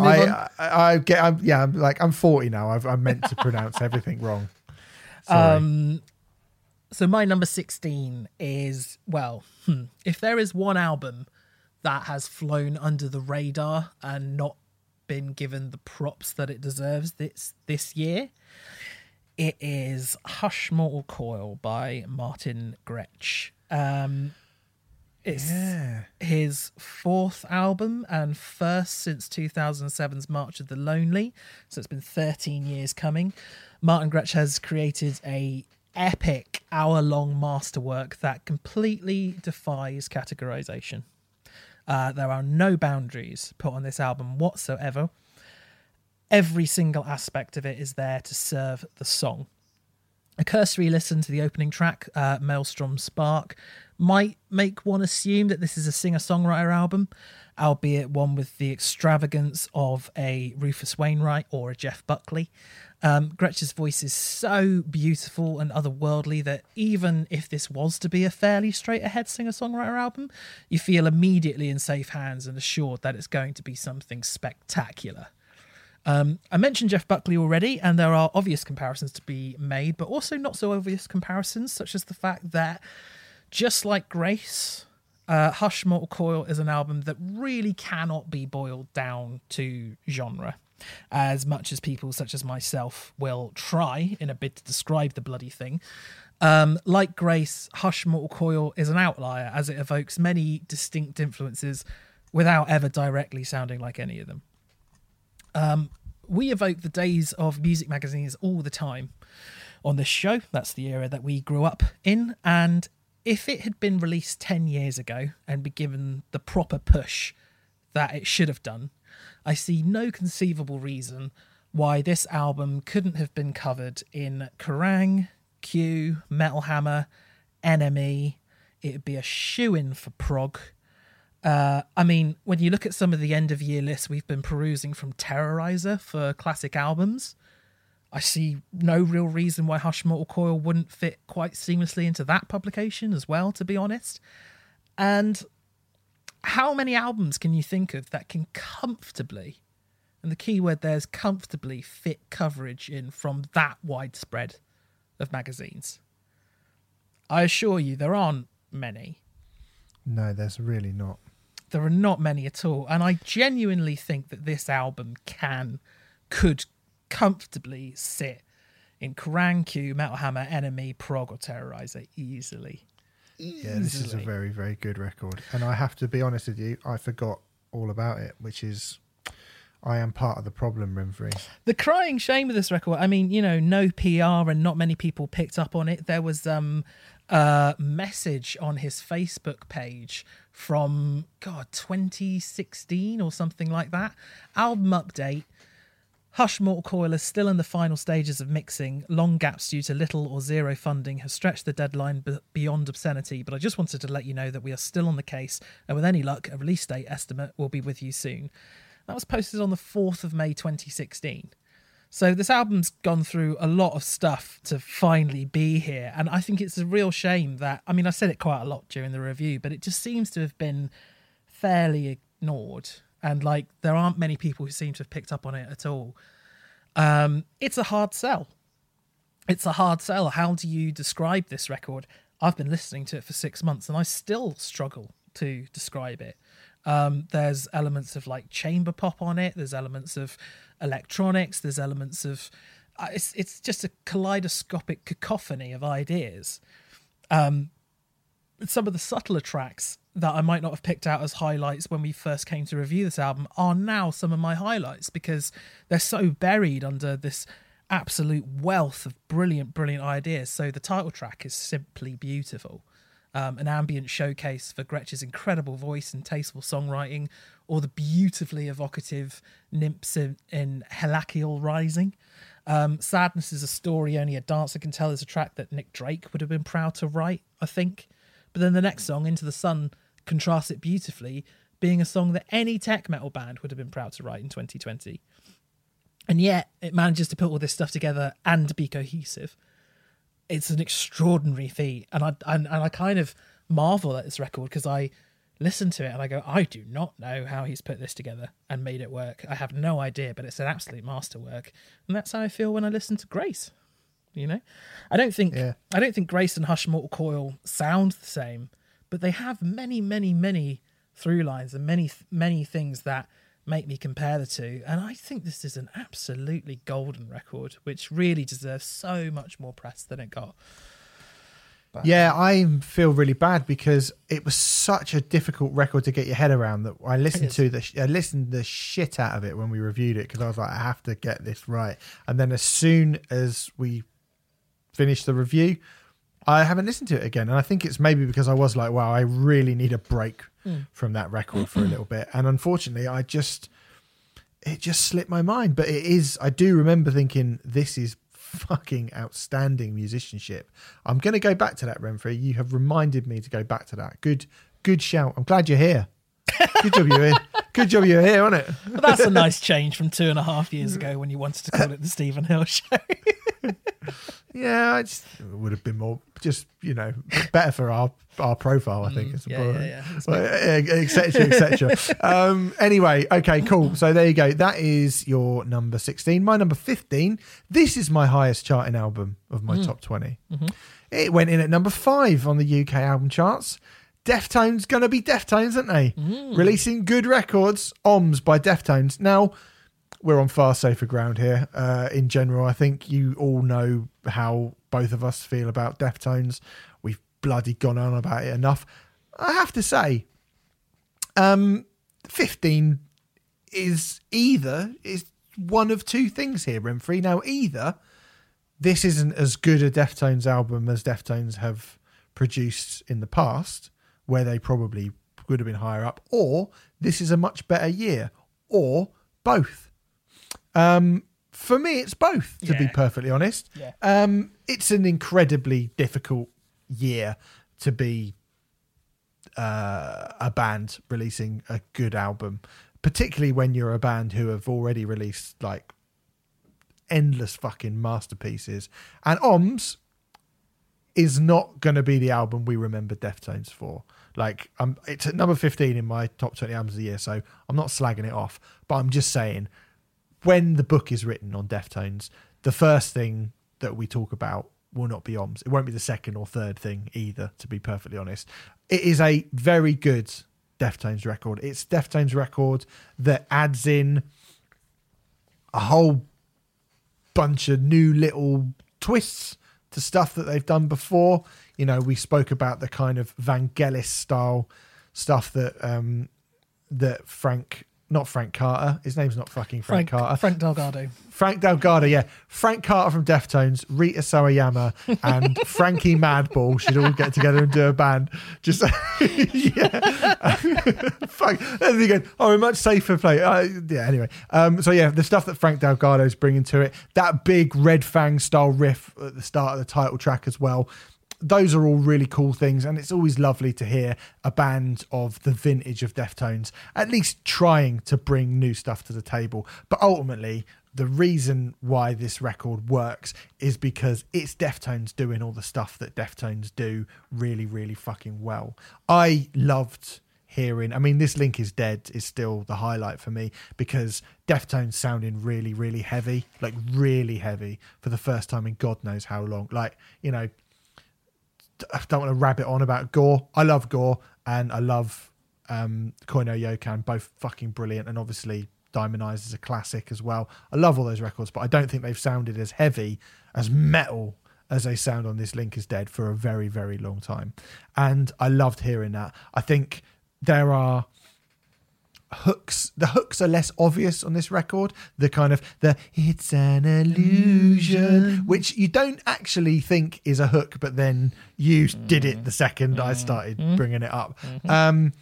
S1: Like, I, I, I get, I'm, yeah, I'm like, I'm 40 now. I've, I'm meant to pronounce everything wrong. Sorry.
S2: Um, so my number 16 is well, hmm, if there is one album that has flown under the radar and not been given the props that it deserves this this year, it is Hush Mortal Coil by Martin Grech. Um, it's
S1: yeah.
S2: his fourth album and first since 2007's March of the Lonely. So it's been 13 years coming. Martin Grech has created a epic hour-long masterwork that completely defies categorization. Uh, there are no boundaries put on this album whatsoever. Every single aspect of it is there to serve the song. A cursory listen to the opening track, uh, Maelstrom Spark, might make one assume that this is a singer songwriter album, albeit one with the extravagance of a Rufus Wainwright or a Jeff Buckley. Um, Grech's voice is so beautiful and otherworldly that even if this was to be a fairly straight ahead singer songwriter album, you feel immediately in safe hands and assured that it's going to be something spectacular. Um, I mentioned Jeff Buckley already, and there are obvious comparisons to be made, but also not so obvious comparisons, such as the fact that just like Grace, uh, Hush Mortal Coil is an album that really cannot be boiled down to genre. As much as people such as myself will try in a bid to describe the bloody thing. Um, like Grace, Hush Mortal Coil is an outlier as it evokes many distinct influences without ever directly sounding like any of them. Um, we evoke the days of music magazines all the time on this show. That's the era that we grew up in. And if it had been released 10 years ago and be given the proper push that it should have done, I see no conceivable reason why this album couldn't have been covered in Kerrang, Q, Metal Hammer, NME. It'd be a shoe in for prog. Uh, I mean, when you look at some of the end of year lists we've been perusing from Terrorizer for classic albums, I see no real reason why Hush Mortal Coil wouldn't fit quite seamlessly into that publication as well, to be honest. And how many albums can you think of that can comfortably, and the key word there is comfortably, fit coverage in from that widespread of magazines? I assure you, there aren't many
S1: No, there's really not.
S2: there are not many at all and i genuinely think that this album can could comfortably sit in Kerrang, Q, Metal Hammer, NME, Prog, or Terrorizer easily.
S1: Yeah, this is a very, very good record. And I have to be honest with you, I forgot all about it, which is I am part of the problem, Remfry.
S2: The crying shame of this record, I mean, you know, no PR and not many people picked up on it. There was um a message on his Facebook page from God 2016 or something like that. Album update. Hush Mortal Coil is still in the final stages of mixing. Long gaps due to little or zero funding have stretched the deadline b- beyond obscenity, but I just wanted to let you know that we are still on the case, and with any luck, a release date estimate will be with you soon. That was posted on the 4th of May 2016. So this album's gone through a lot of stuff to finally be here, and I think it's a real shame that I mean I said it quite a lot during the review, but it just seems to have been fairly ignored, and like there aren't many people who seem to have picked up on it at all. Um, it's a hard sell. It's a hard sell. How do you describe this record? I've been listening to it for six months and I still struggle to describe it. Um, there's elements of like chamber pop on it. There's elements of electronics. There's elements of uh, it's it's just a kaleidoscopic cacophony of ideas. Um, some of the subtler tracks that I might not have picked out as highlights when we first came to review this album are now some of my highlights because they're so buried under this absolute wealth of brilliant, brilliant ideas. So the title track is simply beautiful. Um, an ambient showcase for Grech's incredible voice and tasteful songwriting, or the beautifully evocative nymphs in, in Rising. Um, Sadness is a story only a dancer can tell is a track that Nick Drake would have been proud to write, I think. But then the next song, Into the Sun, contrasts it beautifully, being a song that any tech metal band would have been proud to write in 2020. And yet it manages to put all this stuff together and be cohesive. It's an extraordinary feat. And I, and, and I kind of marvel at this record because I listen to it and I go, I do not know how he's put this together and made it work. I have no idea, but it's an absolute masterwork. And that's how I feel when I listen to Grace. You know, I don't think
S1: Yeah.
S2: I don't think Grace and Hush Mortal Coil sound the same, but they have many, many, many through lines and many, many things that make me compare the two. And I think this is an absolutely golden record, which really deserves so much more press than it got.
S1: Yeah, I feel really bad because it was such a difficult record to get your head around that I listened to the I listened the shit out of it when we reviewed it because I was like, I have to get this right. And then as soon as we finished the review, I haven't listened to it again. And I think it's maybe because I was like, wow, I really need a break hmm. from that record for a little bit. And unfortunately, I just it just slipped my mind. But it is I do remember thinking this is fucking outstanding musicianship. I'm going to go back to that, Remfry. You have reminded me to go back to that. Good, good shout. I'm glad you're here. Good job you're here. Good job you're here, wasn't it?
S2: But that's a nice change from two and a half years ago when you wanted to call it the Stephen Hill Show.
S1: Yeah, it would have been more, just you know, better for our our profile. I think. It's
S2: yeah, yeah, yeah. It's
S1: Well, eh, et cetera, et um, anyway, okay, cool. So there you go. That is your number 16. My number 15. This is my highest charting album of my top 20. It went in at number five on the UK album charts. Deftones gonna be Deftones, aren't they? Releasing good records. Ohms by Deftones. Now, we're on far safer ground here. Uh, in general, I think you all know how both of us feel about Deftones. We've bloody gone on about it enough. I have to say, um, 15 is either is one of two things here, Remfry. Now, either this isn't as good a Deftones album as Deftones have produced in the past, where they probably would have been higher up, or this is a much better year, or both. Um, for me, it's both, to be perfectly honest.
S2: Yeah.
S1: Um, it's an incredibly difficult year to be uh, a band releasing a good album, particularly when you're a band who have already released like endless fucking masterpieces. And Ohms is not going to be the album we remember Deftones for. Like, um, it's at number 15 in my top 20 albums of the year, so I'm not slagging it off, but I'm just saying when the book is written on Deftones, the first thing that we talk about will not be Ohms. It won't be the second or third thing either, to be perfectly honest. It is a very good Deftones record. It's Deftones record that adds in a whole bunch of new little twists to stuff that they've done before. You know, we spoke about the kind of Vangelis style stuff that um that Frank not Frank Carter. His name's not fucking Frank, Carter.
S2: Frank Delgado.
S1: Frank Delgado, yeah. Frank Carter from Deftones, Rita Sawayama, and Frankie Madball should all get together and do a band. Just, yeah. Fuck. And again, oh, a much safer play. Uh, yeah, anyway. Um, so, yeah, the stuff that Frank Delgado's bringing to it, that big Red Fang style riff at the start of the title track as well. Those are all really cool things, and it's always lovely to hear a band of the vintage of Deftones at least trying to bring new stuff to the table. But ultimately, the reason why this record works is because it's Deftones doing all the stuff that Deftones do really, really fucking well. I loved hearing. I mean, this link is dead is still the highlight for me because Deftones sounding really, really heavy, like really heavy for the first time in God knows how long. Like you know, I don't want to rabbit on about Gore. I love Gore and I love um, Koi no Yokan, both fucking brilliant, and obviously Diamond Eyes is a classic as well. I love all those records, but I don't think they've sounded as heavy as metal as they sound on this link is dead for a very very long time and i loved hearing that i think there are hooks the hooks are less obvious on this record. The kind of the it's an illusion which you don't actually think is a hook but then you did it the second i started bringing it up. Um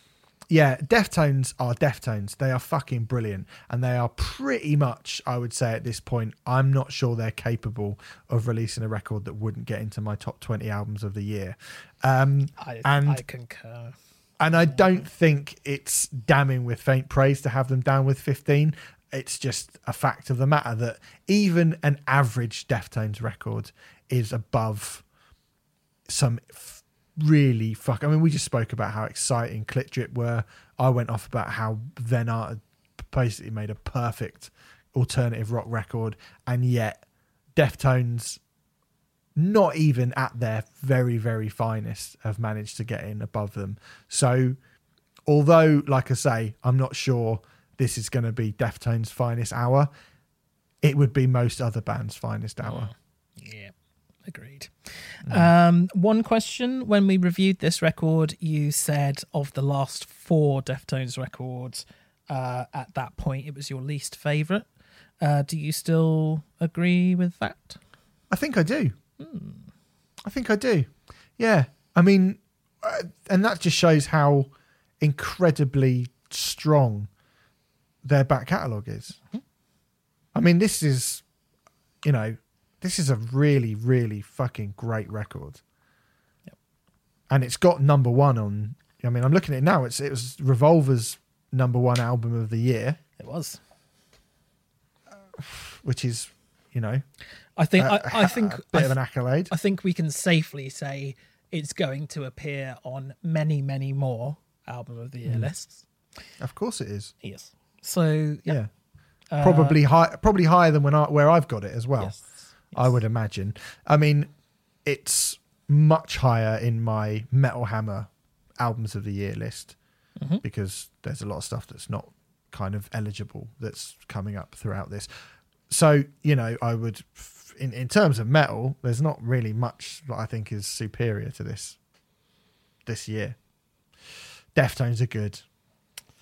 S1: yeah deftones are deftones. They are fucking brilliant. And they are pretty much i would say at this point i'm not sure they're capable of releasing a record that wouldn't get into my top 20 albums of the year. Um
S2: I,
S1: and
S2: I concur.
S1: And I don't think it's damning with faint praise to have them down with 15. It's just a fact of the matter that even an average Deftones record is above some f- really fuck. I mean, we just spoke about how exciting CLT DRP were. I went off about how Then Art basically made a perfect alternative rock record, and yet Deftones not even at their very very finest have managed to get in above them so although like i say i'm not sure this is going to be deftones finest hour it would be most other bands finest hour
S2: Yeah, agreed. Um, one question: When we reviewed this record, you said of the last four Deftones records, uh, at that point it was your least favorite. Uh, do you still agree with that?
S1: i think i do i think i do. Yeah. I mean uh, and that just shows how incredibly strong their back catalogue is. I mean this is you know this is a really really fucking great record. Yep. and it's got number one on i mean i'm looking at it now it's it was revolver's number one album of the year.
S2: It was.
S1: which is you know
S2: I think.
S1: a-
S2: I, I think.
S1: a bit
S2: I,
S1: of an accolade
S2: I think we can safely say it's going to appear on many, many more album of the year hmm. lists.
S1: of course it is
S2: Yes. So yeah.
S1: yeah uh, probably high probably higher than when I, where i've got it as well
S2: Yes.
S1: I would imagine. I mean, it's much higher in my Metal Hammer albums of the year list
S2: Mhm.
S1: because there's a lot of stuff that's not kind of eligible that's coming up throughout this. So, you know, I would, in, in terms of metal, there's not really much that I think is superior to this this year. Deftones are good.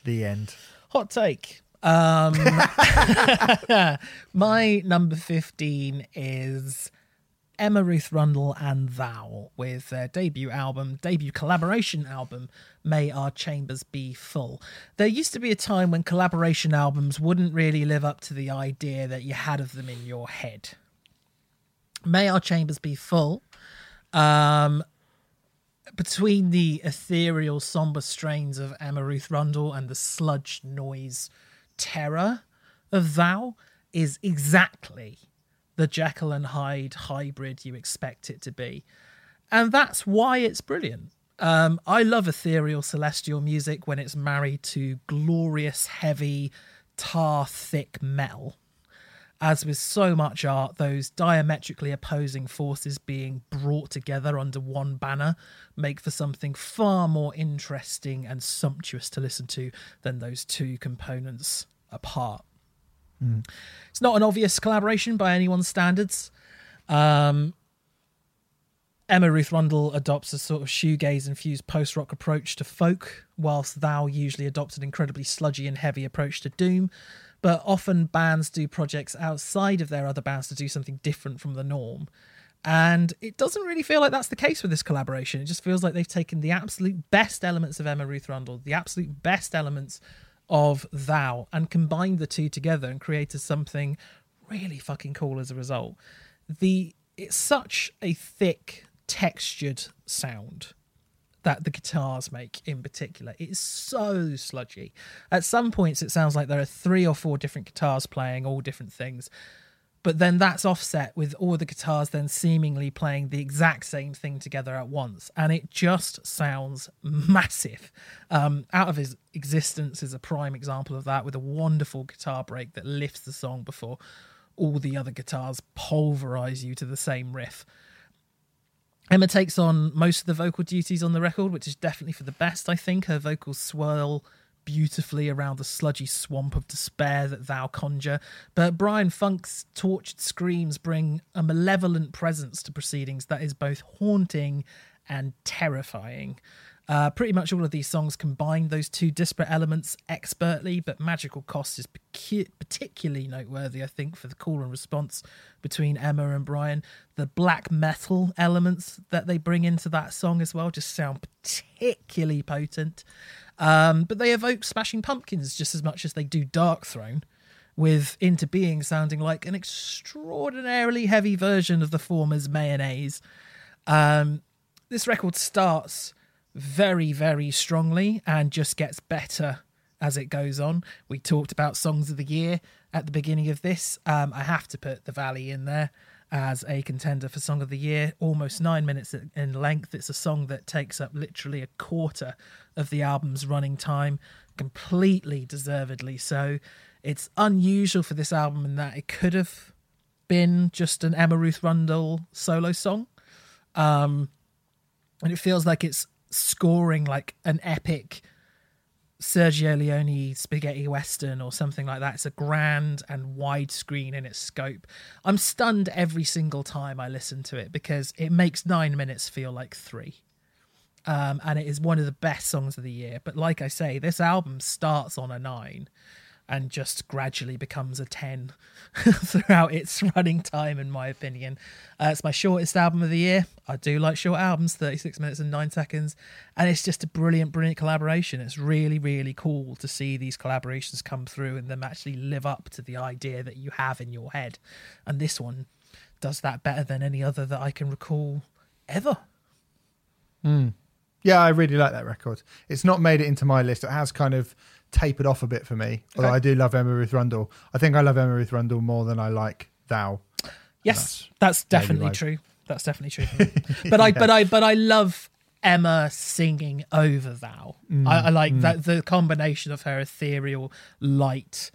S1: The end.
S2: Hot take. Um, my number 15 is Emma Ruth Rundle and Thou with their debut album, debut collaboration album, May Our Chambers Be Full. There used to be a time when collaboration albums wouldn't really live up to the idea that you had of them in your head. May Our Chambers Be Full um, between the ethereal, somber strains of Emma Ruth Rundle and the sludge noise terror of Thou is exactly the Jekyll and Hyde hybrid you expect it to be. And that's why it's brilliant. Um, I love ethereal celestial music when it's married to glorious, heavy, tar thick metal as with so much art, those diametrically opposing forces being brought together under one banner make for something far more interesting and sumptuous to listen to than those two components apart. It's not an obvious collaboration by anyone's standards. Um, Emma Ruth Rundle adopts a sort of shoegaze infused post rock approach to folk, whilst Thou usually adopts an incredibly sludgy and heavy approach to Doom. But often bands do projects outside of their other bands to do something different from the norm. And it doesn't really feel like that's the case with this collaboration. It just feels like they've taken the absolute best elements of Emma Ruth Rundle, the absolute best elements of Thou, and combined the two together and created something really fucking cool as a result. The it's such a thick, textured sound that the guitars make in particular. It is so sludgy. At some points, it sounds like there are three or four different guitars playing all different things. but then that's offset with all the guitars then seemingly playing the exact same thing together at once and it just sounds massive um, out of his existence is a prime example of that with a wonderful guitar break that lifts the song before all the other guitars pulverize you to the same riff Emma takes on most of the vocal duties on the record, which is definitely for the best, I think. Her vocals swirl beautifully around the sludgy swamp of despair that thou conjure. But Bryan Funck's tortured screams bring a malevolent presence to proceedings that is both haunting and terrifying. Uh, pretty much all of these songs combine those two disparate elements expertly, but Magical Cost is particularly noteworthy, I think, for the call and response between Emma and Bryan. The black metal elements that they bring into that song as well just sound particularly potent. Um, but they evoke Smashing Pumpkins just as much as they do Darkthrone, with Into Being sounding like an extraordinarily heavy version of the former's Mayonnaise. Um, this record starts very, very strongly and just gets better as it goes on. We talked about songs of the year at the beginning of this. Um, I have to put The Valley in there as a contender for Song of the Year, almost nine minutes in length. It's a song that takes up literally a quarter of the album's running time, completely deservedly so. It's unusual for this album in that it could have been just an Emma Ruth Rundle solo song. Um, and it feels like it's scoring like an epic Sergio Leone spaghetti western or something like that. It's a grand and widescreen in its scope. I'm stunned every single time I listen to it because it makes nine minutes feel like three. Um, and it is one of the best songs of the year. But like I say, this album starts on a nine and just gradually becomes a 10 throughout its running time, in my opinion. Uh, it's my shortest album of the year. I do like short albums, 36 minutes and 9 seconds. And it's just a brilliant, brilliant collaboration. It's really, really cool to see these collaborations come through and them actually live up to the idea that you have in your head. And this one does that better than any other that I can recall ever.
S1: Mm. Yeah, I really like that record. It's not made it into my list. It has kind of tapered off a bit for me. Although I do love Emma Ruth Rundle. I think I love Emma Ruth Rundle more than I like Thou.
S2: Yes, that's, that's definitely true. That's definitely true. but I, yeah. but I, but I love Emma singing over Thou. Mm, I, I, like mm. that the combination of her ethereal, light,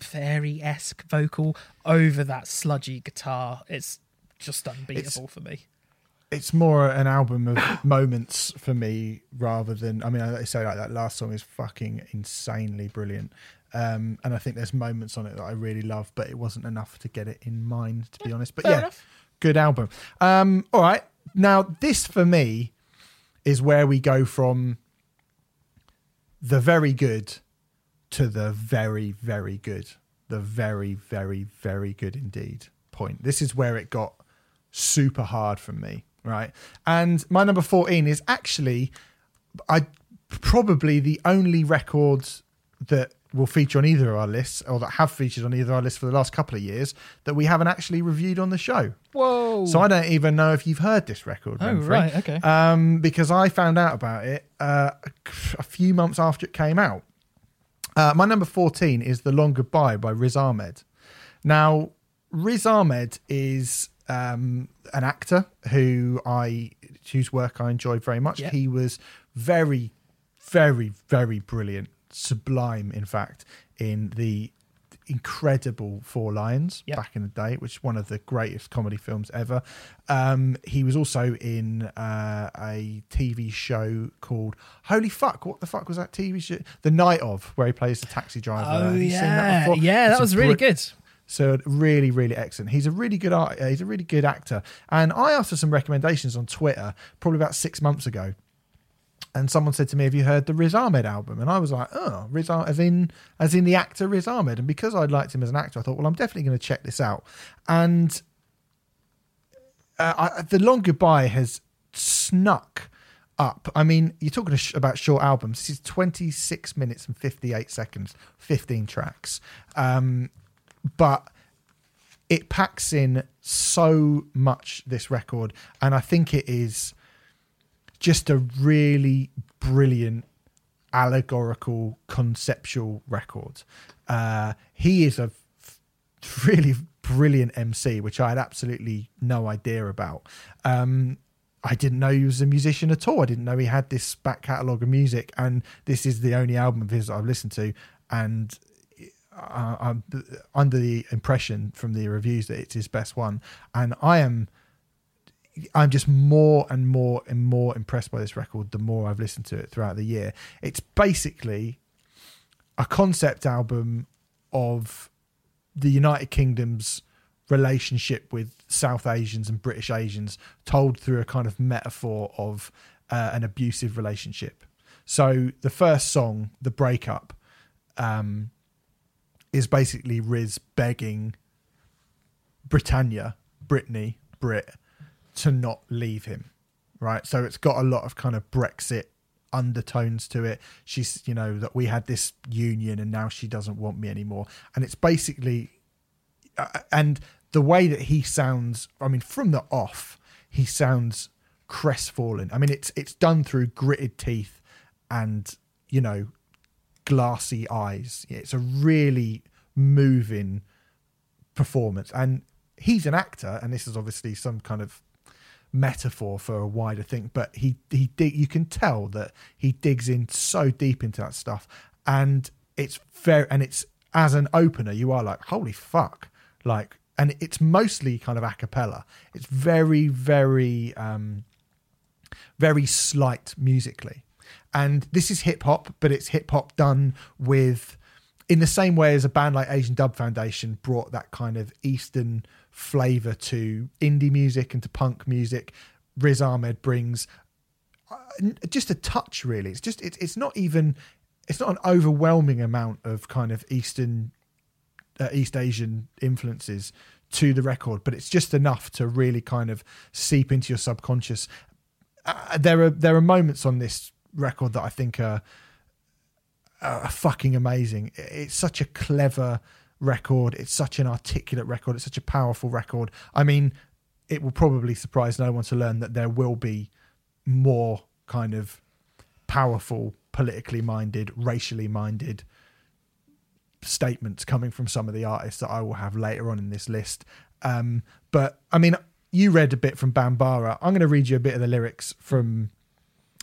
S2: fairy esque vocal over that sludgy guitar. It's just unbeatable it's, for me
S1: it's more an album of moments for me rather than I mean I say like that last song is fucking insanely brilliant. Um, and I think there's moments on it that I really love, but it wasn't enough to get it in mind, to be honest. But yeah, enough. good album. Um, all right, now this for me is where we go from the very good to the very, very good, the very, very, very good indeed point. This is where it got super hard for me right? And my number 14 is actually I probably the only record that will feature on either of our lists or that have featured on either of our lists for the last couple of years that we haven't actually reviewed on the show.
S2: Whoa.
S1: So I don't even know if you've heard this record.
S2: Oh, right. Okay.
S1: Um, because I found out about it uh, a few months after it came out. Uh, my number 14 is The Long Goodbye by Riz Ahmed. Now, Riz Ahmed is um, an actor who I whose work I enjoyed very much. He was very, very, very brilliant, sublime, in fact, in the incredible Four Lions yep. back in the day, which is one of the greatest comedy films ever. Um, he was also in uh, a TV show called Holy Fuck! What the fuck was that TV show? The Night of, where he plays the taxi driver.
S2: Oh yeah, that yeah, that was really good.
S1: So really, really excellent. He's a really good art. He's a really good actor. And I asked for some recommendations on Twitter probably about six months ago. And someone said to me, "Have you heard the Riz Ahmed album?" And I was like, "Oh, Riz Ahmed, as in as in the actor Riz Ahmed." And because I liked him as an actor, I thought, "Well, I'm definitely going to check this out." And uh, I, the Long Goodbye has snuck up. I mean, you're talking about short albums. This is 26 minutes and 58 seconds, 15 tracks. Um, but it packs in so much this record and i think it is just a really brilliant allegorical conceptual record uh, he is a f- really brilliant MC, which I had absolutely no idea about. Um, I didn't know he was a musician at all. I didn't know he had this back catalogue of music, and this is the only album of his that I've listened to. And I'm under the impression from the reviews that it's his best one, and I am. I'm just more and more and more impressed by this record the more I've listened to it throughout the year. It's basically a concept album of the United Kingdom's relationship with South Asians and British Asians told through a kind of metaphor of uh, an abusive relationship. So the first song, The Breakup, um, is basically Riz begging Britannia, Brittany, Brit, to not leave him. Right. So it's got a lot of kind of Brexit undertones to it. She's, you know, that we had this union and now she doesn't want me anymore. And it's basically, uh, and the way that he sounds, I mean, from the off, he sounds crestfallen. I mean, it's it's done through gritted teeth and you know glassy eyes. It's a really moving performance, and he's an actor, and this is obviously some kind of metaphor for a wider thing. But he he dig, you can tell that he digs in so deep into that stuff, and it's very and it's as an opener, you are like, holy fuck, like and it's mostly kind of a cappella. It's very, very, um, very slight musically. And this is hip hop, but it's hip hop done with, in the same way as a band like Asian Dub Foundation brought that kind of Eastern flavor to indie music and to punk music. Riz Ahmed brings uh, just a touch, really. It's just, it's, it's not even, it's not an overwhelming amount of kind of Eastern uh, East Asian influences to the record, but it's just enough to really kind of seep into your subconscious. Uh, there are there are moments on this record that I think are, are fucking amazing. It's such a clever record. It's such an articulate record. It's such a powerful record. I mean, it will probably surprise no one to learn that there will be more kind of powerful, politically minded, racially minded statements coming from some of the artists that I will have later on in this list. Um, but I mean, you read a bit from Bambara. I'm going to read you a bit of the lyrics from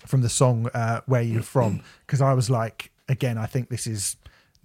S1: from the song uh, "Where You're From" because I was like, again, I think this is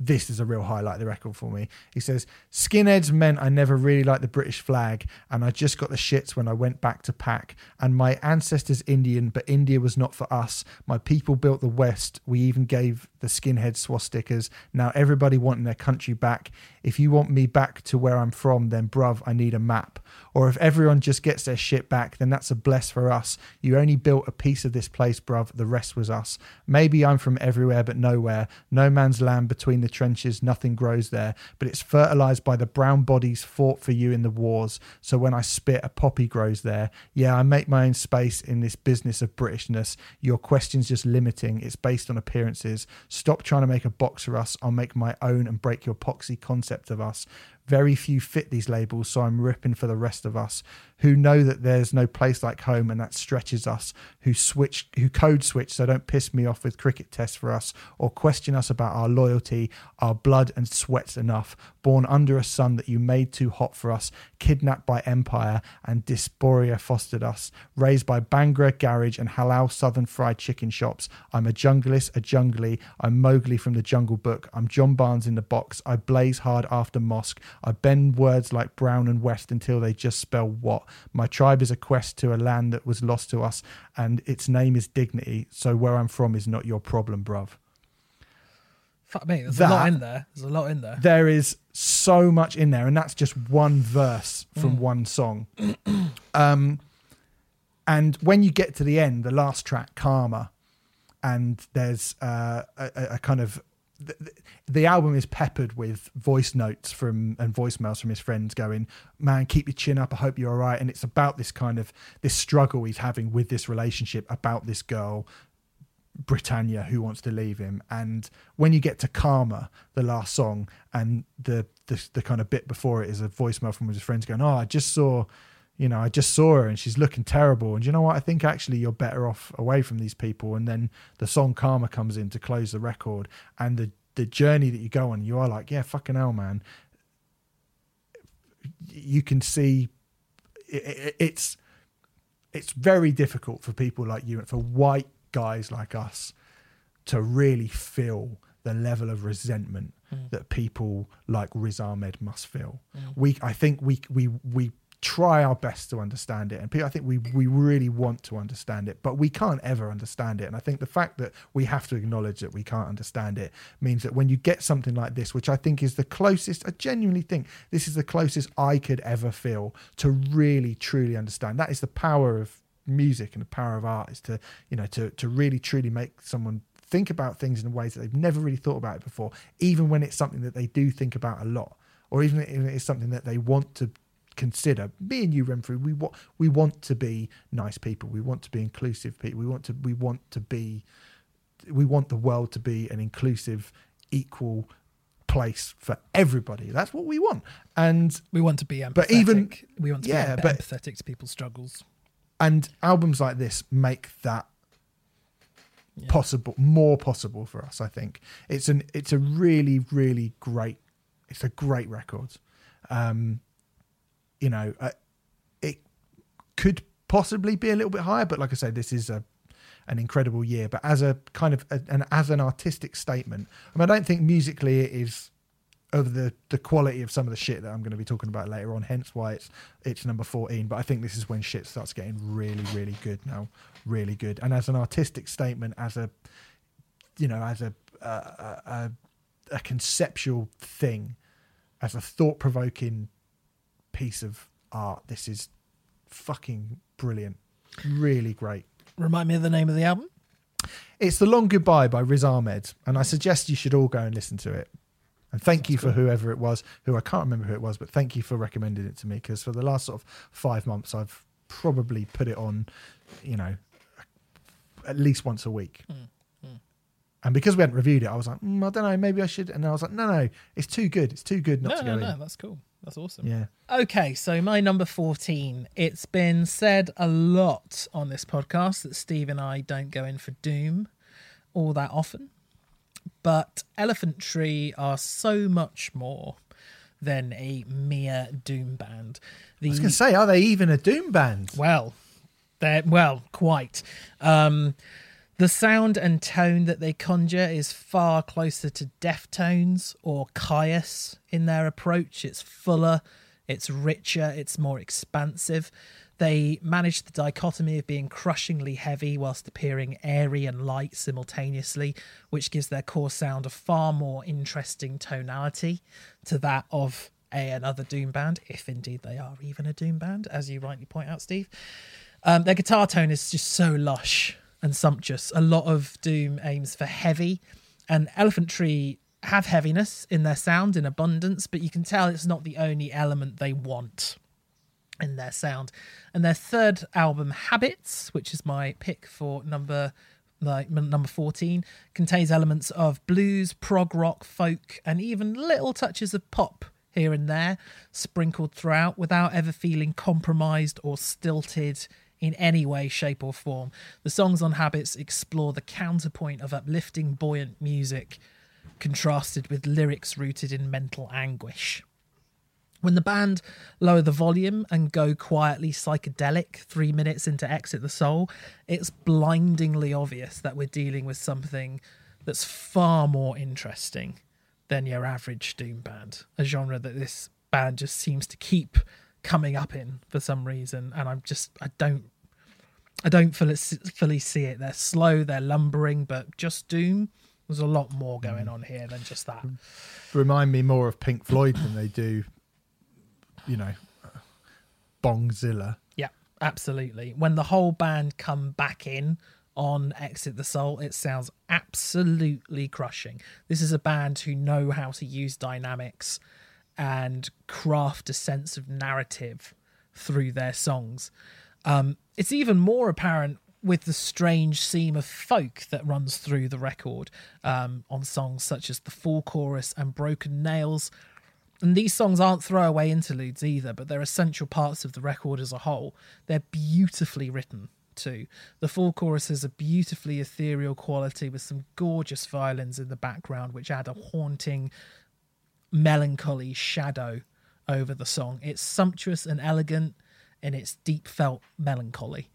S1: this is a real highlight of the record for me. He says, Skinheads meant I never really liked the British flag, and I just got the shits when I went back to pack. And my ancestors Indian, but India was not for us. My people built the West. We even gave the skinhead swastikas. Now everybody wanting their country back. If you want me back to where I'm from, then bruv, I need a map. Or if everyone just gets their shit back, then that's a bless for us. You only built a piece of this place, bruv. The rest was us. Maybe I'm from everywhere but nowhere. No man's land between the trenches, nothing grows there. But it's fertilized by the brown bodies fought for you in the wars. So when I spit, a poppy grows there. Yeah, I make my own space in this business of Britishness. Your question's just limiting. It's based on appearances. Stop trying to make a box for us. I'll make my own and break your poxy concept of us. Very few fit these labels, so I'm ripping for the rest of us who know that there's no place like home and that stretches us, who switch, who code switch, so don't piss me off with cricket tests for us or question us about our loyalty, our blood and sweats enough, born under a sun that you made too hot for us, kidnapped by empire and dysphoria fostered us, raised by Bhangra garage and halal southern fried chicken shops. I'm a junglist, a jungly, I'm Mowgli from the Jungle Book, I'm John Barnes in the box, I blaze hard after mosque, I bend words like brown and west until they just spell what. My tribe is a quest to a land that was lost to us, and its name is dignity. So where I'm from is not your problem, bruv.
S2: Fuck me, there's that, a lot in there. There's a lot in there.
S1: There is so much in there, and that's just one verse from mm. one song. um, and when you get to the end, the last track, Karma, and there's uh, a, a, kind of the, the, album is peppered with voice notes from and voicemails from his friends going, "Man, keep your chin up. I hope you're all right." And it's about this kind of this struggle he's having with this relationship about this girl, Britannia, who wants to leave him. And when you get to Karma, the last song, and the the, the kind of bit before it is a voicemail from his friends going, "Oh, I just saw." You know, I just saw her and she's looking terrible. And you know what? I think actually you're better off away from these people. And then the song Karma comes in to close the record, and the the journey that you go on, you are like, yeah, fucking hell, man. you can see it, it, it's it's very difficult for people like you and for white guys like us to really feel the level of resentment
S2: Mm.
S1: that people like Riz Ahmed must feel.
S2: Mm.
S1: We, I think we we we try our best to understand it, and I think we we really want to understand it, but we can't ever understand it. And I think the fact that we have to acknowledge that we can't understand it means that when you get something like this, which I think is the closest, I genuinely think this is the closest I could ever feel to really truly understand. That is the power of music and the power of art is to you know to to really truly make someone think about things in ways that they've never really thought about it before, even when it's something that they do think about a lot, or even if it's something that they want to consider. Me and you, Remfry, we want we want to be nice people. We want to be inclusive people. We want to we want to be we want the world to be an inclusive, equal place for everybody. That's what we want. And
S2: We want to be empathetic.
S1: But even-
S2: we want to
S1: yeah,
S2: be
S1: but-
S2: empathetic to people's struggles.
S1: and albums like this make that
S2: Yeah.
S1: possible more possible for us i think it's an it's a really really great it's a great record um you know uh, it could possibly be a little bit higher but like i said this is a an incredible year but as a kind of a, and as an artistic statement i mean i don't think musically it is of the the quality of some of the shit that I'm going to be talking about later on. Hence why it's it's number fourteen. But I think this is when shit starts getting really really good now, really good. And as an artistic statement, as a you know, as a a, a, a conceptual thing, as a thought provoking piece of art, this is fucking brilliant. Really great.
S2: Remind me of the name of the album.
S1: It's The Long Goodbye by Riz Ahmed, and I suggest you should all go and listen to it. And thank you for whoever it was, who I can't remember who it was, but thank you for recommending it to me because for the last sort of five months, I've probably put it on, you know, at least once a week. And because we hadn't reviewed it, I was like, mm, I don't know, maybe I should. And I was like, no, no, it's too good. It's too good not
S2: No,
S1: to
S2: no,
S1: go
S2: no.
S1: in.
S2: That's cool. That's awesome.
S1: Yeah.
S2: Okay, so my number 14. It's been said a lot on this podcast that Steve and I don't go in for Doom all that often. But Elephant Tree are so much more than a mere Doom band. The,
S1: I was going to say, are they even a Doom band?
S2: well, they're well, quite. Um, the sound and tone that they conjure is far closer to Deftones or Kyuss in their approach. It's fuller, it's richer, it's more expansive. They manage the dichotomy of being crushingly heavy whilst appearing airy and light simultaneously, which gives their core sound a far more interesting tonality to that of a another Doom band, if indeed they are even a Doom band, as you rightly point out, Steve. Um, their guitar tone is just so lush and sumptuous. A lot of Doom aims for heavy, and Elephant Tree have heaviness in their sound in abundance, but you can tell it's not the only element they want in their sound. And their third album, Habits, which is my pick for number like number 14 contains elements of blues prog rock folk and even little touches of pop here and there sprinkled throughout without ever feeling compromised or stilted in any way shape or form the songs on habits explore the counterpoint of uplifting buoyant music contrasted with lyrics rooted in mental anguish when the band lower the volume and go quietly psychedelic three minutes into Exit the Soul, it's blindingly obvious that we're dealing with something that's far more interesting than your average Doom band, a genre that this band just seems to keep coming up in for some reason. And I'm just, I don't. I don't fully, fully see it. They're slow, they're lumbering, but just Doom. There's a lot more hmm. going on here than just that. Hmm.
S1: Remind me more of Pink Floyd than they do, you know, Bongzilla.
S2: Yeah, absolutely. When the whole band come back in on Exit the Soul, it sounds absolutely crushing. This is a band who know how to use dynamics and craft a sense of narrative through their songs. Um, it's even more apparent with the strange seam of folk that runs through the record um, on songs such as The Full Chorus and Broken Nails. And these songs aren't throwaway interludes either, but they're essential parts of the record as a whole. They're beautifully written too. The full chorus has a beautifully ethereal quality with some gorgeous violins in the background, which add a haunting, melancholy shadow over the song. It's sumptuous and elegant in its deep felt melancholy.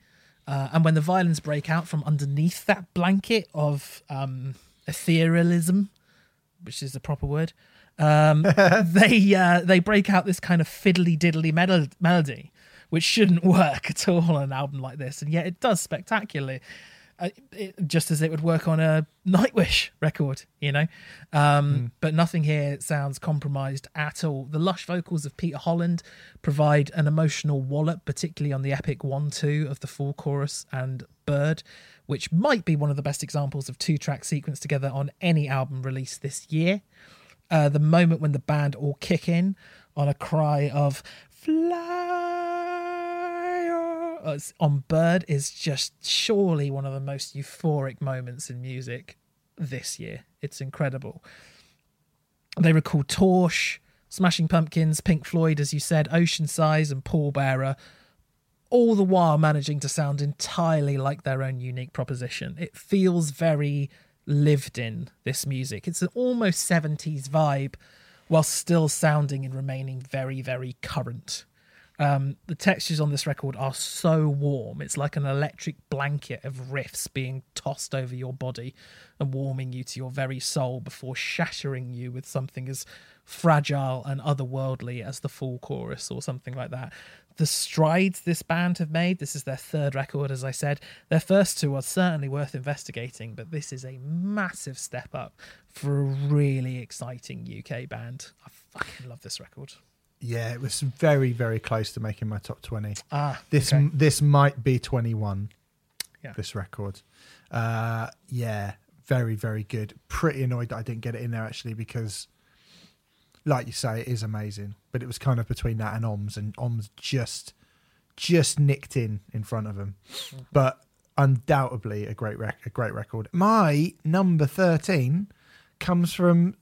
S2: Uh, and when the violins break out from underneath that blanket of um, etherealism, which is the proper word, um, they uh, they break out this kind of fiddly diddly mel- melody, which shouldn't work at all on an album like this, and yet it does spectacularly. Uh, it, just as it would work on a Nightwish record, you know. Um, mm. But nothing here sounds compromised at all. The lush vocals of Peter Holland provide an emotional wallop, particularly on the epic 1 2 of the full chorus and Bird, which might be one of the best examples of two track sequence together on any album released this year. Uh, the moment when the band all kick in on a cry of fly on Bird is just surely one of the most euphoric moments in music this year. It's incredible. They recall Torche, Smashing Pumpkins, Pink Floyd, as you said, Oceansize, and Pallbearer, all the while managing to sound entirely like their own unique proposition. It feels very lived in, this music. It's an almost 70s vibe while still sounding and remaining very, very current. Um, the textures on this record are so warm. It's like an electric blanket of riffs being tossed over your body and warming you to your very soul before shattering you with something as fragile and otherworldly as the full chorus or something like that. The strides this band have made, this is their third record, as I said. Their first two are certainly worth investigating, but this is a massive step up for a really exciting UK band. I fucking love this record.
S1: Yeah, it was very, very close to making my top twenty.
S2: Ah,
S1: this
S2: okay.
S1: this might be twenty one.
S2: Yeah.
S1: This record, uh, yeah, very, very good. Pretty annoyed that I didn't get it in there actually because, like you say, it is amazing. But it was kind of between that and Ohhms, and Ohhms just, just nicked in in front of him. Mm-hmm. But undoubtedly a great rec- a great record. My number thirteen comes from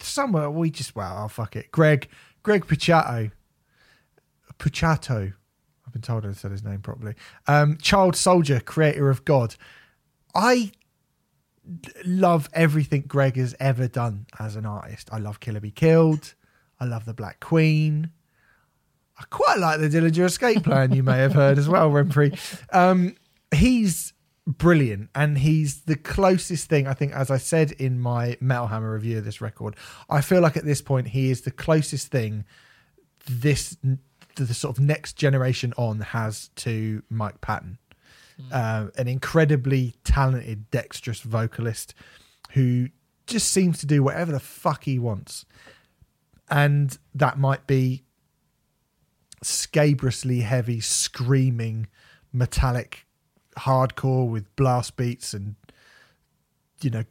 S1: somewhere we just well, oh fuck it. Greg Greg Puciato. Puciato. I've been told I said his name properly. Um, child soldier, creator of God. I love everything Greg has ever done as an artist. I love Killer Be Killed. I love the Black Queen. I quite like the Dillinger Escape Plan. You may have heard as well, Remfry. Um, he's brilliant. And he's the closest thing i think as i said in my metal hammer review of this record i feel like at this point he is the closest thing this the sort of next generation on has to mike patton. Mm. uh, an incredibly talented dexterous vocalist who just seems to do whatever the fuck he wants. And that might be scabrously heavy screaming metallic hardcore with blast beats and you know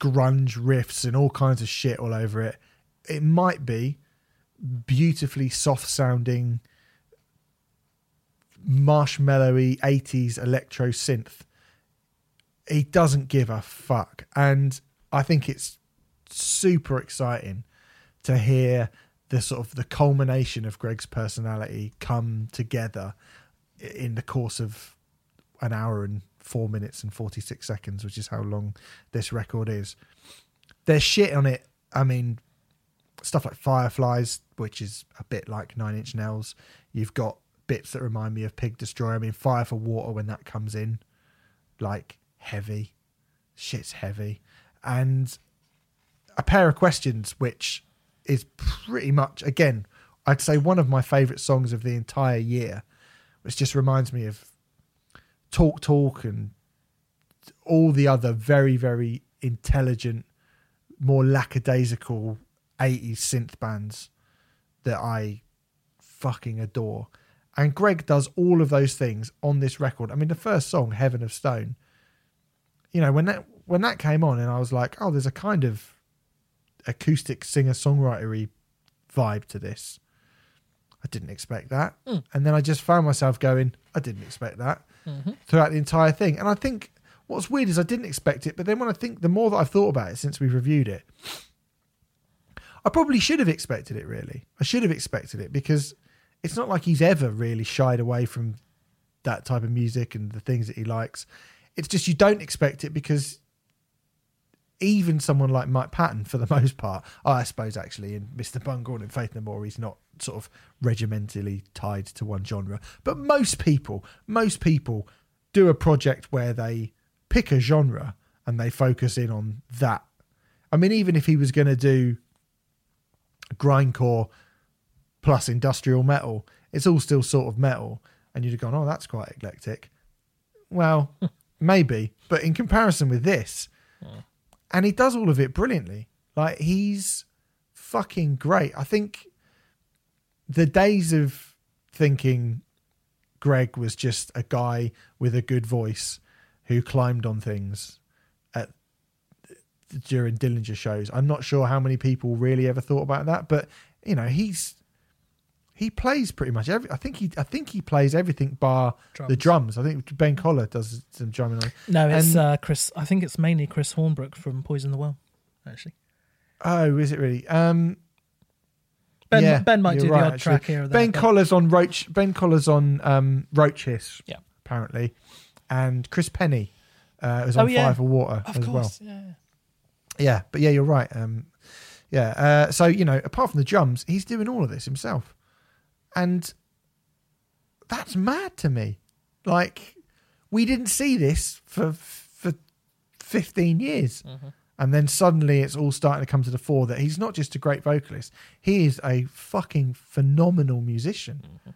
S1: grunge riffs and all kinds of shit all over it. It might be beautifully soft sounding marshmallowy 80s electro synth. He doesn't give a fuck. And I think it's super exciting to hear the sort of the culmination of Greg's personality come together in the course of an hour and four minutes and 46 seconds, which is how long this record is. There's shit on it. I mean, stuff like Fireflies, which is a bit like Nine Inch Nails. You've got bits that remind me of Pig Destroyer. I mean, Fire for Water when that comes in, like heavy. Shit's heavy. And a pair of questions, which is pretty much, again, I'd say one of my favourite songs of the entire year, which just reminds me of Talk Talk and all the other very, very intelligent, more lackadaisical 80s synth bands that I fucking adore. And Greg does all of those things on this record. I mean, the first song, Heaven Is Stone, you know, when that when that came on, and I was like, oh, there's a kind of acoustic singer songwritery vibe to this. I didn't expect that. Mm. And then I just found myself going, I didn't expect that mm-hmm. throughout the entire thing. And I think what's weird is I didn't expect it, but then when I think the more that I've thought about it since we've reviewed it, I probably should have expected it really. I should have expected it because it's not like he's ever really shied away from that type of music and the things that he likes. It's just you don't expect it because even someone like Mike Patton, for the most part, I suppose actually in Mr. Bungle and Faith No More, he's not sort of regimentally tied to one genre. But most people, most people do a project where they pick a genre and they focus in on that. I mean, even if he was going to do grindcore plus industrial metal, it's all still sort of metal, and you'd have gone, "Oh, that's quite eclectic." Well, maybe, but in comparison with this, hmm. And he does all of it brilliantly. Like he's fucking great. I think the days of thinking Greg was just a guy with a good voice who climbed on things at during Dillinger shows. I'm not sure how many people really ever thought about that, but you know, he's he plays pretty much every. I think he I think he plays everything bar the
S2: Drums.
S1: drums. I think Ben Koller does some drumming. on
S2: No, it's
S1: And-
S2: uh, Chris. I think it's mainly Chris Hornbrook from Poison the Well. Actually,
S1: Oh, is it really? Um,
S2: Ben
S1: yeah,
S2: Ben might do the odd
S1: actually.
S2: track here there.
S1: Ben
S2: but-
S1: Koller's on Roach. Ben Koller's on um, Roach Hiss.
S2: Yeah.
S1: apparently, and Chris Pennie uh, was on
S2: Oh, yeah.
S1: Fire for Water
S2: of
S1: as well.
S2: yeah.
S1: Yeah, but yeah, you're right. Um, yeah, uh, so you know, apart from the drums, he's doing all of this himself, and that's mad to me. Like, we didn't see this for for 15 years, mm-hmm. and then suddenly it's all starting to come to the fore that he's not just a great vocalist; he is a fucking phenomenal musician, mm-hmm.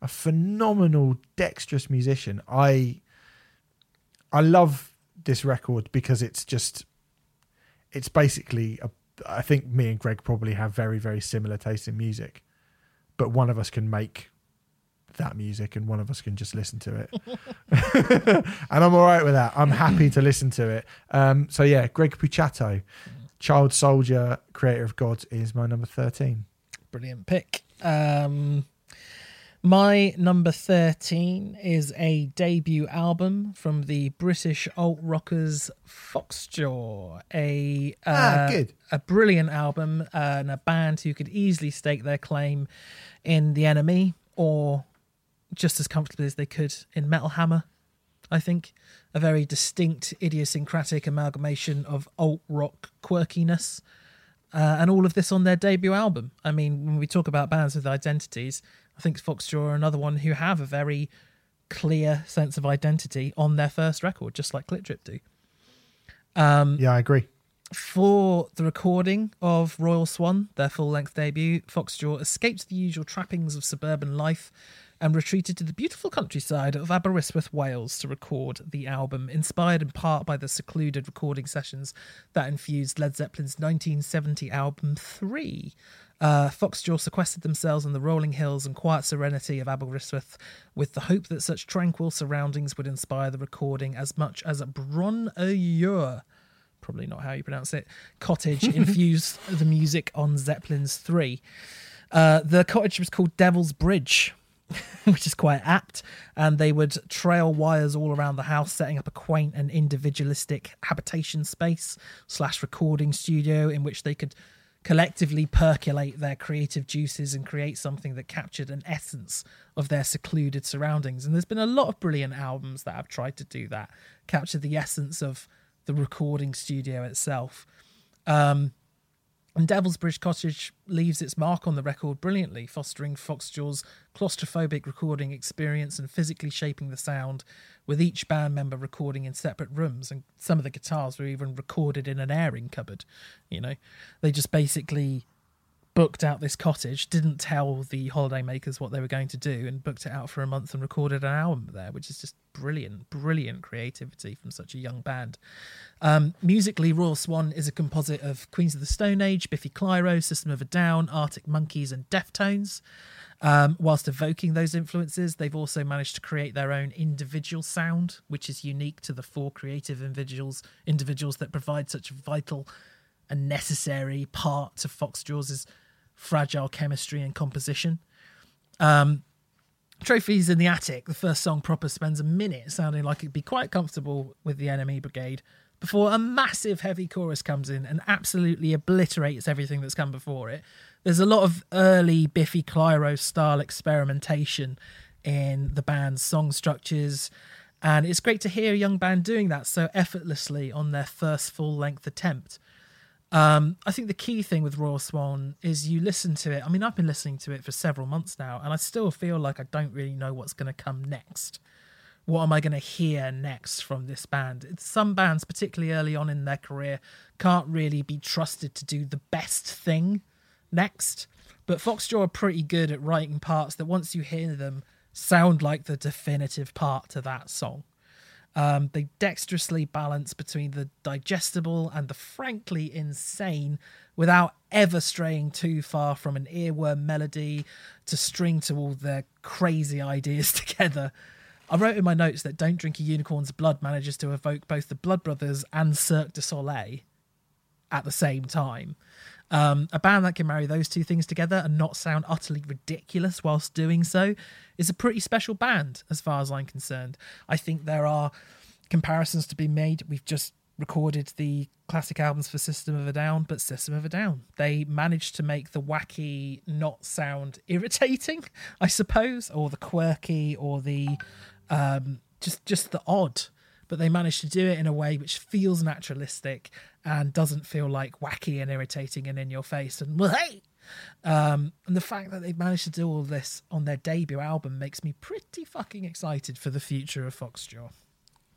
S1: a phenomenal, dexterous musician. I I love this record because it's just it's basically a, I think me and Greg probably have very very similar taste in music, but one of us can make that music and one of us can just listen to it, and I'm all right with that. I'm happy to listen to it. Um, so yeah, Greg Puciato, child soldier, creator of God, is my number thirteen.
S2: Brilliant pick. Um, my number 13 is a debut album from the British alt rockers Foxjaw. A, uh,
S1: Ah, good.
S2: a brilliant album uh, and a band who could easily stake their claim in The NME or just as comfortably as they could in Metal Hammer. I think a very distinct, idiosyncratic amalgamation of alt rock quirkiness uh, and all of this on their debut album. I mean, when we talk about bands with identities, I think Foxjaw are another one who have a very clear sense of identity on their first record, just like CLT DRP do.
S1: yeah, I agree.
S2: For the recording of Royal Swan, their full length debut, Foxjaw escaped the usual trappings of suburban life and retreated to the beautiful countryside of Aberystwyth, Wales to record the album, inspired in part by the secluded recording sessions that infused Led Zeppelin's 1970 album 3. Uh, Foxjaw sequestered themselves in the rolling hills and quiet serenity of Aberystwyth with the hope that such tranquil surroundings would inspire the recording as much as Bron-Yr-Aur probably not how you pronounce it, cottage infused the music on Zeppelin's 3. Uh, the cottage was called Devil's Bridge, which is quite apt, and they would trail wires all around the house, setting up a quaint and individualistic habitation space slash recording studio in which they could collectively percolate their creative juices and create something that captured an essence of their secluded surroundings. And there's been a lot of brilliant albums that have tried to do that, capture the essence of the recording studio itself. Um, and Devil's Bridge Cottage leaves its mark on the record brilliantly, fostering Foxjaw's claustrophobic recording experience and physically shaping the sound, with each band member recording in separate rooms. And some of the guitars were even recorded in an airing cupboard. You know, they just basically booked out this cottage, didn't tell the holiday makers what they were going to do, and booked it out for a month and recorded an album there, which is just brilliant, brilliant creativity from such a young band. Um, musically, Royal Swan is a composite of Queens of the Stone Age, Biffy Clyro, System of a Down, Arctic Monkeys, and Deftones. Um, whilst evoking those influences, they've also managed to create their own individual sound, which is unique to the four creative individuals individuals that provide such vital and necessary part to Foxjaw's fragile chemistry and composition. Um, Trophies in the Attic, the first song proper spends a minute sounding like it'd be quite comfortable with the NME brigade before a massive heavy chorus comes in and absolutely obliterates everything that's come before it. There's a lot of early Biffy Clyro style experimentation in the band's song structures And it's great to hear a young band doing that so effortlessly on their first full length attempt. Um, I think the key thing with Royal Swan is you listen to it. I mean, I've been listening to it for several months now, and I still feel like I don't really know what's going to come next. What am I going to hear next from this band? It's some bands, particularly early on in their career, can't really be trusted to do the best thing next. But Foxjaw are pretty good at writing parts that once you hear them sound like the definitive part to that song. Um, they dexterously balance between the digestible and the frankly insane without ever straying too far from an earworm melody to string to all their crazy ideas together. I wrote in my notes that Don't Drink a Unicorn's Blood manages to evoke both the Blood Brothers and Cirque du Soleil at the same time. Um, a band that can marry those two things together and not sound utterly ridiculous whilst doing so is a pretty special band, as far as I'm concerned. I think there are comparisons to be made. We've just recorded the classic albums for System of a Down, but System of a Down, they managed to make the wacky not sound irritating, I suppose, or the quirky, or the um, just just the odd but they managed to do it in a way which feels naturalistic and doesn't feel like wacky and irritating and in your face and well hey um, and the fact that they've managed to do all this on their debut album makes me pretty fucking excited for the future of Foxjaw.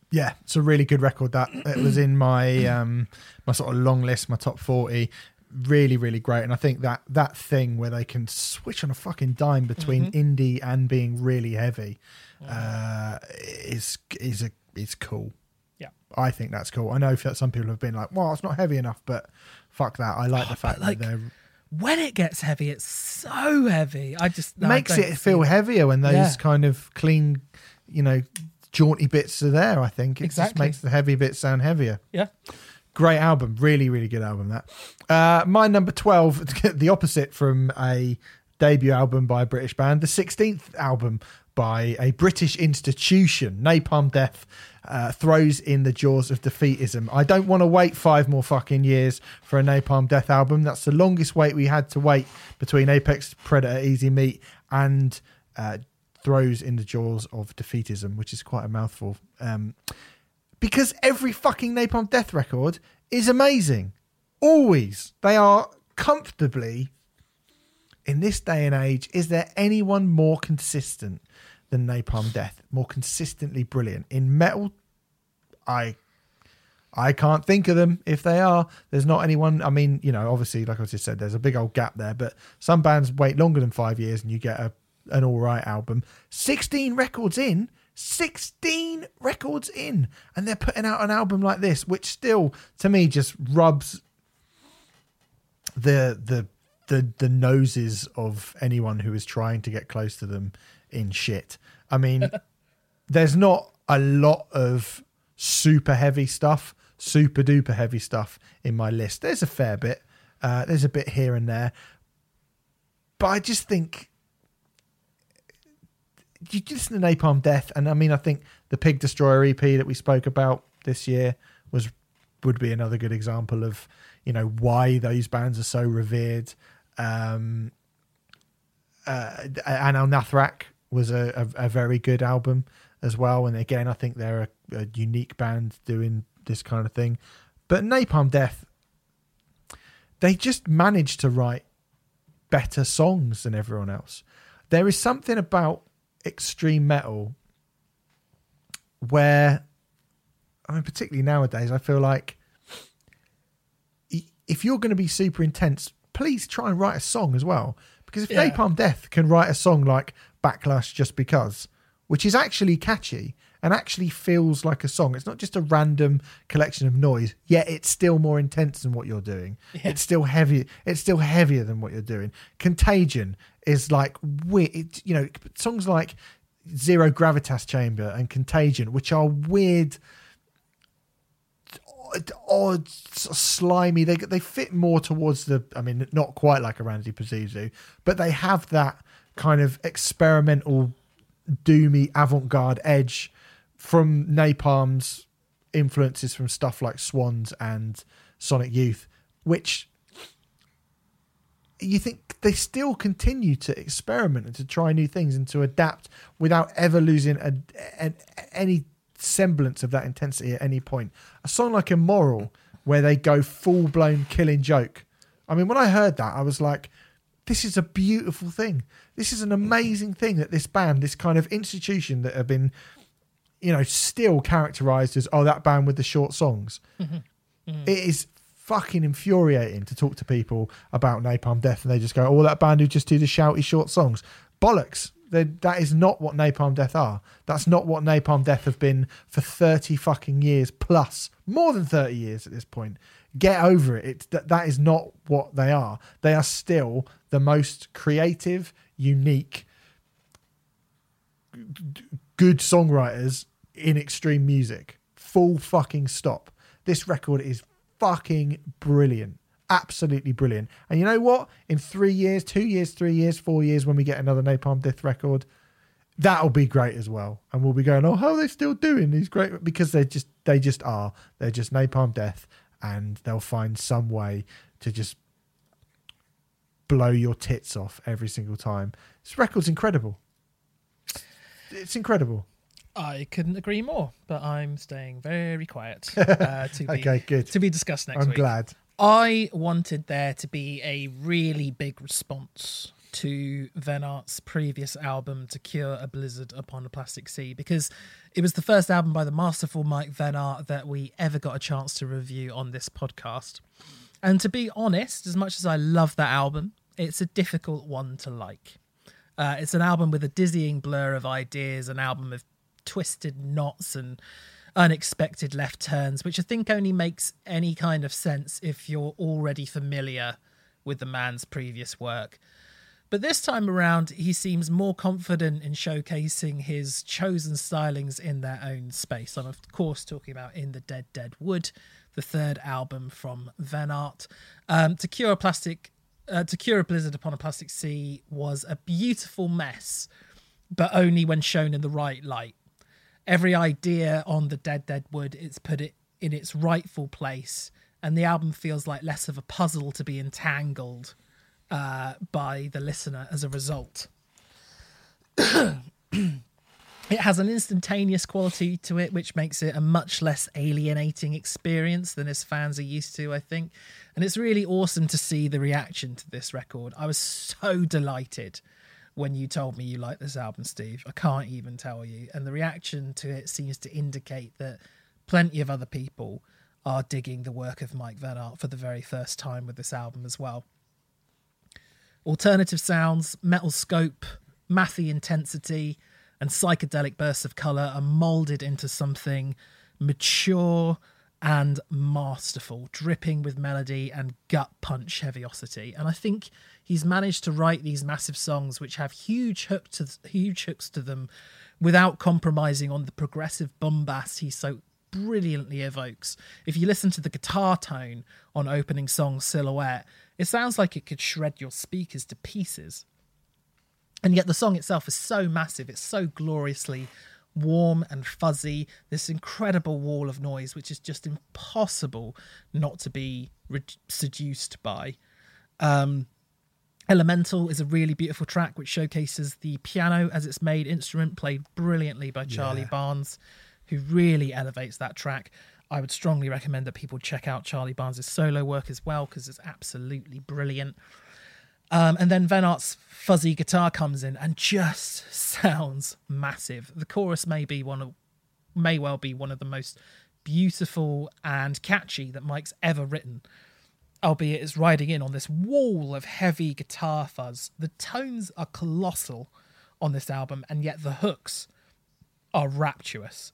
S1: Yeah, it's a really good record. That it was in my um, my sort of long list, my top forty. Really, really great, and I think that that thing where they can switch on a fucking dime between
S2: Mm-hmm.
S1: indie and being really heavy uh, is is a is cool.
S2: Yeah.
S1: I think that's cool. I know that some people have been like, "Well, it's not heavy enough," but fuck that. I like the fact
S2: like,
S1: that they're
S2: When it gets heavy, it's so heavy. I just no,
S1: makes
S2: don't
S1: it feel heavier when those
S2: Yeah.
S1: kind of clean, you know, jaunty bits are there. I think it just makes the heavy bits sound heavier.
S2: Yeah,
S1: Great album, really, really good album. That uh, my number twelve, the opposite from a debut album by a British band, the sixteenth album by a British institution, Napalm Death. Uh, Throes in the jaws of defeatism. I don't want to wait five more fucking years for a Napalm Death album. That's the longest wait we had to wait between Apex Predator, Easy Meat, and uh, Throes in the jaws of defeatism, which is quite a mouthful. Um, because every fucking Napalm Death record is amazing. Always. They are comfortably, in this day and age, is there anyone more consistent than Napalm Death? More consistently brilliant. In metal, I I can't think of them if they are. There's not anyone. I mean, you know, obviously, like I just said, there's a big old gap there, but some bands wait longer than five years and you get a an all right album. 16 records in, 16 records in, and they're putting out an album like this, which still, to me, just rubs the the the the noses of anyone who is trying to get close to them in shit. I mean, there's not a lot of super heavy stuff, super duper heavy stuff in my list. There's a fair bit. Uh, there's a bit here and there, but I just think you listen to Napalm Death, and I mean, I think the Pig Destroyer EP that we spoke about this year was would be another good example of you know why those bands are so revered. Um, uh, and Anaal Nathrakh was a, a, a very good album as well. And again, I think they're a, a unique band doing this kind of thing. But Napalm Death, they just managed to write better songs than everyone else. There is something about extreme metal where, I mean, particularly nowadays, I feel like if you're going to be super intense, please try and write a song as well. Because if
S2: Yeah.
S1: Napalm Death can write a song like Backlash Just Because, which is actually catchy and actually feels like a song, it's not just a random collection of noise, yet it's still more intense than what you're doing. It's still heavy. It's still heavier than what you're doing. Contagion is like weird, you know, songs like Zero Gravitas Chamber and Contagion, which are weird odd, odd sort of slimy. They they fit more towards the. I mean, not quite like Oranssi Pazuzu, but they have that kind of experimental, doomy avant-garde edge from Napalm's influences from stuff like Swans and Sonic Youth, which you think they still continue to experiment and to try new things and to adapt without ever losing a, a, any semblance of that intensity at any point. A song like Amoral, where they go full blown killing joke. I mean, when I heard that, I was like, this is a beautiful thing. This is an amazing thing that this band, this kind of institution that have been, you know, still characterized as, oh, that band with the short songs. Mm-hmm. Mm-hmm. It is fucking infuriating to talk to people about Napalm Death and they just go, oh, that band who just do the shouty short songs. Bollocks. They, that is not what Napalm Death are. That's not what Napalm Death have been for 30 fucking years plus, more than 30 years at this point. Get over it. It's, that, that is not what they are. They are still the most creative, unique, good songwriters in extreme music. Full fucking stop. This record is fucking brilliant. Absolutely brilliant. And you know what? In three years, two years, three years, four years, when we get another Napalm Death record, that'll be great as well. And we'll be going, oh, how are they still doing these great? Because they just they just are. They're just Napalm Death, and they'll find some way to just blow your tits off every single time. This record's incredible. It's incredible.
S2: I couldn't agree more, but I'm staying very quiet. Uh, to be,
S1: Okay, good.
S2: To be discussed next
S1: I'm
S2: week.
S1: glad.
S2: I wanted there to be a really big response to Vennart's previous album, To Cure a Blizzard Upon a Plastic Sea, because it was the first album by the masterful Mike Vennart that we ever got a chance to review on this podcast. And to be honest, as much as I love that album, it's a difficult one to like. Uh, it's an album with a dizzying blur of ideas, an album of twisted knots and unexpected left turns, which I think only makes any kind of sense if you're already familiar with the man's previous work. But this time around, he seems more confident in showcasing his chosen stylings in their own space. I'm, of course, talking about In the Dead Dead Wood, the third album from Vennart. Um, to Cure a Plastic. Uh, to Cure a Blizzard Upon a Plastic Sea was a beautiful mess, but only when shown in the right light every idea on the dead dead wood it's put it in its rightful place and the album feels like less of a puzzle to be entangled uh, by the listener as a result it has an instantaneous quality to it which makes it a much less alienating experience than his fans are used to i think and it's really awesome to see the reaction to this record i was so delighted when you told me you liked this album, Steve. I can't even tell you. And the reaction to it seems to indicate that plenty of other people are digging the work of Mike Vennart for the very first time with this album as well. Alternative sounds, metal scope, mathy intensity, and psychedelic bursts of colour are moulded into something mature and masterful, dripping with melody and gut punch heaviosity. And I think he's managed to write these massive songs which have huge hook to huge hooks to them without compromising on the progressive bombast he so brilliantly evokes. If you listen to the guitar tone on opening song Silhouette, it sounds like it could shred your speakers to pieces. And yet the song itself is so massive, it's so gloriously warm and fuzzy, this incredible wall of noise, which is just impossible not to be re- seduced by. Um, Elemental is a really beautiful track which showcases the piano as its made instrument, played brilliantly by Charlie
S1: Yeah.
S2: Barnes, who really elevates that track. I would strongly recommend that people check out Charlie Barnes' solo work as well because it's absolutely brilliant. Um, and then Vennart's fuzzy guitar comes in and just sounds massive. The chorus may be one of, may well be one of the most beautiful and catchy that Mike's ever written. Albeit it's riding in on this wall of heavy guitar fuzz. The tones are colossal on this album, and yet the hooks are rapturous.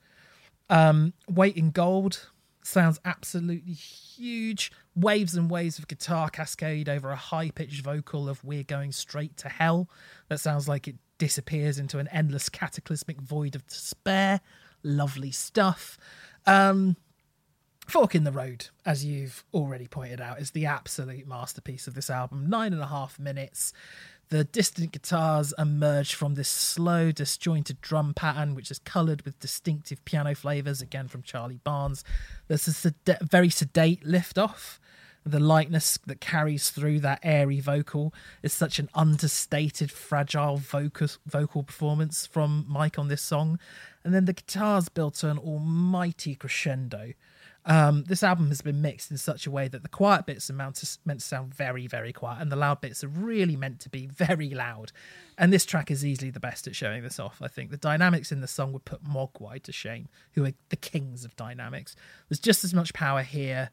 S2: Um, Weight in Gold sounds absolutely huge. Waves and waves of guitar cascade over a high pitched vocal of We're Going Straight to Hell that sounds like it disappears into an endless cataclysmic void of despair. Lovely stuff. Um, Fork in the Road, as you've already pointed out, is the absolute masterpiece of this album. Nine and a half minutes. The distant guitars emerge from this slow, disjointed drum pattern, which is coloured with distinctive piano flavours, again from Charlie Barnes. There's a sed- very sedate lift off, The lightness that carries through that airy vocal is such an understated, fragile vocal vocal performance from Mike on this song, and then the guitars build to an almighty crescendo. Um, this album has been mixed in such a way that the quiet bits are meant to, meant to sound very, very quiet, and the loud bits are really meant to be very loud. And this track is easily the best at showing this off. I think the dynamics in the song would put Mogwai to shame, who are the kings of dynamics. There's just as much power here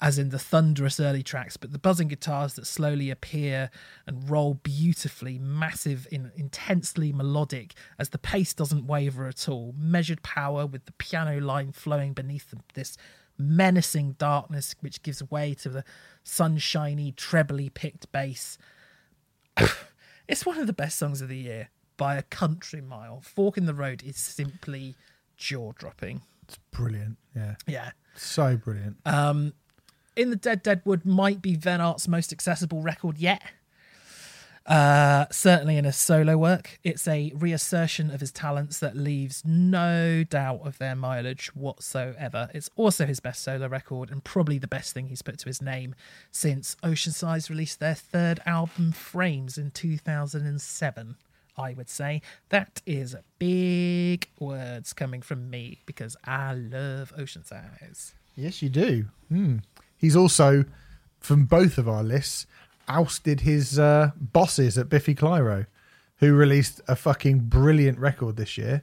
S2: as in the thunderous early tracks, but the buzzing guitars that slowly appear and roll beautifully, massive, in, intensely melodic, as the pace doesn't waver at all. Measured power with the piano line flowing beneath this menacing darkness, which gives way to the sunshiny, trebly picked bass. it's one of the best songs of the year by a country mile. Fork in the Road is simply jaw dropping.
S1: It's brilliant. Yeah.
S2: Yeah.
S1: So brilliant.
S2: Um, in the Dead Dead Wood might be Vennart's most accessible record yet. Uh, certainly in his solo work, it's a reassertion of his talents that leaves no doubt of their mileage whatsoever. It's also his best solo record and probably the best thing he's put to his name since Oceansize released their third album, Frames, in 2007. I would say that is big words coming from me because I love Oceansize.
S1: Yes, you do. Hmm. He's also, from both of our lists, ousted his uh, bosses at Biffy Clyro, who released a fucking brilliant record this year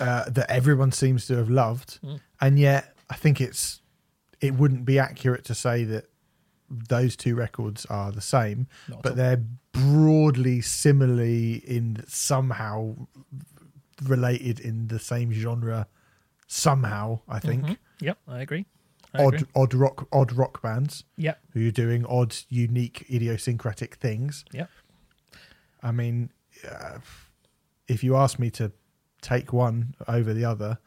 S1: uh, that everyone seems to have loved, and yet I think it's it wouldn't be accurate to say that those two records are the same,
S2: Not
S1: but they're broadly similarly in somehow related in the same genre. Somehow, I think.
S2: Yep, I agree. I
S1: odd
S2: agree.
S1: odd rock odd rock bands
S2: Yep,
S1: who are doing odd, unique, idiosyncratic things.
S2: yep.
S1: I mean, uh, if you ask me to take one over the other,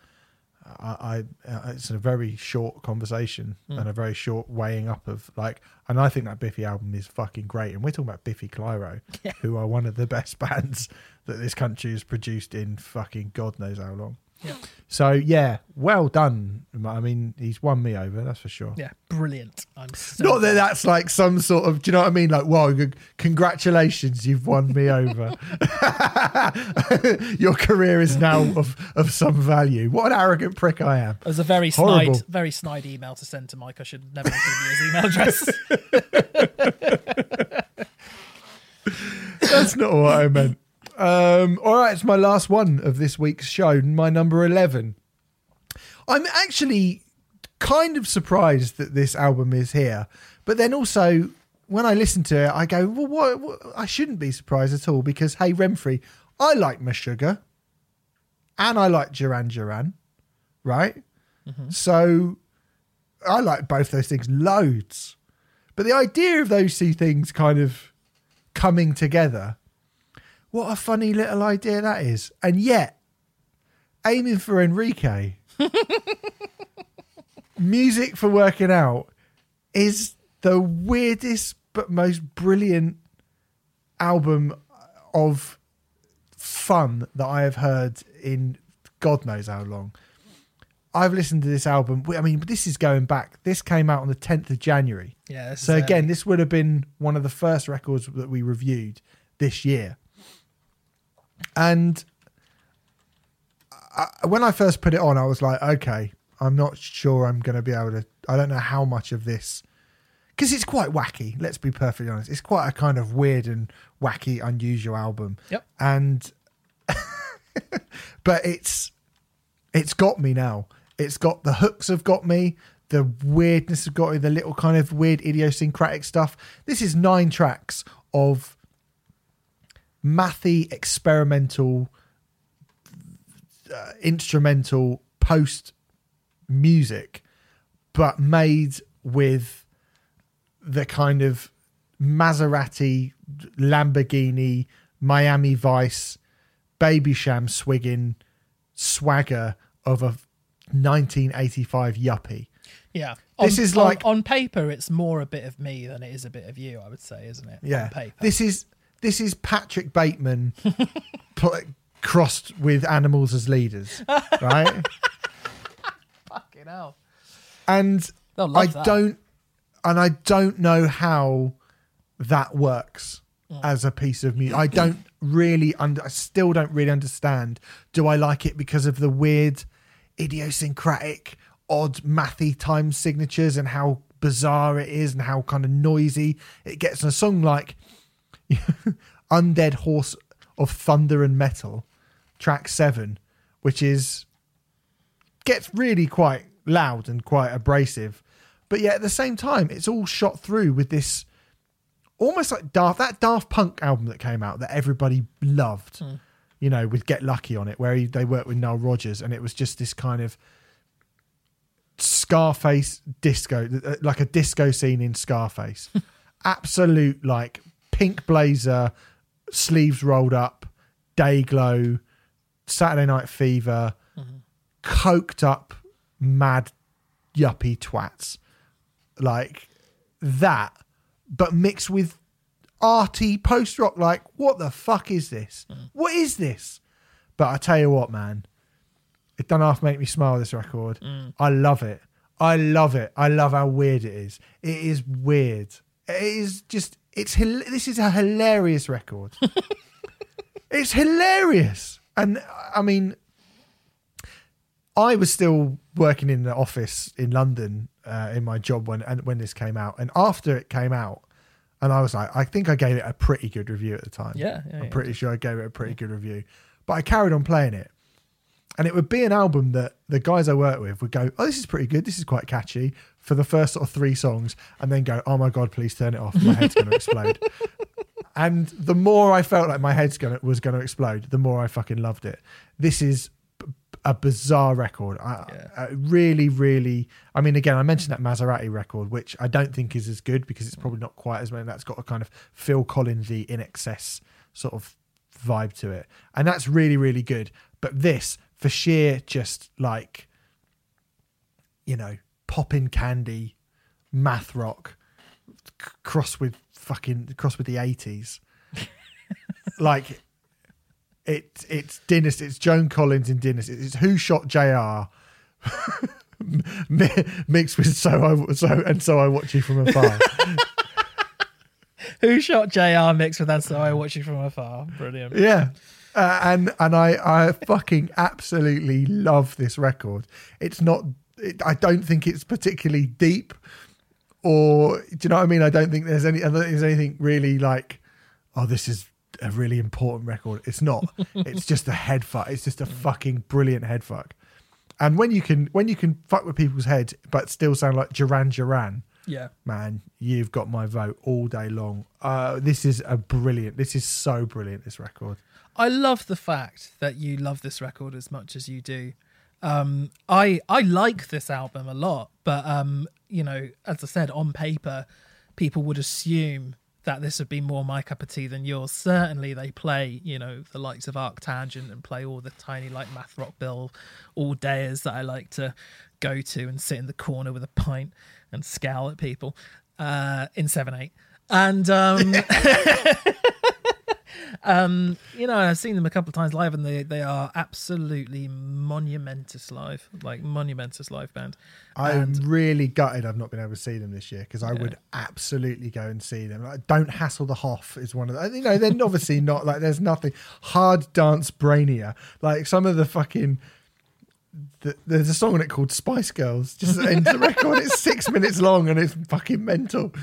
S1: I, I uh, it's a very short conversation
S2: Hmm.
S1: and a very short weighing up of like, and I think that Biffy album is fucking great. And we're talking about Biffy Clyro,
S2: Yeah.
S1: who are one of the best bands that this country has produced in fucking God knows how long.
S2: Yeah.
S1: So yeah, well done. I mean, he's won me over, that's for sure.
S2: Yeah, brilliant. I'm so
S1: Not that that's like some sort of, do you know what I mean? Like, wow, congratulations, you've won me over. Your career is now of, of some value. What an arrogant prick I am.
S2: It was a very
S1: Horrible.
S2: snide, very snide email to send to Mike. I should never have given you his email address.
S1: That's not what I meant. Um, all right, it's my last one of this week's show, my number 11. I'm actually kind of surprised that this album is here, but then also when I listen to it, I go, well, what, what? I shouldn't be surprised at all because, hey, Remfry, I like my sugar and I like Duran Duran, right? So I like both those things loads. But the idea of those two things kind of coming together, what a funny little idea that is. And yet, aiming for Enrique, music for working out is the weirdest but most brilliant album of fun that I have heard in God knows how long. I've listened to this album. I mean, this is going back. This came out on the 10th of January.
S2: yeah.
S1: So again, this would have been one of the first records that we reviewed this year. And I, when I first put it on, I was like, okay, I'm not sure I'm going to be able to. I don't know how much of this because it's quite wacky. Let's be perfectly honest. It's quite a kind of weird and wacky, unusual album.
S2: Yep.
S1: And but it's it's got me now. It's got the hooks have got me. The weirdness have got me. The little kind of weird idiosyncratic stuff. This is nine tracks of mathy experimental uh, instrumental post music but made with the kind of Maserati, Lamborghini, Miami Vice, Babycham swigging swagger of a 1985 yuppie.
S2: Yeah.
S1: This
S2: On-
S1: is
S2: on-
S1: like-
S2: on, paper, it's more a bit of me than it is a bit of you. I would say, isn't it?
S1: Yeah,
S2: On paper.
S1: this is this is Patrick Bateman pl- crossed with animals as leaders, right?
S2: Fucking hell.
S1: and I
S2: that.
S1: don't and I don't know how that works mm. as a piece of music. I don't really under. I still don't really understand. Do I like it because of the weird, idiosyncratic, odd mathy time signatures and how bizarre it is and how kind of noisy it gets? in a song like "Undead Horse of Thunder and Metal," track seven, which is gets really quite loud and quite abrasive. But yet at the same time, it's all shot through with this almost like Daft that Daft Punk album that came out that everybody loved. You know, with Get Lucky on it, where he, they worked with Nile Rodgers, and it was just this kind of Scarface disco, uh, like a disco scene in Scarface. Absolute like pink blazer, sleeves rolled up, day glow, Saturday Night Fever, coked up, mad yuppie twats like that, but mixed with arty post rock. Like, what the fuck is this? What is this? But I tell you what, man, it done half make me smile. This record, mm. I love it. I love it. I love how weird it is. It is weird. It is just. It's hil- this is a hilarious record. it's hilarious, and I mean, I was still working in the office in London uh, in my job when and when this came out, and after it came out, and I was like, I think I gave it a pretty good review at the time.
S2: Yeah, yeah,
S1: I'm
S2: yeah.
S1: pretty sure I gave it a pretty good review, but I carried on playing it, and it would be an album that the guys I work with would go, "Oh, this is pretty good. This is quite catchy." For the first sort of three songs, and then go, "Oh my god, please turn it off. My head's going to explode." And the more I felt like my head's gonna was going to explode, the more I fucking loved it. This is b- a bizarre record. I,
S2: Yeah.
S1: I really, really. I mean, again, I mentioned that Maserati record, which I don't think is as good because it's mm. probably not quite as well. That's got a kind of Phil Collinsy in excess sort of vibe to it, and that's really, really good. But this, for sheer just like, you know, popping candy, math rock, c- cross with fucking cross with the eighties, like it it's Dennis, it's Joan Collins in Dennis. it's Who Shot Jr. mixed with so I so and so I watch you from afar.
S2: Who shot JR mixed with And So I Watch You From Afar? Brilliant.
S1: yeah. Uh, and and I I fucking absolutely love this record. It's not it, I don't think it's particularly deep or do you know what I mean? I don't think there's any I don't think there's anything really like oh this is a really important record. It's not. it's just a head fuck. It's just a fucking brilliant head fuck. And when you can when you can fuck with people's heads but still sound like Duran Duran,
S2: Yeah.
S1: man, you've got my vote all day long. Uh, this is a brilliant. This is so brilliant. This record.
S2: I love the fact that you love this record as much as you do. Um, I I like this album a lot, but um, you know, as I said, on paper, people would assume that this would be more my cup of tea than yours. Certainly, they play, you know, the likes of Arctangent and play all the tiny like math rock bill all dayers that I like to go to and sit in the corner with a pint and scowl at people uh, in seven eight. And um, um, you know, I've seen them a couple of times live, and they they are absolutely monumentous live, like monumentous live band.
S1: I'm
S2: And-
S1: really gutted I've not been able to see them this year because I would absolutely go and see them. Like, Don't hassle the Hoff is one of the, you know, they're obviously not like there's nothing hard dance brainia. Like some of the fucking, the, there's a song on it called Spice Girls. Just ends the record. It's six minutes long and it's fucking mental.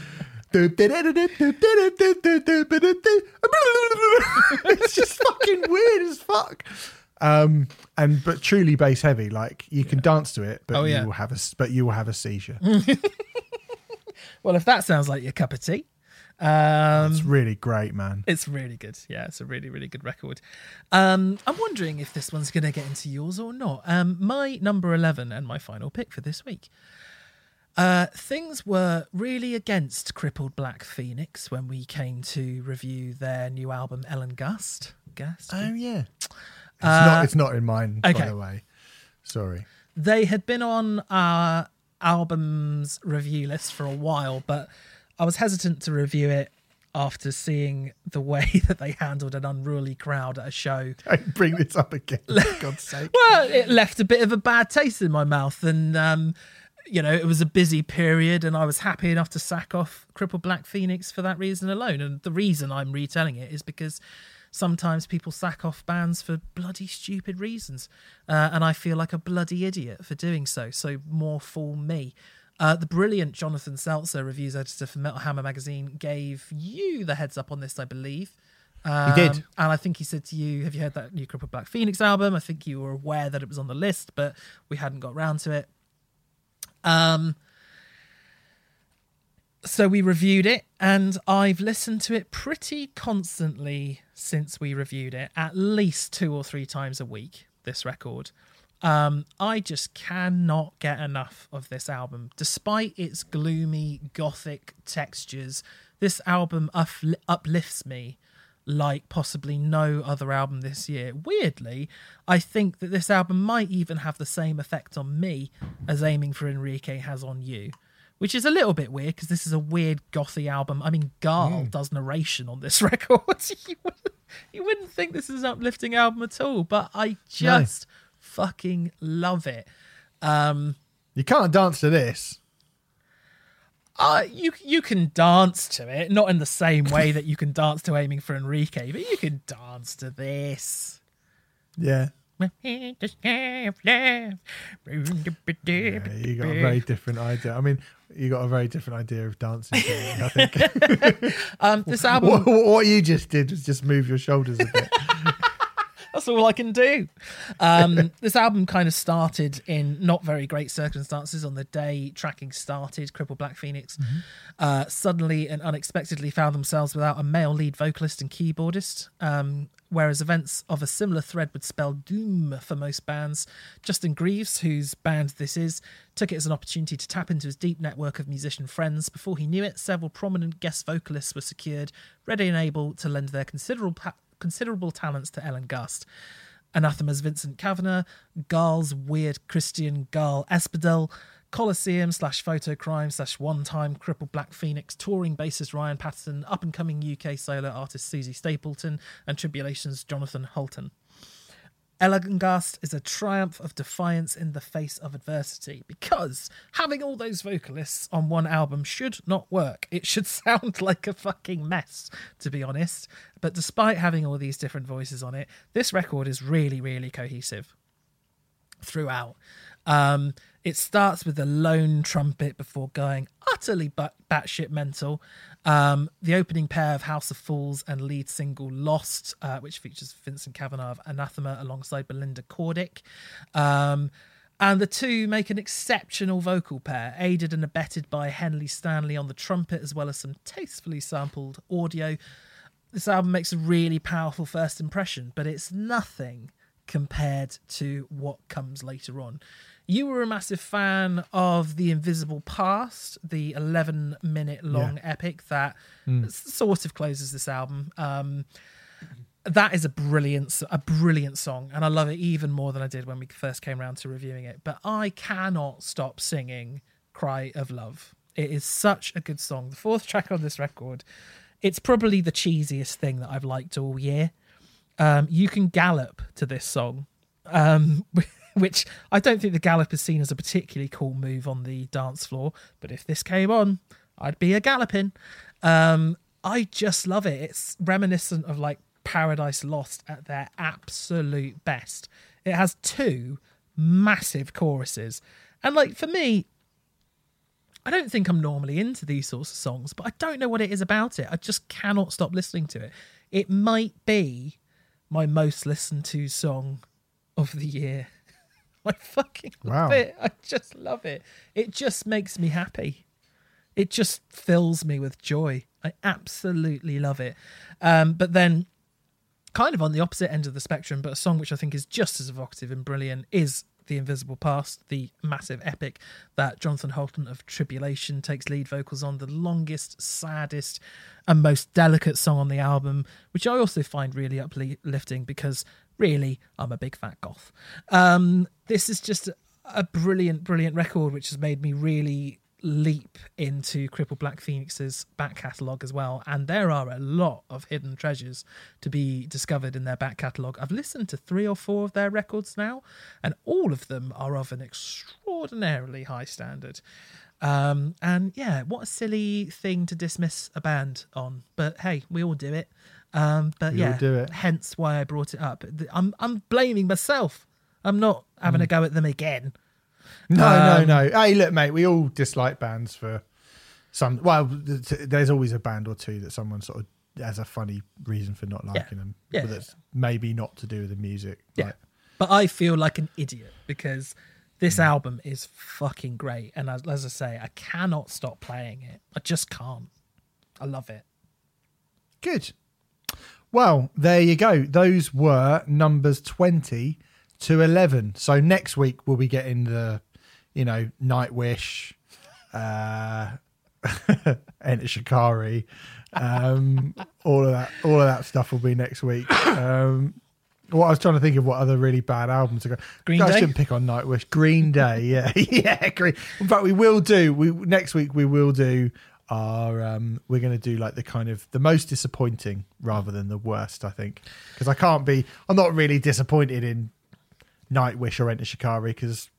S1: It's just fucking weird as fuck. Um, and but truly bass heavy. Like you can dance to it, but
S2: Oh, yeah.
S1: you will have a but you will have a seizure.
S2: Well, if that sounds like your cup of tea, um,
S1: It's really great, man.
S2: it's really good. Yeah, it's a really really good record. Um, I'm wondering if this one's going to get into yours or not. Um, my number eleven and my final pick for this week. Uh, things were really against Crippled Black Phoenix when we came to review their new album Ellengæst. Gust.
S1: Oh yeah. It's
S2: Uh,
S1: not. It's not in mine. By
S2: okay.
S1: the way, sorry.
S2: they had been on our albums review list for a while, but I was hesitant to review it after seeing the way that they handled an unruly crowd at a show.
S1: Don't bring this up again. For God's sake.
S2: Well, it left a bit of a bad taste in my mouth, and um, you know, it was a busy period, and I was happy enough to sack off Crippled Black Phoenix for that reason alone. And the reason I'm retelling it is because sometimes people sack off bands for bloody stupid reasons, uh, and I feel like a bloody idiot for doing so. So more for me. Uh, the brilliant Jonathan Selzer, reviews editor for Metal Hammer magazine, gave you the heads up on this, I believe. Um,
S1: He did.
S2: and I think he said to you, "Have you heard that new Crippled Black Phoenix album?" I think you were aware that it was on the list, but we hadn't got round to it. Um, so we reviewed it, and I've listened to it pretty constantly since we reviewed it, at least two or three times a week. This record, um, I just cannot get enough of this album, despite its gloomy gothic textures. This album upli- uplifts me like possibly no other album this year. Weirdly, I think that this album might even have the same effect on me as Aiming for Enrique has on you. Which is a little bit weird because this is a weird gothy album. I mean, Gaahl does narration on this record. you, wouldn't, you wouldn't think this is an uplifting album at all, but I just fucking love it. Um,
S1: You can't dance to this.
S2: Uh, you you can dance to it, not in the same way that you can dance to aiming for Enrique, but you can dance to this.
S1: Yeah.
S2: Yeah,
S1: yeah. You got a very different idea. I mean, you got a very different idea of dancing. To it, I think.
S2: Um, this album,
S1: what, what you just did was just move your shoulders a bit.
S2: That's all I can do. Um, this album kind of started in not very great circumstances on the day tracking started. Cripple Black Phoenix uh, suddenly and unexpectedly found themselves without a male lead vocalist and keyboardist. Um, whereas events of a similar thread would spell doom for most bands. Justin Greaves, whose band this is, took it as an opportunity to tap into his deep network of musician friends. Before he knew it, several prominent guest vocalists were secured, ready and able to lend their considerable pa- considerable talents to Ellengæst. Anathema's Vincent Cavanagh, Gaahls Wyrd Kristian Gaahl Espedal, Coliseum slash Fotocrime slash one time crippled Black Phoenix, touring bassist Ryan Patterson, up and coming UK solo artist Suzie Stapleton, and Tribulation's Jonathan Hultén. Ellengæst is a triumph of defiance in the face of adversity because having all those vocalists on one album should not work. It should sound like a fucking mess, to be honest. But despite having all these different voices on it, this record is really, really cohesive throughout. Um, it starts with a lone trumpet before going utterly bat- batshit mental. Um, the opening pair of House of Fools and lead single Lost, uh, which features Vincent Cavanagh of Anathema alongside Belinda Kordic. Um, and the two make an exceptional vocal pair, aided and abetted by Helen Stanley on the trumpet, as well as some tastefully sampled audio. This album makes a really powerful first impression, but it's nothing compared to what comes later on. You were a massive fan of The Invisible Past, the 11 minute long epic that s- sort of closes this album. Um, that is a brilliant a brilliant song and I love it even more than I did when we first came around to reviewing it. But I cannot stop singing Cry of Love. It is such a good song. The fourth track on this record, it's probably the cheesiest thing that I've liked all year. Um, you can gallop to this song, um, which I don't think the gallop is seen as a particularly cool move on the dance floor. But if this came on, I'd be a galloping. Um, I just love it. It's reminiscent of like Paradise Lost at their absolute best. It has two massive choruses, and like for me, I don't think I'm normally into these sorts of songs, but I don't know what it is about it. I just cannot stop listening to it. It might be my most listened to song of the year. I fucking love
S1: Wow.
S2: it. I just love it. It just makes me happy. It just fills me with joy. I absolutely love it. Um, but then, kind of on the opposite end of the spectrum, but a song which I think is just as evocative and brilliant is The Invisible Past, the massive epic that Jonathan Hultén of Tribulation takes lead vocals on, the longest, saddest, and most delicate song on the album, which I also find really uplifting because really, I'm a big fat goth. Um, this is just a brilliant, brilliant record, which has made me really leap into Cripple Black Phoenix's back catalogue as well, and there are a lot of hidden treasures to be discovered in their back catalogue. I've listened to three or four of their records now, and all of them are of an extraordinarily high standard. Um, and yeah, what a silly thing to dismiss a band on, but hey, we all do it. Um, but
S1: We
S2: yeah,
S1: do it.
S2: hence why I brought it up. I'm I'm blaming myself. I'm not having
S1: Mm.
S2: a go at them again.
S1: No,
S2: Um,
S1: no, no. Hey, look, mate, we all dislike bands for some. Well, there's always a band or two that someone sort of has a funny reason for not liking them.
S2: Yeah,
S1: but that's maybe not to do with the music.
S2: Yeah.
S1: Like,
S2: But I feel like an idiot because this
S1: Mm.
S2: album is fucking great. And as, as I say, I cannot stop playing it. I just can't. I love it.
S1: Good. Well, there you go. Those were numbers 20 to 11. So next week we'll be getting the, you know, Nightwish, uh, Enter Shikari, um, all of that, all of that stuff will be next week. Um, what I was trying to think of what other really bad albums to go.
S2: Green
S1: I
S2: Day?
S1: shouldn't pick on Nightwish. Green Day, yeah, yeah, Green. In fact, we will do. We next week we will do our. Um, we're going to do like the kind of the most disappointing rather than the worst. I think because I can't be. I'm not really disappointed in Nightwish or Enter Shikari because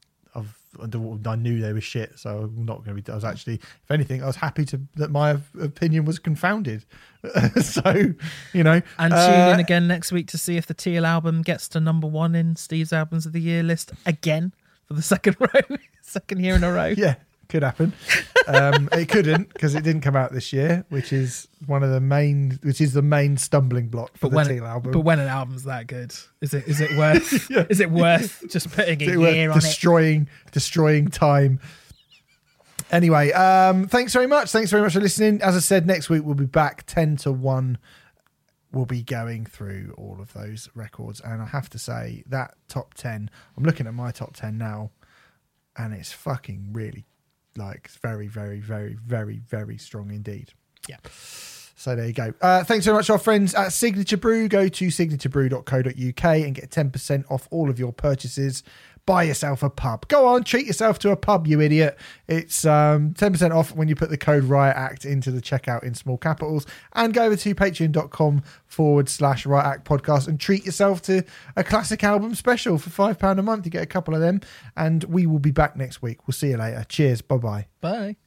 S1: I knew they were shit, so I'm not going to be. I was actually, if anything, I was happy to that my opinion was confounded. so, you know,
S2: And tune
S1: uh,
S2: in again next week to see if the Teal album gets to number one in Steve's Albums of the Year list again for the second row, second year in a row.
S1: Yeah, could happen. Um, it couldn't because it didn't come out this year, which is one of the main, which is the main stumbling block for
S2: But
S1: the
S2: when,
S1: Teal album.
S2: but when an album's that good, is it is it worth is it worth just putting a
S1: It
S2: year on it?
S1: destroying destroying time. Anyway, um, thanks very much. Thanks very much for listening. As I said, next week we'll be back ten to one. We'll be going through all of those records, and I have to say that top ten. I'm looking at my top ten now, and it's fucking really like it's very, very, very, very, very strong indeed.
S2: Yeah.
S1: So there you go. Uh, thanks very much, our friends at Signature Brew. Go to signaturebrew.co.uk and get 10% off all of your purchases. Buy yourself a pub. Go on, treat yourself to a pub, you idiot. It's um, 10% off when you put the code Riot Act into the checkout in small capitals. And go over to patreon.com forward slash Riot Act podcast and treat yourself to a classic album special for £5 a month. You get a couple of them. And we will be back next week. We'll see you later. Cheers. Bye bye.
S2: Bye.